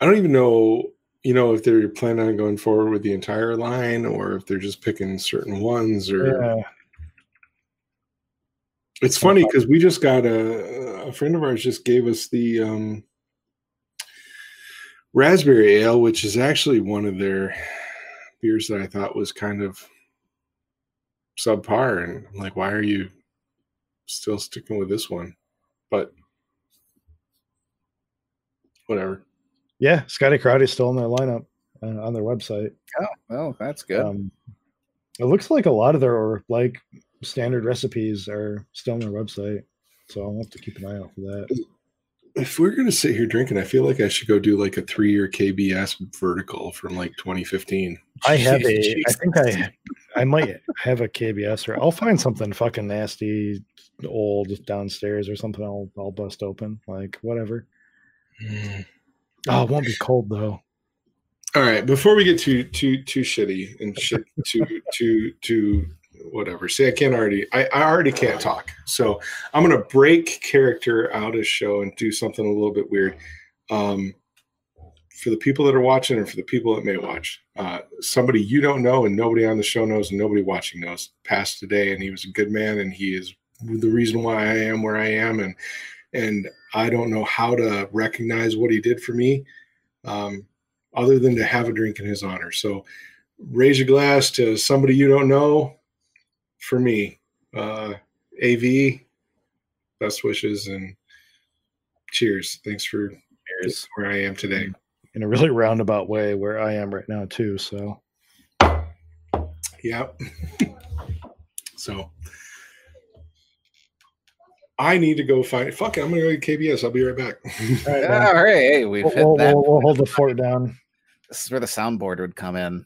I don't even know, you know, if they're planning on going forward with the entire line or if they're just picking certain ones or Yeah, it's funny because we just got a a friend of ours just gave us the um raspberry ale, which is actually one of their beers that I thought was kind of subpar, and I'm like, why are you still sticking with this one? But whatever. Yeah, Scotty Karate is still in their lineup uh, on their website. Oh, well, that's good. Um, it looks like a lot of their like standard recipes are still on their website, so I'll have to keep an eye out for that. If we're gonna sit here drinking, I feel like I should go do like a three-year KBS vertical from like 2015. I have a. I Jesus. think I. I might have a KBS or I'll find something fucking nasty, old downstairs or something. I'll I'll bust open like whatever. Mm. Oh, it won't be cold though. All right, before we get too too too shitty and shit to to to whatever. See, I can't already. I, I already can't talk. So I'm gonna break character out of show and do something a little bit weird. Um, for the people that are watching and for the people that may watch, uh, somebody you don't know and nobody on the show knows and nobody watching knows passed today, and he was a good man and he is the reason why I am where I am and and I don't know how to recognize what he did for me. Um, other than to have a drink in his honor. So raise your glass to somebody you don't know for me. Uh, AV, best wishes and cheers. Thanks for Cheers. where I am today. In a really roundabout way, where I am right now too. So Yeah. so I need to go find fuck it. I'm gonna go to KBS. I'll be right back. all right, All well, right, hey, we've we'll, hit we'll- that. we'll- we'll hold the fort down. This is where the soundboard would come in.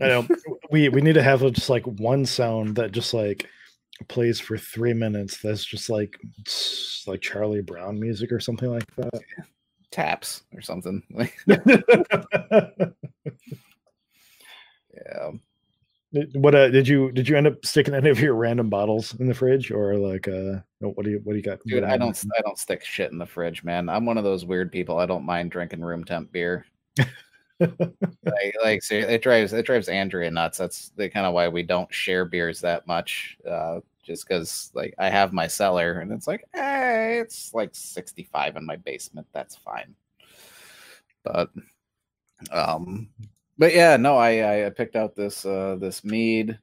I know we we need to have just like one sound that just like plays for three minutes. That's just like like Charlie Brown music or something like that. Taps or something. yeah. What uh, did you did you end up sticking any of your random bottles in the fridge or like uh what do you what do you got? Dude, I don't I don't stick shit in the fridge, man. I'm one of those weird people. I don't mind drinking room temp beer. like, like ser- it drives it drives Andrea nuts. That's the kind of why we don't share beers that much. Uh, just because like I have my cellar and it's like, hey, it's like 65 in my basement. That's fine. But um but yeah, no, I I picked out this uh this mead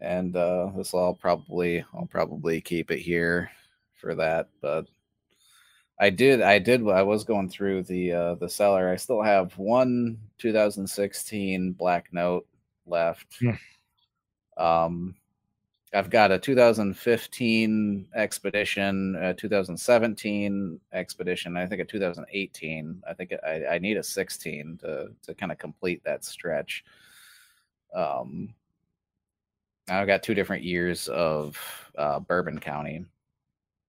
and uh this I'll probably I'll probably keep it here for that, but I did. I did. I was going through the uh, the cellar. I still have one 2016 Black Note left. Hmm. Um, I've got a 2015 Expedition, a 2017 Expedition. I think a 2018. I think I, I need a 16 to to kind of complete that stretch. Um, I've got two different years of uh, Bourbon County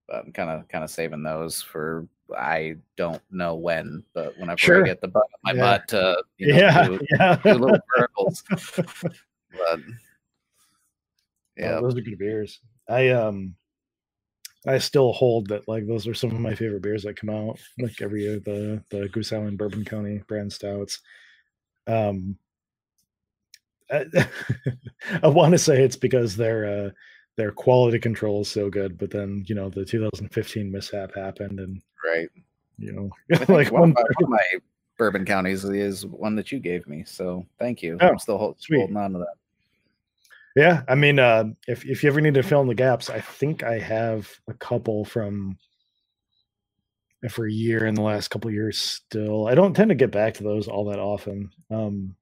but I'm kind of kind of saving those for I don't know when, but whenever Sure. I get the butt of my Yeah. butt to you know, yeah, do, yeah. do little verticals. But Yeah, yeah, those are good beers. I um I still hold that like those are some of my favorite beers that come out like every year, the the Goose Island Bourbon County brand stouts. Um I, I want to say it's because their uh their quality control is so good, but then you know the 2015 mishap happened and right. you know like one, one of my, one of my bourbon counties is one that you gave me, so thank you. Oh, I'm still hold, holding on to that. Yeah, I mean, uh, if if you ever need to fill in the gaps, I think I have a couple from for a year in the last couple years. Still, I don't tend to get back to those all that often. Um,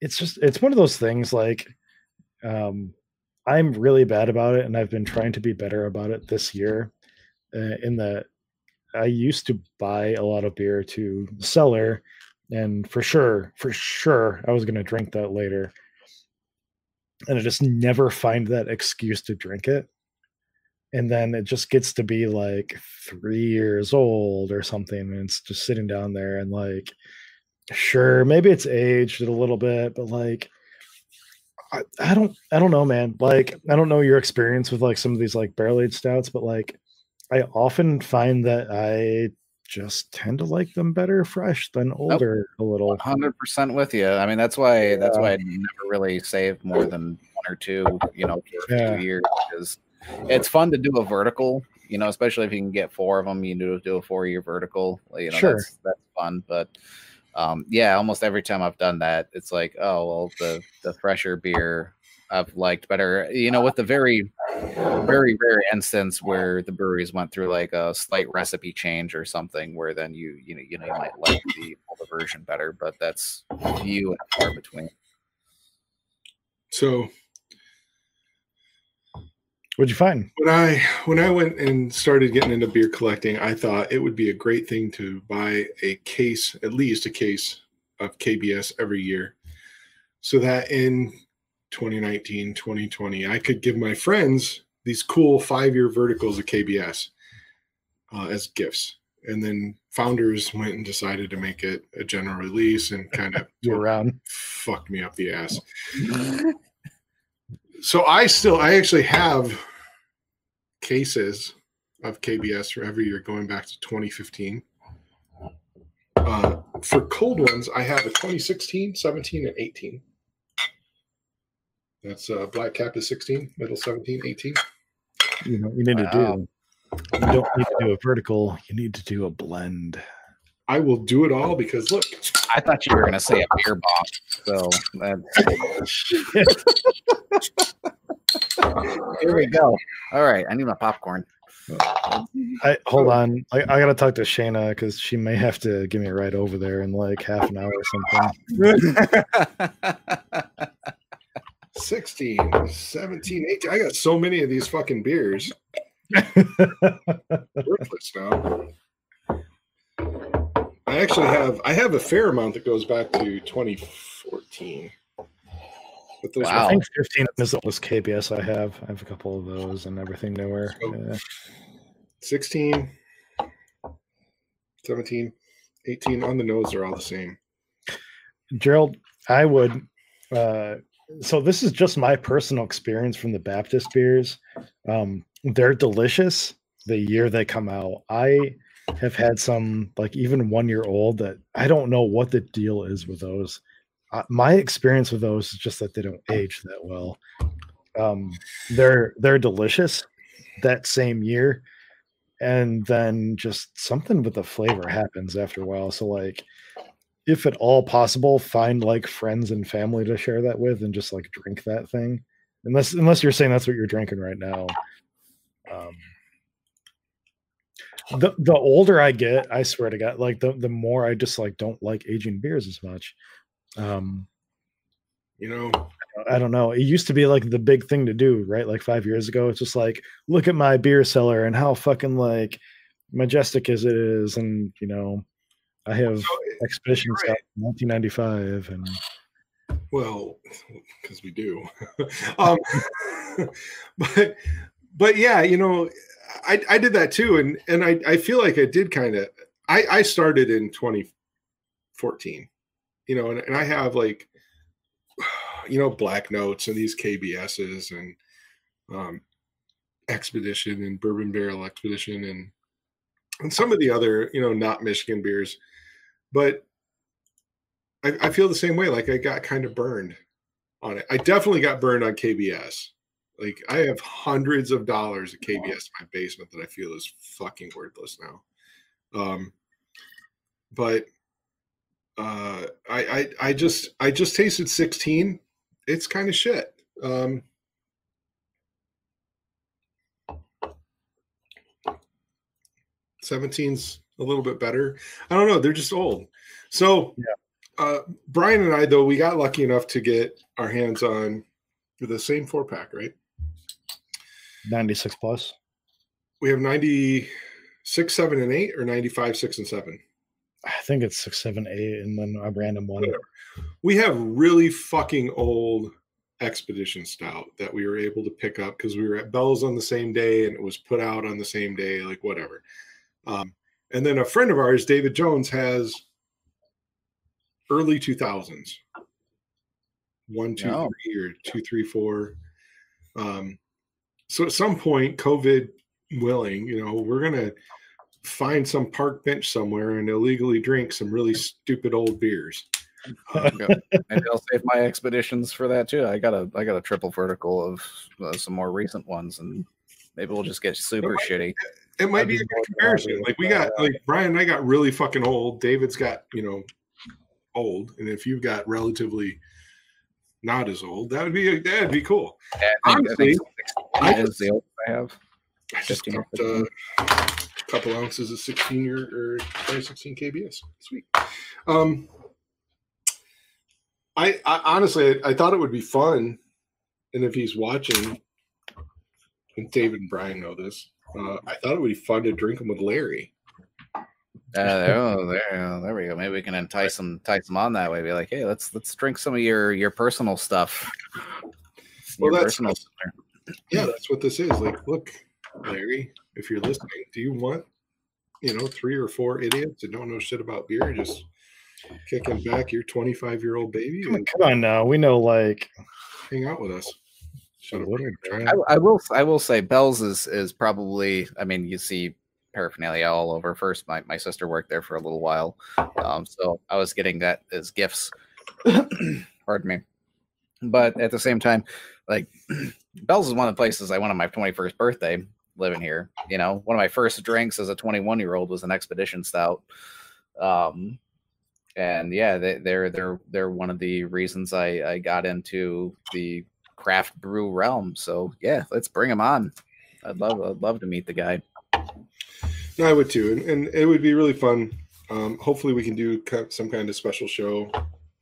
it's just it's one of those things. Like, um, I'm really bad about it, and I've been trying to be better about it this year. Uh, in that, I used to buy a lot of beer to cellar, and for sure, for sure, I was going to drink that later and I just never find that excuse to drink it. And then it just gets to be like three years old or something, and it's just sitting down there and like, sure, maybe it's aged a little bit, but like, I, I don't, I don't know, man. Like, I don't know your experience with like some of these like barrel aged stouts, but like, I often find that I just tend to like them better fresh than older a little. Hundred percent with you. I mean, that's why that's why I never really save more than one or two, you know, Yeah. few years because it's fun to do a vertical, you know, especially if you can get four of them. You do do a four year vertical, you know, Sure. that's that's fun. But um, yeah, almost every time I've done that, it's like, oh well, the the fresher beer I've liked better. You know, with the very very rare instance where the breweries went through like a slight recipe change or something, where then you you know you know you might like the older version better, but that's few and far between. So What'd you find? when I when I went and started getting into beer collecting, I thought it would be a great thing to buy a case, at least a case of KBS every year, so that in 2019, 2020, I could give my friends these cool five year verticals of KBS uh, as gifts. And then founders went and decided to make it a general release and kind of around? fucked me up the ass. So I still, I actually have cases of KBS for every year going back to 2015. Uh, for cold ones, I have a 2016, 17, and 18. That's uh, Black Cap is 16, middle 17, 18. You know, you need Wow. to do. You don't need to do a vertical. You need to do a blend. I will do it all because look, I thought you were gonna say a beer bomb. So that, here we go. All right, I need my popcorn. I hold on. I, I gotta talk to Shayna because she may have to give me a ride over there in like half an hour or something. 16, 17, 18. I got so many of these fucking beers. Worthless now. I actually have I have a fair amount that goes back to 2014. But those Wow. I think 15 is the oldest KBS I have. I have a couple of those and everything newer. So- Yeah. 16, 17, 18 on the nose are all the same. Gerald, I would. Uh, so this is just my personal experience from the Baptist beers. Um, they're delicious the year they come out. I have had some like even one year old that I don't know what the deal is with those. Uh, my experience with those is just that they don't age that well. Um, they're they're delicious that same year, and then just something with the flavor happens after a while. So like if at all possible, find like friends and family to share that with and just like drink that thing. Unless unless you're saying that's what you're drinking right now. Um the the older I get, I swear to God, like the the more I just like don't like aging beers as much. Um You know, I don't know. It used to be like the big thing to do, right? Like five years ago. It's just like, look at my beer cellar and how fucking like majestic as it is. And you know, I have so. Stout from 1995 and well, because we do. um, but but yeah, you know, I I did that too, and and I I feel like I did kind of. I I started in 2014, you know, and, and I have like, you know, black notes and these KBSs and um, expedition and bourbon barrel expedition and and some of the other you know not Michigan beers, but I, I feel the same way. Like I got kind of burned on it. I definitely got burned on KBS. Like I have hundreds of dollars of KBS in my basement that I feel is fucking worthless now. Um, but uh, I, I I just I just tasted 16. It's kind of shit. Um, Seventeen's a little bit better. I don't know. They're just old. So, uh, Brian and I, though, we got lucky enough to get our hands on the same four pack, right? 96 plus. We have 96, 7, and 8, or 95, 6, and 7. I think it's six, seven, eight, and then a random one. Whatever. We have really fucking old expedition stout that we were able to pick up because we were at Bell's on the same day and it was put out on the same day, like whatever. Um, and then a friend of ours, David Jones, has early 2000s one, two, three, or two, three, four. Um, so at some point, COVID willing, you know, we're gonna find some park bench somewhere and illegally drink some really stupid old beers. Um, Maybe I'll save my expeditions for that too. I got a I got a triple vertical of uh, some more recent ones, and maybe we'll just get super might- shitty. It might I'd be be a good comparison. happy Like we got like Brian and I got really fucking old. David's got, you know, old, and if you've got relatively not as old, that would be that'd be cool. Yeah, I think, Honestly, I 16 is just- the oldest I have. I just got uh, a couple ounces of 16 year or 2016 KBS. Sweet. Um, I, I honestly, I, I thought it would be fun, and if he's watching, and David and Brian know this, uh, I thought it would be fun to drink them with Larry. Uh, there, oh, there, there we go. Maybe we can entice them, entice them on that way. Be like, hey, let's let's drink some of your your personal stuff. Well, Your that's- personal. Yeah, that's what this is. Like, look, Larry, if you're listening, do you want, you know, three or four idiots that don't know shit about beer just kicking back your 25 year old baby Come and come on now. We know like hang out with us? Shut up. I, I will I will say Bell's is is probably I mean you see paraphernalia all over. First, my, my sister worked there for a little while, um, so I was getting that as gifts. Pardon me, but at the same time, like Bell's is one of the places I went on my twenty first birthday living here. You know, one of my first drinks as a twenty one year old was an expedition stout. Um, and yeah, they, they're they're they're one of the reasons I I got into the craft brew realm. So yeah, let's bring him on. I'd love I'd love to meet the guy. No, I would too, and, and it would be really fun. Um, hopefully, we can do some kind of special show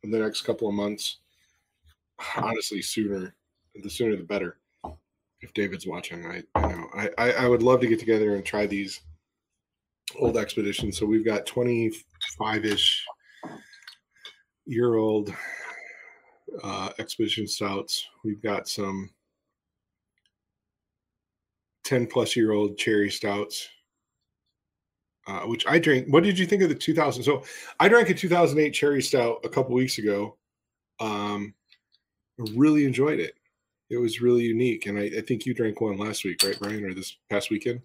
in the next couple of months. Honestly, sooner the sooner the better. If David's watching, I, know I, I I would love to get together and try these old expeditions. So we've got twenty five ish year old uh, expedition stouts. We've got some ten plus year old cherry stouts uh, which I drank. What did you think of the 2000? So I drank a 2008 cherry stout a couple weeks ago. Um, really enjoyed it. It was really unique, and I, I think you drank one last week, right, Brian, or this past weekend?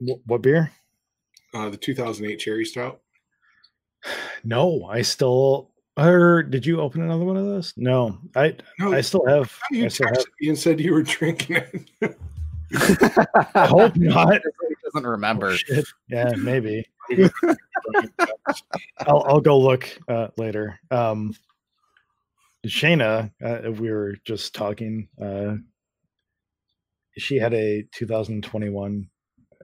what beer? Uh, the 2008 cherry stout. No, I still. Or did you open another one of those? No, I No, I still have. you I still texted have. me and said you were drinking it. I hope not. He doesn't remember. Oh, shit. Yeah, maybe. I'll I'll go look uh, later. Um, Shayna, uh, we were just talking. Uh, she had a 2021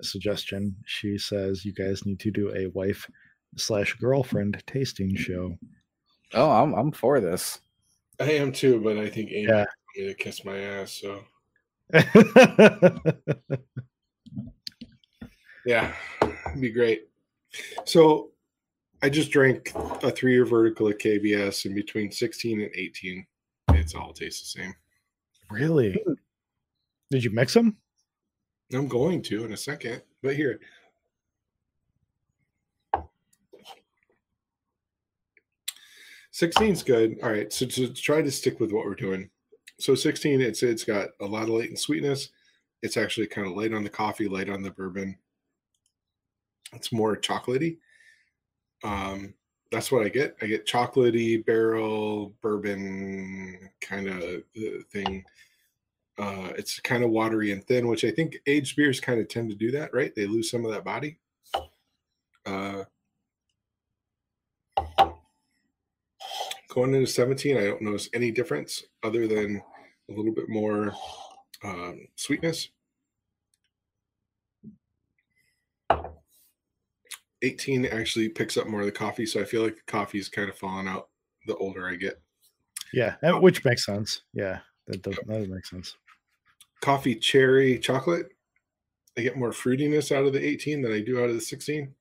suggestion. She says you guys need to do a wife slash girlfriend tasting show. Oh, I'm I'm for this. I am too, but I think Amy Yeah. yeah. me to kiss my ass. So yeah, it'd be great. So I just drank a three-year vertical at KBS, and between 16 and 18, it's all tastes the same. really? Hmm. Did you mix them? I'm going to in a second, but here. Sixteen's good. All right, so to try to stick with what we're doing. So 16, it's it's got a lot of latent sweetness. It's actually kind of light on the coffee, light on the bourbon. It's more chocolatey. Um, that's what I get. I get chocolatey barrel bourbon kind of thing. Uh, it's kind of watery and thin, which I think aged beers kind of tend to do that, right? They lose some of that body. Uh, going into 17, I don't notice any difference other than a little bit more um, sweetness. 18 actually picks up more of the coffee, so I feel like the coffee is kind of falling out the older I get. Yeah, uh, which makes sense. Yeah, that does, that does make sense. Coffee cherry chocolate. I get more fruitiness out of the 18 than I do out of the 16.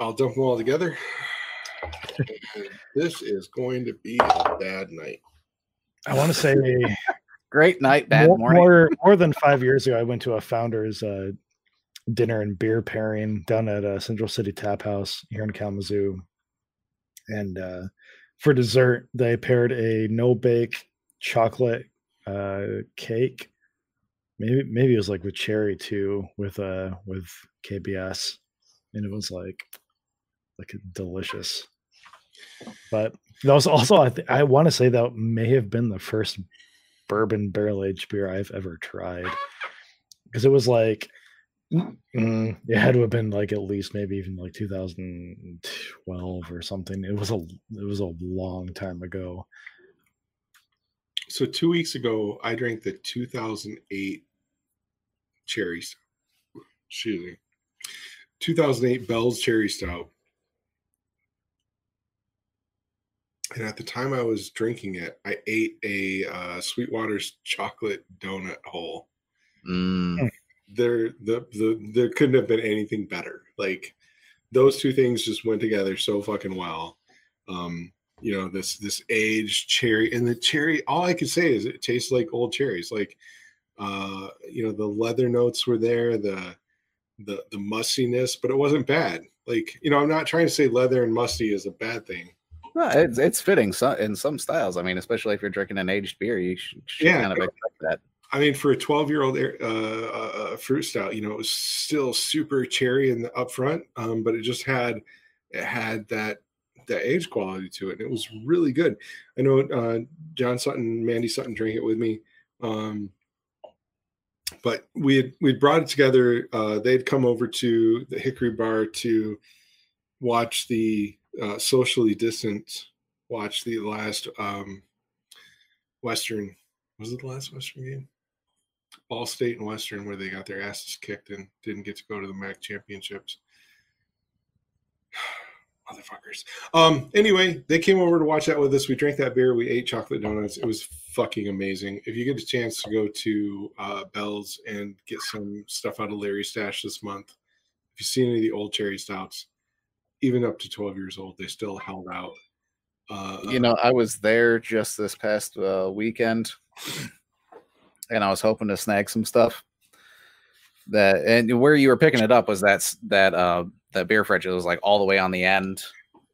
I'll dump them all together. And this is going to be a bad night. I want to say Great night, bad more, morning. more more than five years ago, I went to a founders uh, dinner and beer pairing down at uh, Central City Tap House here in Kalamazoo, and uh, for dessert they paired a no bake chocolate uh, cake. Maybe maybe it was like with cherry too, with uh with KBS, and it was like like delicious. But that was also I th- I want to say that may have been the first bourbon barrel aged beer I've ever tried because it was like Mm, it had to have been like at least maybe even like 2012 or something. It was a it was a long time ago. So two weeks ago, I drank the 2008 cherries. Excuse me. 2008 Bell's Cherry Stout. And at the time I was drinking it, I ate a uh, Sweetwater's chocolate donut hole. Mm. There, the the there couldn't have been anything better. Like those two things just went together so fucking well. Um, you know this this aged cherry and the cherry. All I could say is it tastes like old cherries. Like uh, you know the leather notes were there. The the the mustiness, but it wasn't bad. Like you know, I'm not trying to say leather and musty is a bad thing. No, it's it's fitting so, in some styles. I mean, especially if you're drinking an aged beer, you should, should Yeah. kind of expect that. I mean, for a 12 year old uh, uh, fruit stout, you know, it was still super cherry in the up front, um, but it just had it had that that age quality to it, and it was really good. I know uh, John Sutton, Mandy Sutton drank it with me, um, but we had we brought it together. Uh, they'd come over to the Hickory Bar to watch the uh, socially distant, watch the last um, Western. Was it the last Western game? Ball State and Western, where they got their asses kicked and didn't get to go to the MAC championships. Motherfuckers. Um. Anyway, they came over to watch that with us. We drank that beer. We ate chocolate donuts. It was fucking amazing. If you get a chance to go to uh, Bell's and get some stuff out of Larry's stash this month, if you see any of the old cherry stouts, even up to 12 years old, they still held out. Uh, You know, I was there just this past uh, weekend, and I was hoping to snag some stuff. That and where you were picking it up was that that uh that beer fridge. It was like all the way on the end,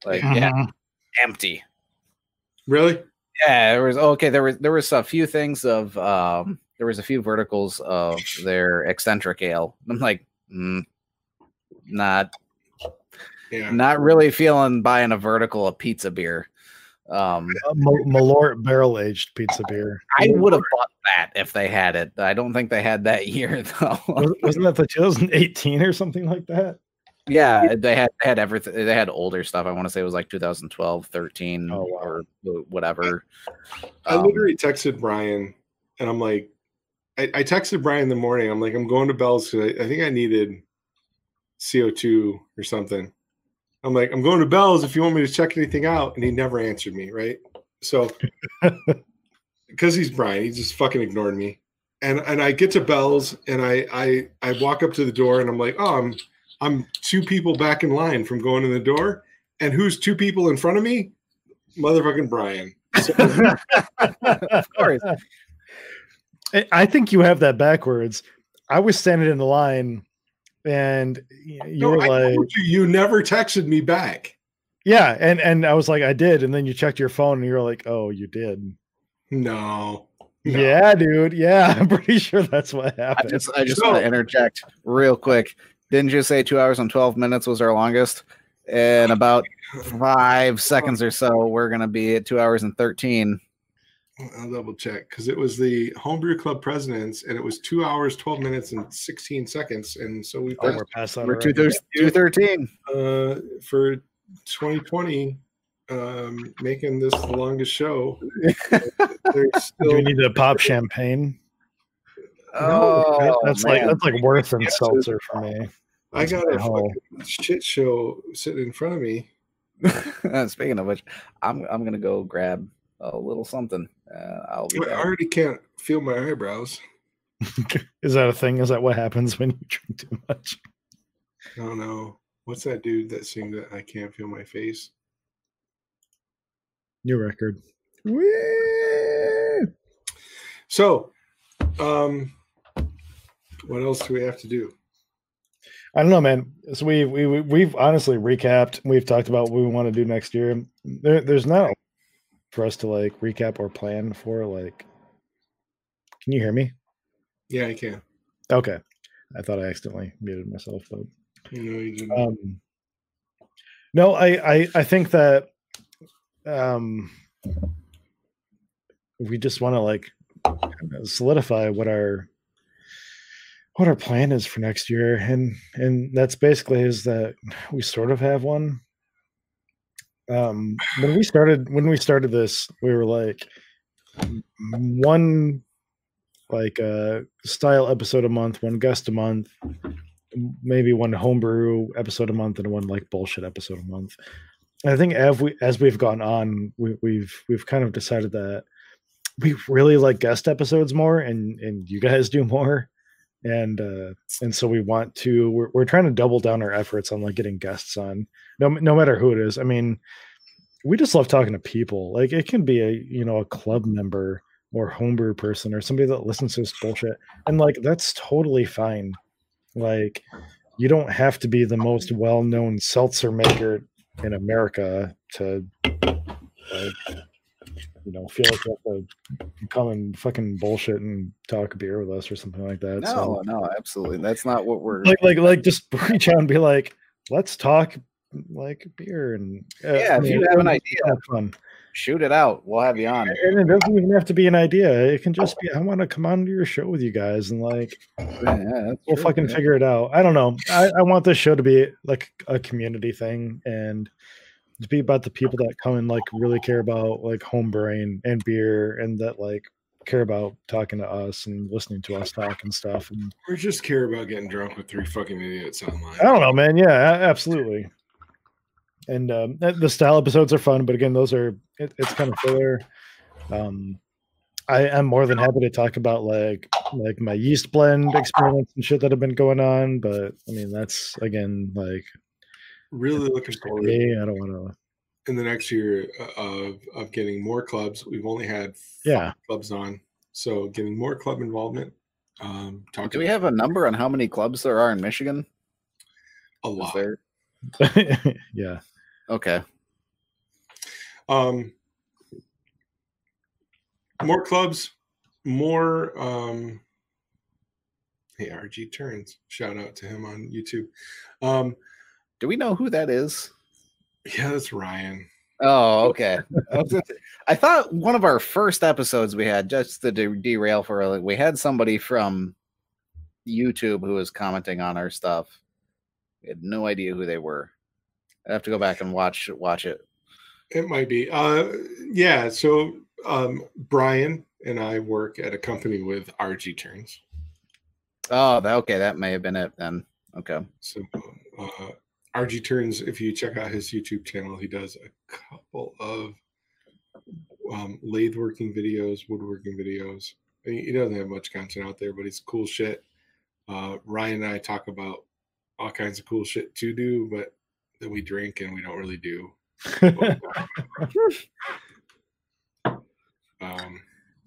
like yeah, Mhm. empty. really? Yeah, there was okay. There was there was a few things of um there was a few verticals of their eccentric ale. I'm like, mm, not Yeah. not really feeling buying a vertical of pizza beer. Um, Uh, Malort barrel aged pizza beer. I would have bought that if they had it. I don't think they had that year though. Was- Wasn't that the 2018 or something like that? yeah, they had they had everything. They had older stuff. I want to say it was like 2012, 13, Oh, wow. or wh- whatever. I Um, literally texted Brian and I'm like, I, I texted Brian in the morning. I'm like, I'm going to Bell's because I, I think I needed CO2 or something. I'm like, I'm going to Bell's if you want me to check anything out. And he never answered me, right? So, because he's Brian, he just fucking ignored me. And and I get to Bell's and I I I walk up to the door and I'm like, oh, I'm I'm two people back in line from going in the door. And who's two people in front of me? Motherfucking Brian. So, of course. I- I think you have that backwards. I was standing in the line and you No, were I like, told you, you never texted me back. yeah. And, and I was like, I did. And then you checked your phone and you were like, oh, you did. No. No. Yeah, dude. Yeah. I'm pretty sure that's what I happened. just I just So- want to interject real quick. Didn't you say two hours and 12 minutes was our longest? In about five seconds oh. or so, we're gonna be at two hours and 13. I'll double check because it was the homebrew club presidents and it was two hours, 12 minutes, and 16 seconds. And so we Oh, passed we're past that. We're already. two two thirteen. uh, for 2020, um, making this the longest show. There's Do we need to pop champagne? Oh, That- that's like that's like worse than Yes, seltzer for me. I got a Oh. fucking shit show sitting in front of me. Speaking of which, I'm I'm gonna go grab a little something. Uh, I'll be I already can't feel my eyebrows. Is that a thing? Is that what happens when you drink too much? I don't know. What's that dude that sings that I can't feel my face? New record. So, um, what else do we have to do? I don't know, man. So we we we- we've honestly recapped. We've talked about what we want to do next year. There, there's not for us to like recap or plan for. Like, can you hear me? Yeah, I can. Okay, I thought I accidentally muted myself, but know, you didn't. um, no, I I I think that um, we just want to like solidify what our what our plan is for next year, and and that's basically is that we sort of have one. Um, when we started when we started this, we were like one like uh style episode a month, one guest a month, maybe one homebrew episode a month, and one like bullshit episode a month. I think as we as we've gone on, we, we've we've kind of decided that we really like guest episodes more, and and you guys do more, and uh and so we want to we're we're trying to double down our efforts on like getting guests on, no no matter who it is. I mean, we just love talking to people. Like it can be a you know a club member or homebrew person or somebody that listens to this bullshit, and like that's totally fine. Like you don't have to be the most well-known seltzer maker in America to like, you know feel like you have to come and fucking bullshit and talk beer with us or something like that. No, so no, absolutely. That's not what we're. like like like just reach out and be like, let's talk like beer and uh, Yeah, if you have an idea. kinda fun. Shoot it out. We'll have you on. And it doesn't even have to be an idea. It can just be I want to come on to your show with you guys and like Yeah, we'll true, fucking man. figure it out. I don't know. I, I want this show to be like a community thing and to be about the people that come and like really care about like home brewing and beer and that like care about talking to us and listening to us talk and stuff. And Or just care about getting drunk with three fucking idiots online. I don't know, man. Yeah, absolutely. And um, the style episodes are fun, but again, those are it, it's kind of filler. Um, I am more than happy to talk about like like my yeast blend experiments and shit that have been going on, but I mean that's again like Really looking for forward me. I don't want to. in the next year uh, of of getting more clubs. We've only had Yeah. clubs on, so getting more club involvement. Um, talking Do we have a number on how many clubs there are in Michigan? a lot. there? yeah, Okay. Um, more clubs, more. Um, hey, RG turns. Shout out to him on YouTube. Um, Do we know who that is? yeah, that's Ryan. Oh, okay. I, was gonna say- I thought one of our first episodes we had just to de- derail for a, we had somebody from YouTube who was commenting on our stuff. We had no idea who they were. I have to go back and watch watch it. It might be. Uh, yeah. So um, Brian and I work at a company with RG Turns. Oh, okay, that may have been it then. Okay. So uh, RG Turns, if you check out his YouTube channel, he does a couple of um, lathe working videos, woodworking videos. He doesn't have much content out there, but it's cool shit. Uh, Ryan and I talk about all kinds of cool shit to do, but that we drink and we don't really do. Um,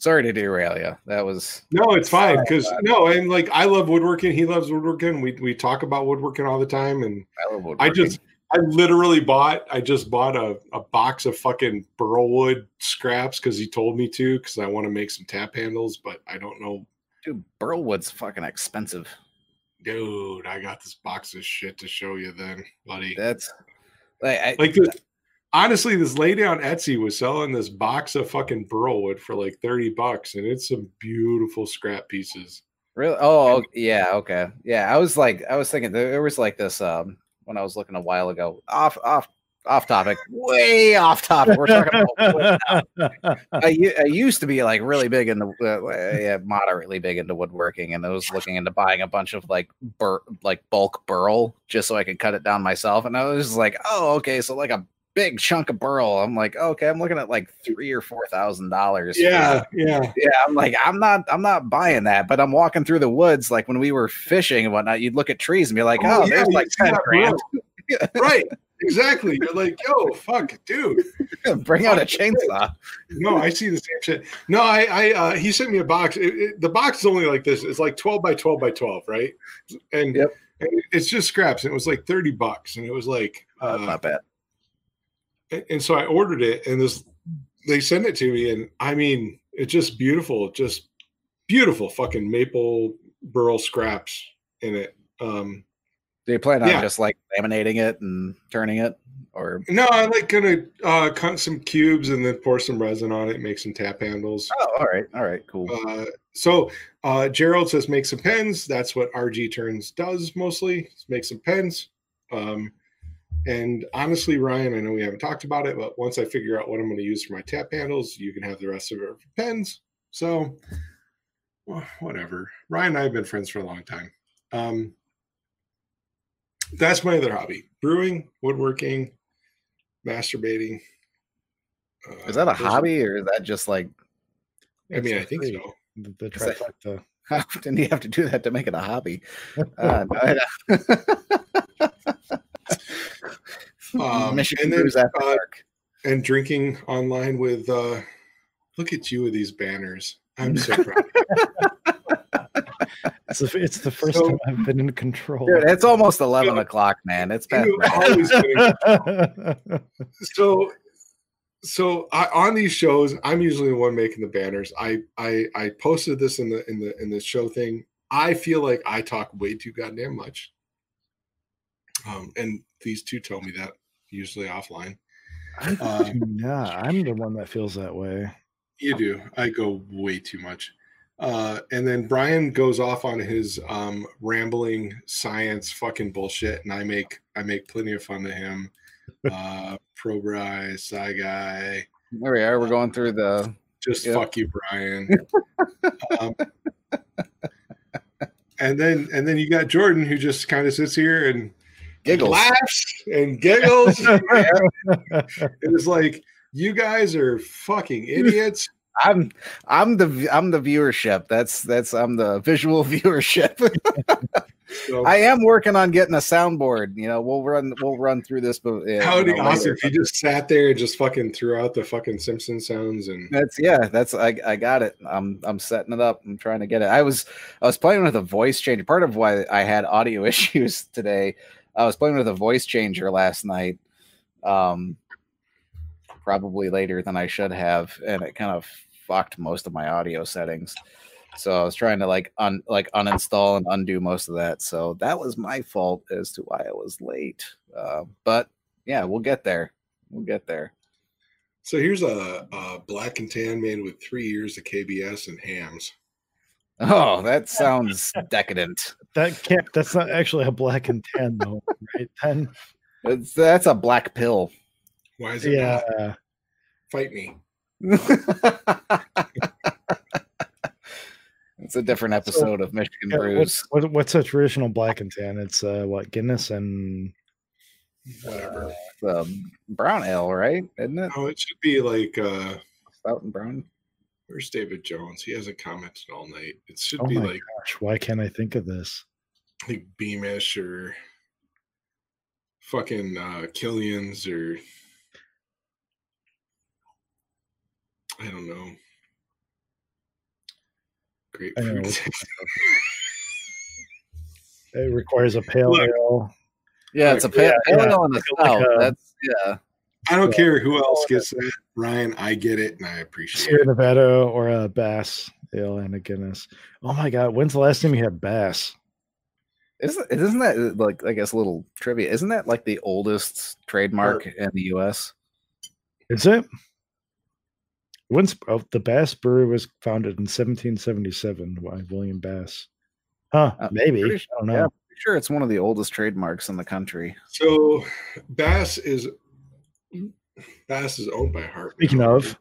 Sorry to derail you. That was No, it's fine because no, and like I love woodworking. He loves woodworking. We we talk about woodworking all the time, and I love I just I literally bought I just bought a, a box of fucking burlwood scraps because he told me to because I want to make some tap handles, but I don't know, dude, Burlwood's fucking expensive. dude. I got this box of shit to show you then, buddy. That's like, I, Like this, honestly, this lady on Etsy was selling this box of fucking burlwood for like thirty bucks, and it's some beautiful scrap pieces. Really? Oh, ok- yeah. Okay. Yeah. I was like, I was thinking there was like this um when I was looking a while ago. Off, off, off topic. Way off topic. We're talking about. I, I used to be like really big into, uh, yeah, moderately big into woodworking, and I was looking into buying a bunch of like bur- like bulk burl just so I could cut it down myself. And I was like, oh, okay, so like a big chunk of burl. I'm like, okay, I'm looking at like three or four thousand dollars. Yeah, yeah. yeah, I'm like, I'm not, I'm not buying that. But I'm walking through the woods, like when we were fishing and whatnot. You'd look at trees and be like, Oh, oh, yeah, there's like ten grand. right exactly you're like yo fuck dude Bring out a chainsaw. no i see the same shit no i i uh he sent me a box it, it- the box is only like this it's like 12 by 12 by 12 right and, Yep. it's just scraps and it was like 30 bucks and it was like uh, not bad. And, and so i ordered it and this they sent it to me and i mean it's just beautiful just beautiful fucking maple burl scraps in it um Do you plan on Yeah. just like laminating it and turning it, or No, I like gonna uh, cut some cubes and then pour some resin on it, make some tap handles. oh, all right, all right, cool. Uh, so uh, Gerald says make some pens. That's what RG Turns does mostly. Make some pens. Um, and honestly, Ryan, I know we haven't talked about it, but once I figure out what I'm going to use for my tap handles, you can have the rest of it for pens. So, well, whatever. Ryan and I have been friends for a long time. Um, that's my other hobby: brewing, woodworking, masturbating. Uh, Is that a those are- hobby or is that just like I mean, I think the- so. The, the trifecta. how often do you have to do that to make it a hobby? Uh, no, I- Um, Michigan and then, Brews After uh, Dark. and drinking online with uh look at you with these banners i'm so proud It's the, it's the first So- time I've been in control. Dude, it's almost eleven o'clock, man. It's past. You've always been in- so so I, on these shows i'm usually the one making the banners I, I i posted this in the in the in the show thing i feel like i talk way too goddamn much um and these two tell me that usually offline I Uh, do not. I'm the one that feels that way. You do. I go way too much. Uh, and then Brian goes off on his um, rambling science fucking bullshit, and I make I make plenty of fun of him. Uh, Pro Bry, Sci Guy, There we are. We're going through the. just Yep. fuck you, Brian. um, and then and then you got Jordan who just kind of sits here and Giggles. laughs and giggles. it was like you guys are fucking idiots. I'm I'm the I'm the viewership. That's that's I'm the visual viewership. So, I am working on getting a soundboard. You know, we'll run we'll run through this. But uh, How would you be know, awesome if you just sat there and just fucking threw out the fucking Simpson sounds and That's yeah. That's I I got it. I'm I'm setting it up. I'm trying to get it. I was I was playing with a voice changer. Part of why I had audio issues today. I was playing with a voice changer last night. Um, probably later than I should have, and it kind of fucked most of my audio settings. So I was trying to like un like uninstall and undo most of that. So that was my fault as to why I was late. Uh, but yeah, we'll get there. We'll get there. so here's a, a black and tan man with three years of KBS and Hamm's. Oh, that sounds decadent. That can't. That's not actually a black and tan though, right? Ten. It's, that's a black pill. Why is it Yeah. not? Fight me. it's a different episode of Michigan yeah, Brews. what's, what, what's a traditional black and tan? It's uh, what Guinness and Whatever. Um, brown ale, right? Isn't it? Oh, it should be like uh Stout and brown. Where's David Jones? He hasn't commented all night. It should oh be my like gosh, why can't I think of this? like Beamish or fucking uh Killian's or I don't know. I. Grapefruit. It requires a pale Look. ale. Yeah, it's a Like, pale, yeah, pale yeah. ale and a Like a- That's yeah. I don't Yeah. care who else gets that. Ryan, I get it and I appreciate Sierra it. Nevada or a Bass ale and a Guinness. Oh my god, when's the last time you had Bass? Isn't isn't that uh, like I guess a little trivia? Isn't that like the oldest trademark in the U.S.? Is it? When's oh, the Bass Brewery was founded in 1777 by William Bass? Huh? Uh, maybe I don't know. Yeah, pretty sure it's one of the oldest trademarks in the country. So Bass is Bass is owned by Hart. Speaking of,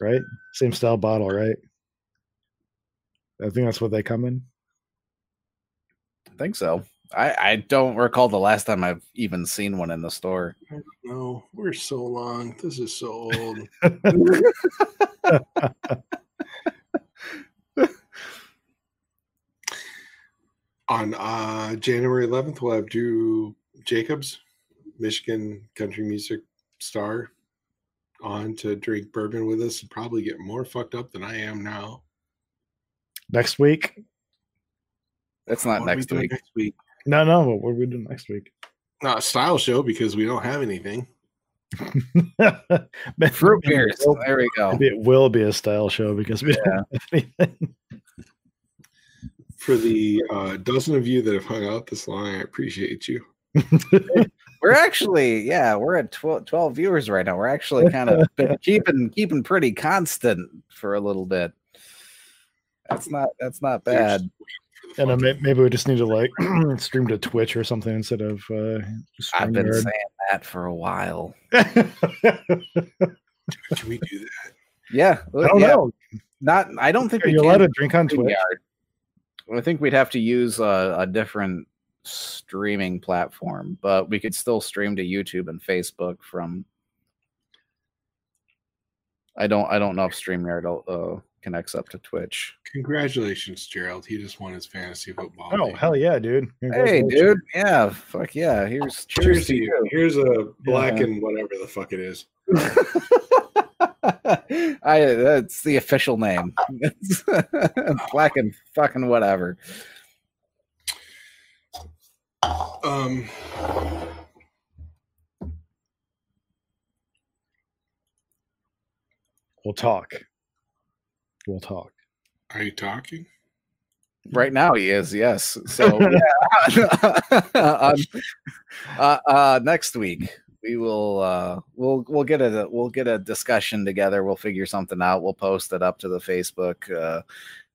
right? Same style bottle, right? I think that's what they come in. I think so. I I don't recall the last time I've even seen one in the store. No, we're so long. This is so old. On uh, January 11th, we'll have Drew Jacobs, Michigan country music star, on to drink bourbon with us and probably get more fucked up than I am now. Next week? That's not What are we next week. Next week. No, no. What are we doing next week? Not a style show because we don't have anything. Fruit beers. will- There we go. It will be a style show because we don't have anything. for the uh, dozen of you that have hung out this long, I appreciate you. We're actually, yeah, we're at 12, 12 viewers right now. We're actually kind of keeping keeping pretty constant for a little bit. That's not that's not bad. And then may- maybe we just need to like stream to Twitch or something instead of. Uh, I've been StreamYard. saying that for a while. Can we do that? Yeah, I don't yeah, know. Not. I don't think Are we you can allowed to drink on Twitch? StreamYard. I think we'd have to use a, a different streaming platform, but we could still stream to YouTube and Facebook from. I don't. I don't know if Streamyard uh, connects up to Twitch. Congratulations, Gerald. He just won his fantasy football. Oh league. hell yeah, dude! Hey, dude. Yeah. Fuck yeah. Here's cheers, Cheers to to you. Here's a black and whatever the fuck it is. I. That's the official name. Black and fucking whatever. Um, We'll talk. We'll talk. are you talking? Right now he is, yes. So yeah. um, uh, uh, next week we will uh, we'll we'll get a we'll get a discussion together. We'll figure something out. We'll post it up to the Facebook uh,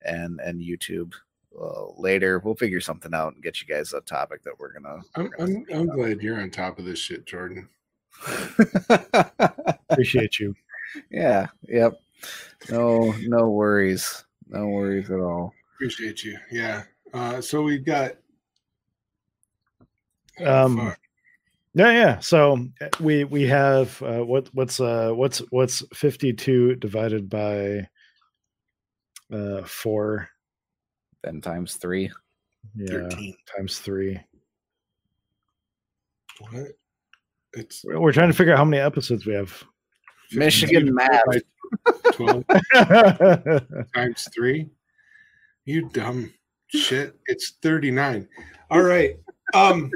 and and YouTube uh, later. We'll figure something out and get you guys a topic that we're gonna. I'm, I'm, I'm glad you're on top of this shit, Jordan. Appreciate you. yeah. Yep. No. No worries. No worries at all. Appreciate you. Yeah. Uh, so we've got. Um, fuck. Yeah, yeah. So uh, we we have uh, what what's uh what's what's fifty two divided by uh four. Then times three. Yeah, 13. times three. What? It's We're we're trying to figure out how many episodes we have. Michigan math. 12 times three. You dumb shit. It's 39. All right. Um,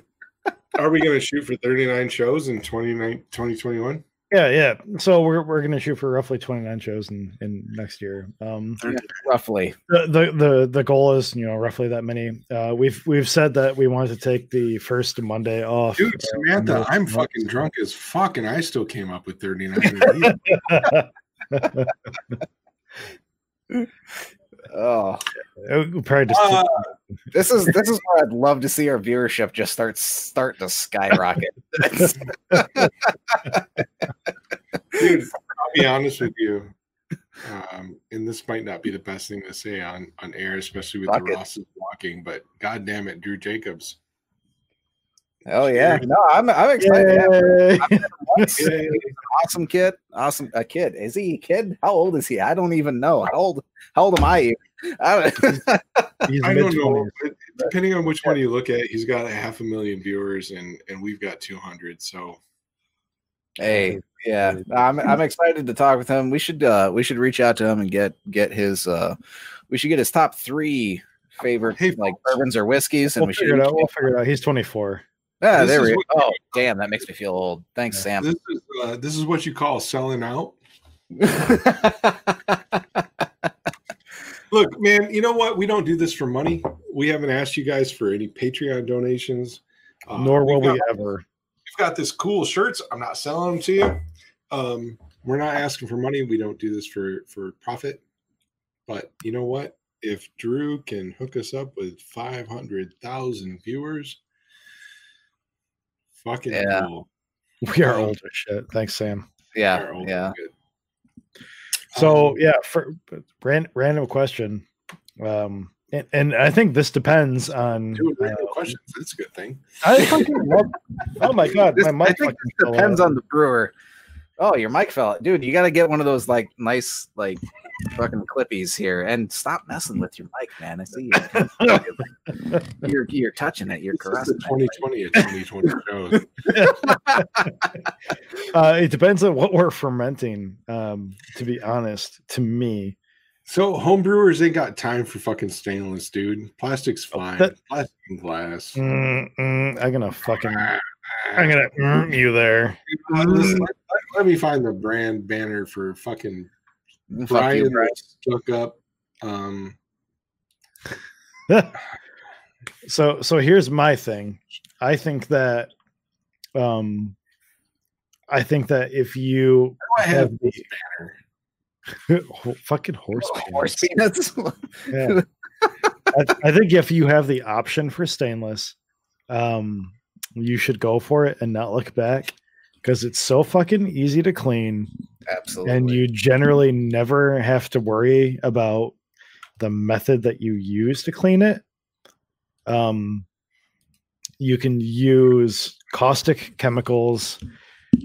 are we going to shoot for 39 shows in 2021? Yeah, yeah. So we're we're gonna shoot for roughly twenty nine shows in in next year. Um, Roughly. the, the the the goal is you know roughly that many. Uh, we've we've said that we wanted to take the first Monday off. Dude, uh, Samantha, most I'm fucking drunk as fuck, and I still came up with 39. Oh, probably just Uh, this is this is where I'd love to see our viewership just start start to skyrocket. dude, I'll be honest with you. Um, and this might not be the best thing to say on on air, especially with Fuck the it. Rosses walking. But god damn it, Drew Jacobs. Oh yeah, no, I'm I'm excited. Yay. Yay. Awesome kid, awesome a kid. Is he a kid? How old is he? I don't even know. How old? How old am I? I don't- He's I don't know. but Depending on which one you look at, he's got a half a million viewers, and and we've got 200. So hey, yeah, I'm I'm excited to talk with him. We should uh we should reach out to him and get get his uh we should get his top three favorite Hey, like bourbons or whiskeys, and We'll we should. figure it out. We'll figure it out. He's twenty four. Ah, This there is we go. Oh, damn, that makes me feel old. Thanks, Sam. this is uh, this is what you call selling out. Look, man, you know what? We don't do this for money. We haven't asked you guys for any Patreon donations. Uh, Nor will we've we ever. We've got this cool shirts. I'm not selling them to you. Um, we're not asking for money. We don't do this for for profit. But you know what? If Drew can hook us up with 500,000 viewers, fucking Yeah. cool. We are old as shit. Thanks, Sam. yeah, yeah. So Um, yeah, for ran, random question. Um, and, and I think this depends on. Doing uh, questions. That's a good thing. I fucking love. Oh my god, This- my mic I think fucking this depends on the brewer. Oh, your mic fell, out. dude. You got to get one of those like nice like fucking clippies here, and stop messing with your mic, man. I see you. you're you're touching it. You're This caressing it. 2020 at 2020 shows. Uh, it depends on what we're fermenting. Um, to be honest, to me, So homebrewers ain't got time for fucking stainless, dude. Plastic's fine. That- Plastic and glass. mm, mm, I'm gonna fucking. I'm gonna mm, you there. Let, let- let me find the brand banner for fucking Fuck you, Brian Brian. stuck up. Um, so so here's my thing. I think that um I think that if you I have have this the fucking horse Horse peanuts. peanuts. Yeah. I, I think if you have the option for stainless, um, you should go for it and not look back because it's so fucking easy to clean, Absolutely. and you generally never have to worry about the method that you use to clean it. Um, you can use caustic chemicals,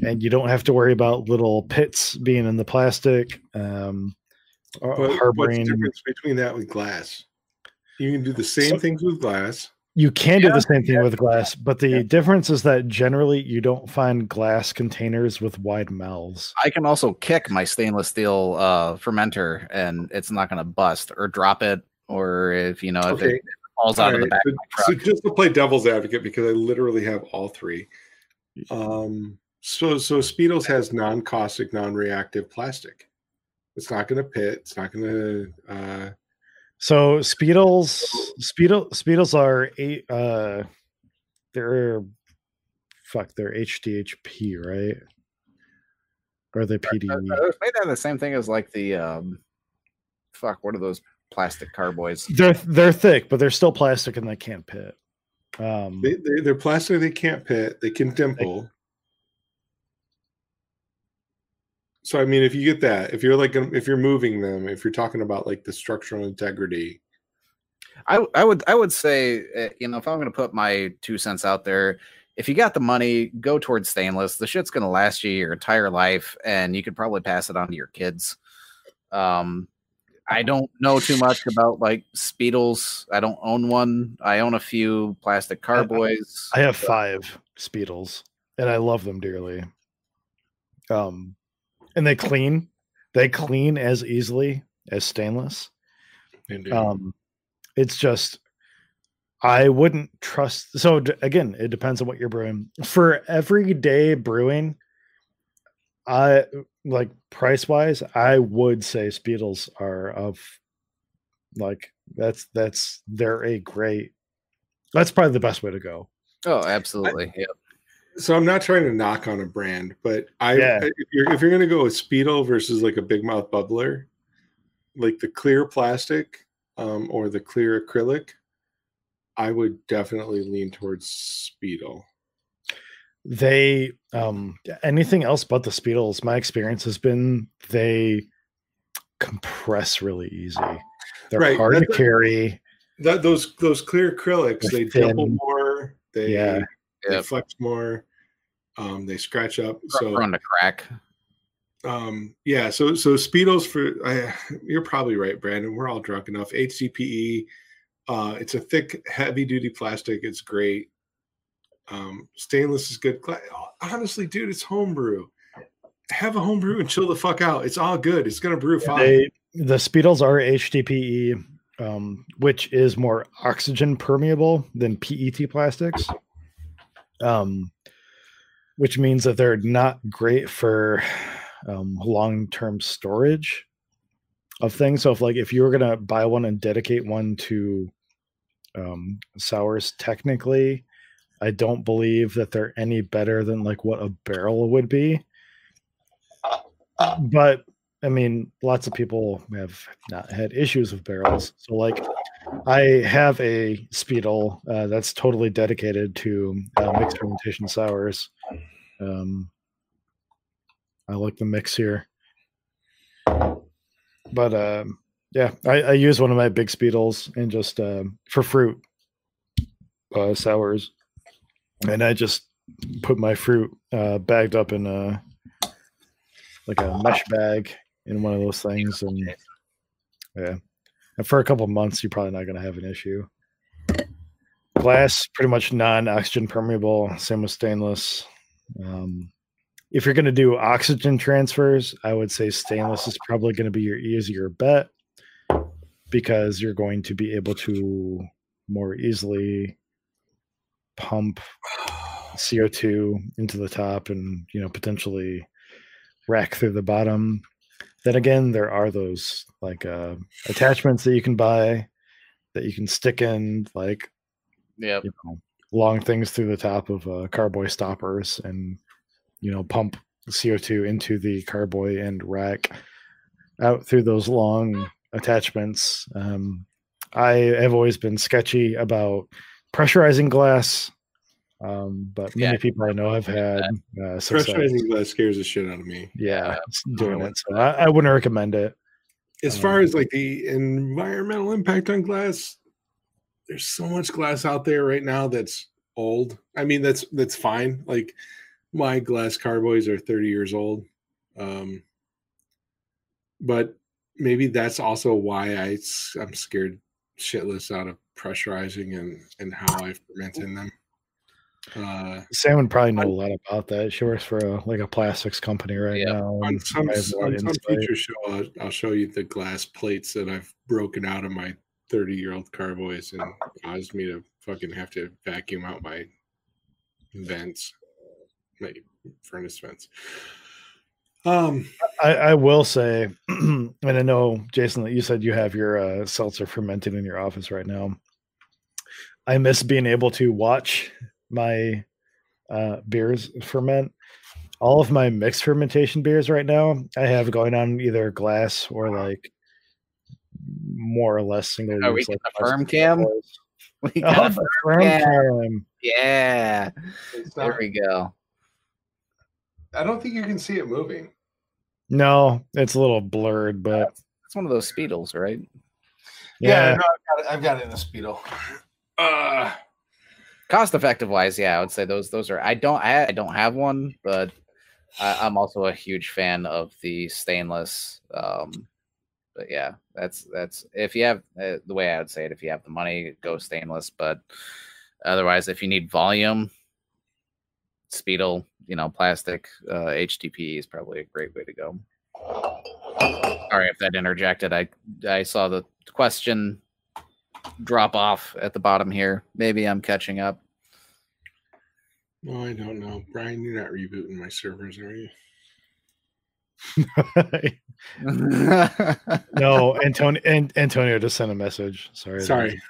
and you don't have to worry about little pits being in the plastic. Um, But what's the harboring difference between that with glass? You can do the same So- things with glass. You can do the same thing with glass, but the Yeah. difference is that generally you don't find glass containers with wide mouths. I can also kick my stainless steel uh, fermenter, and it's not going to bust or drop it, or if you know if Okay. it falls out of the Alright, back so, of my so just to play devil's advocate, because I literally have all three. Um, so so Speidels has non-caustic, non-reactive plastic. It's not going to pit. It's not going to. Uh, So Speidels, Speidel, Speidels are eight. Uh, they're fuck. They're HDPE, right? Or are they PD? Are those made out of the same thing as like the um, fuck? What are those plastic carboys? They're they're thick, but they're still plastic and they can't pit. Um, they, they, they're plastic. They can't pit. They can dimple. So I mean, if you get that, if you're like, if you're moving them, if you're talking about like the structural integrity, I I would I would say uh, you know if I'm going to put my two cents out there, if you got the money, go towards stainless. The shit's going to last you your entire life, and you could probably pass it on to your kids. Um, I don't know too much about like Speidels. I don't own one. I own a few plastic carboys. I have five Speidels, and I love them dearly. Um, and they clean. They clean as easily as stainless. and Um, it's just I wouldn't trust. So d- again, it depends on what you're brewing. For everyday brewing, I like price wise, I would say Speidels are of like that's that's they're a great. That's probably the best way to go. oh, absolutely. Yeah. So I'm not trying to knock on a brand, but I Yeah. if you're if you're gonna go with Speidel versus like a big mouth bubbler, like the clear plastic um, or the clear acrylic, I would definitely lean towards Speidel. they um anything else but the Speidels my experience has been they compress really easy they're Right, hard to that's- carry That those those clear acrylics, They're they dimple more, they Yeah. they Yep. flex more, um, they scratch up. So, So Prone to crack. um yeah so so Speidels for I, you're probably right brandon we're all drunk enough. Hdpe uh it's a thick heavy duty plastic it's great. Um stainless is good. Honestly dude it's homebrew. Have a homebrew and chill the fuck out. It's all good. It's gonna brew fine. they the Speidels are hdpe um which is more oxygen permeable than pet plastics. Um which means that they're not great for um, long-term storage of things. So if like if you were gonna buy one and dedicate one to um, sours, technically, I don't believe that they're any better than like what a barrel would be. But I mean, lots of people have not had issues with barrels. So like, I have a Speidel uh, that's totally dedicated to uh, mixed fermentation sours. Um, I like the mix here. But um, yeah, I, I use one of my big Speidels and just um, for fruit uh, sours, and I just put my fruit uh, bagged up in a like a mesh bag in one of those things, and yeah, and for a couple months, you're probably not going to have an issue. Glass, pretty much non-oxygen permeable. Same with stainless. Um, if you're going to do oxygen transfers, I would say stainless is probably going to be your easier bet because you're going to be able to more easily pump CO2 into the top and you know potentially rack through the bottom. Then again, there are those like uh, attachments that you can buy that you can stick in like yeah you know long things through the top of uh, carboy stoppers and you know pump CO2 into the carboy and rack out through those long attachments. Um, I have always been sketchy about pressurizing glass, um, but many Yeah, people I know have had uh. Pressurizing glass scares the shit out of me. Yeah, I doing it. So I, I wouldn't recommend it. As Um, far as like the environmental impact on glass, there's so much glass out there right now that's old. I mean, that's that's fine. Like my glass carboys are 30 years old. Um, but maybe that's also why I I'm scared shitless out of pressurizing and and how I ferment in them. Uh, Sam would probably know a lot about that. She works for a, like a plastics company right Yeah. now. on some I have a lot on some future show, I'll, I'll show you the glass plates that I've broken out of my 30 year old carboys and caused me to fucking have to vacuum out my vents, my furnace vents. Um, I, I will say, and I know Jason that you said you have your uh, seltzer fermented in your office right now. I miss being able to watch my uh, beers ferment. All of my mixed fermentation beers right now, I have going on either glass or like more or less single Oh, we use. get like the firm cam? bottles. We Oh, got the firm cam. cam. yeah. There not- we go. I don't think you can see it moving. No, it's a little blurred, but It's one of those Speidels, right? yeah, no, I've got it, I've got it in a Speidel. Uh, Cost effective wise, yeah, I would say those those are. I don't I, I don't have one, but I, I'm also a huge fan of the stainless. Um, but yeah, that's that's if you have uh, the way I would say it. If you have the money, go stainless. But otherwise, if you need volume, Speidel, you know, plastic uh, HDPE is probably a great way to go. Sorry if that interjected. I I saw the question drop off at the bottom here. Maybe I'm catching up. no, I don't know. Brian, you're not rebooting my servers, are you? no, Antonio and Antonio just sent a message. Sorry. Sorry,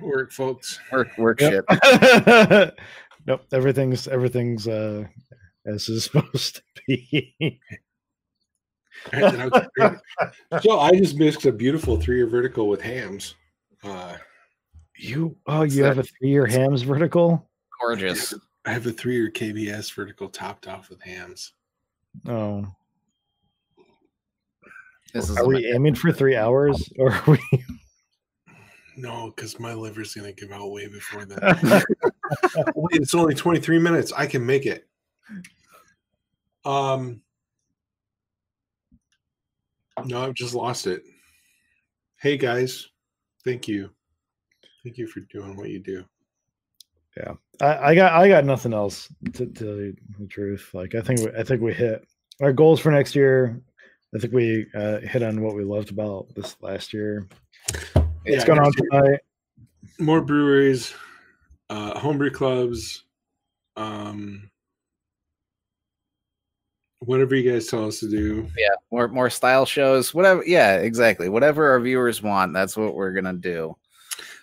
work, folks. work work Yep. shit. nope. Everything's everything's uh as is supposed to be. And I so I just mixed a beautiful three-year vertical with Hamm's. Uh, you oh you have a three year Hamm's vertical? Gorgeous. I have a three-year KBS vertical topped off with Hamm's. Oh. This is Are we aiming for three hours or are we No, because my liver's gonna give out way before that. Wait, it's only 23 minutes. I can make it. Um No, I've just lost it. Hey guys, thank you. Thank you for doing what you do. I, I got I got nothing else to, to tell you the truth. Like I think we, I think we hit our goals for next year. I think we uh, hit on what we loved about this last year. What's Yeah, going on tonight? More breweries, uh homebrew clubs, um whatever you guys tell us to do. yeah, more more style shows, whatever. Yeah, exactly. Whatever our viewers want, that's what we're gonna do.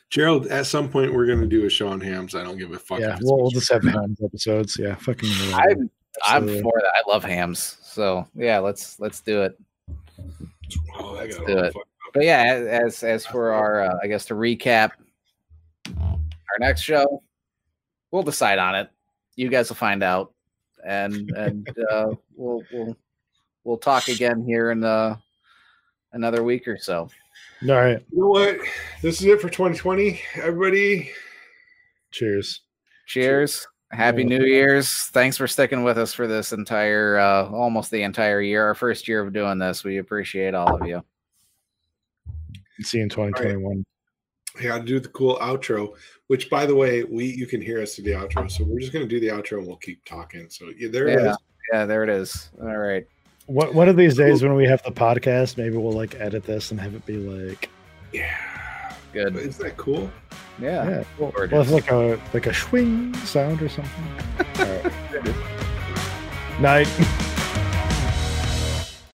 Gerald, at some point we're gonna do a show on Hamm's. I don't give a fuck. Yeah, if it's we'll, we'll just have Hamm's episodes. Yeah, fucking. whatever. I'm I'm for that. I love Hamm's. So yeah, let's let's do it. Oh, that got do it. But yeah, as as for our, uh, I guess to recap, our next show, we'll decide on it. You guys will find out, and and uh, we'll we'll we'll talk again here in uh, another week or so. All right. You know what? This is it for 2020. Everybody, Cheers. Cheers. Happy New Year's. Thanks for sticking with us for this entire, uh, almost the entire year, our first year of doing this. We appreciate all of you. See you in 2021. I got to do the cool outro. Which, by the way, we you can hear us to the outro. So we're just gonna do the outro and we'll keep talking. So yeah, there it Yeah. is. Yeah, there it is. All right. What One of these days when we have the podcast, maybe we'll like edit this and have it be like, Yeah, Good. isn't that cool? Yeah. yeah, we'll, Gorgeous. we'll like a like a swing sound or something. All right. Night.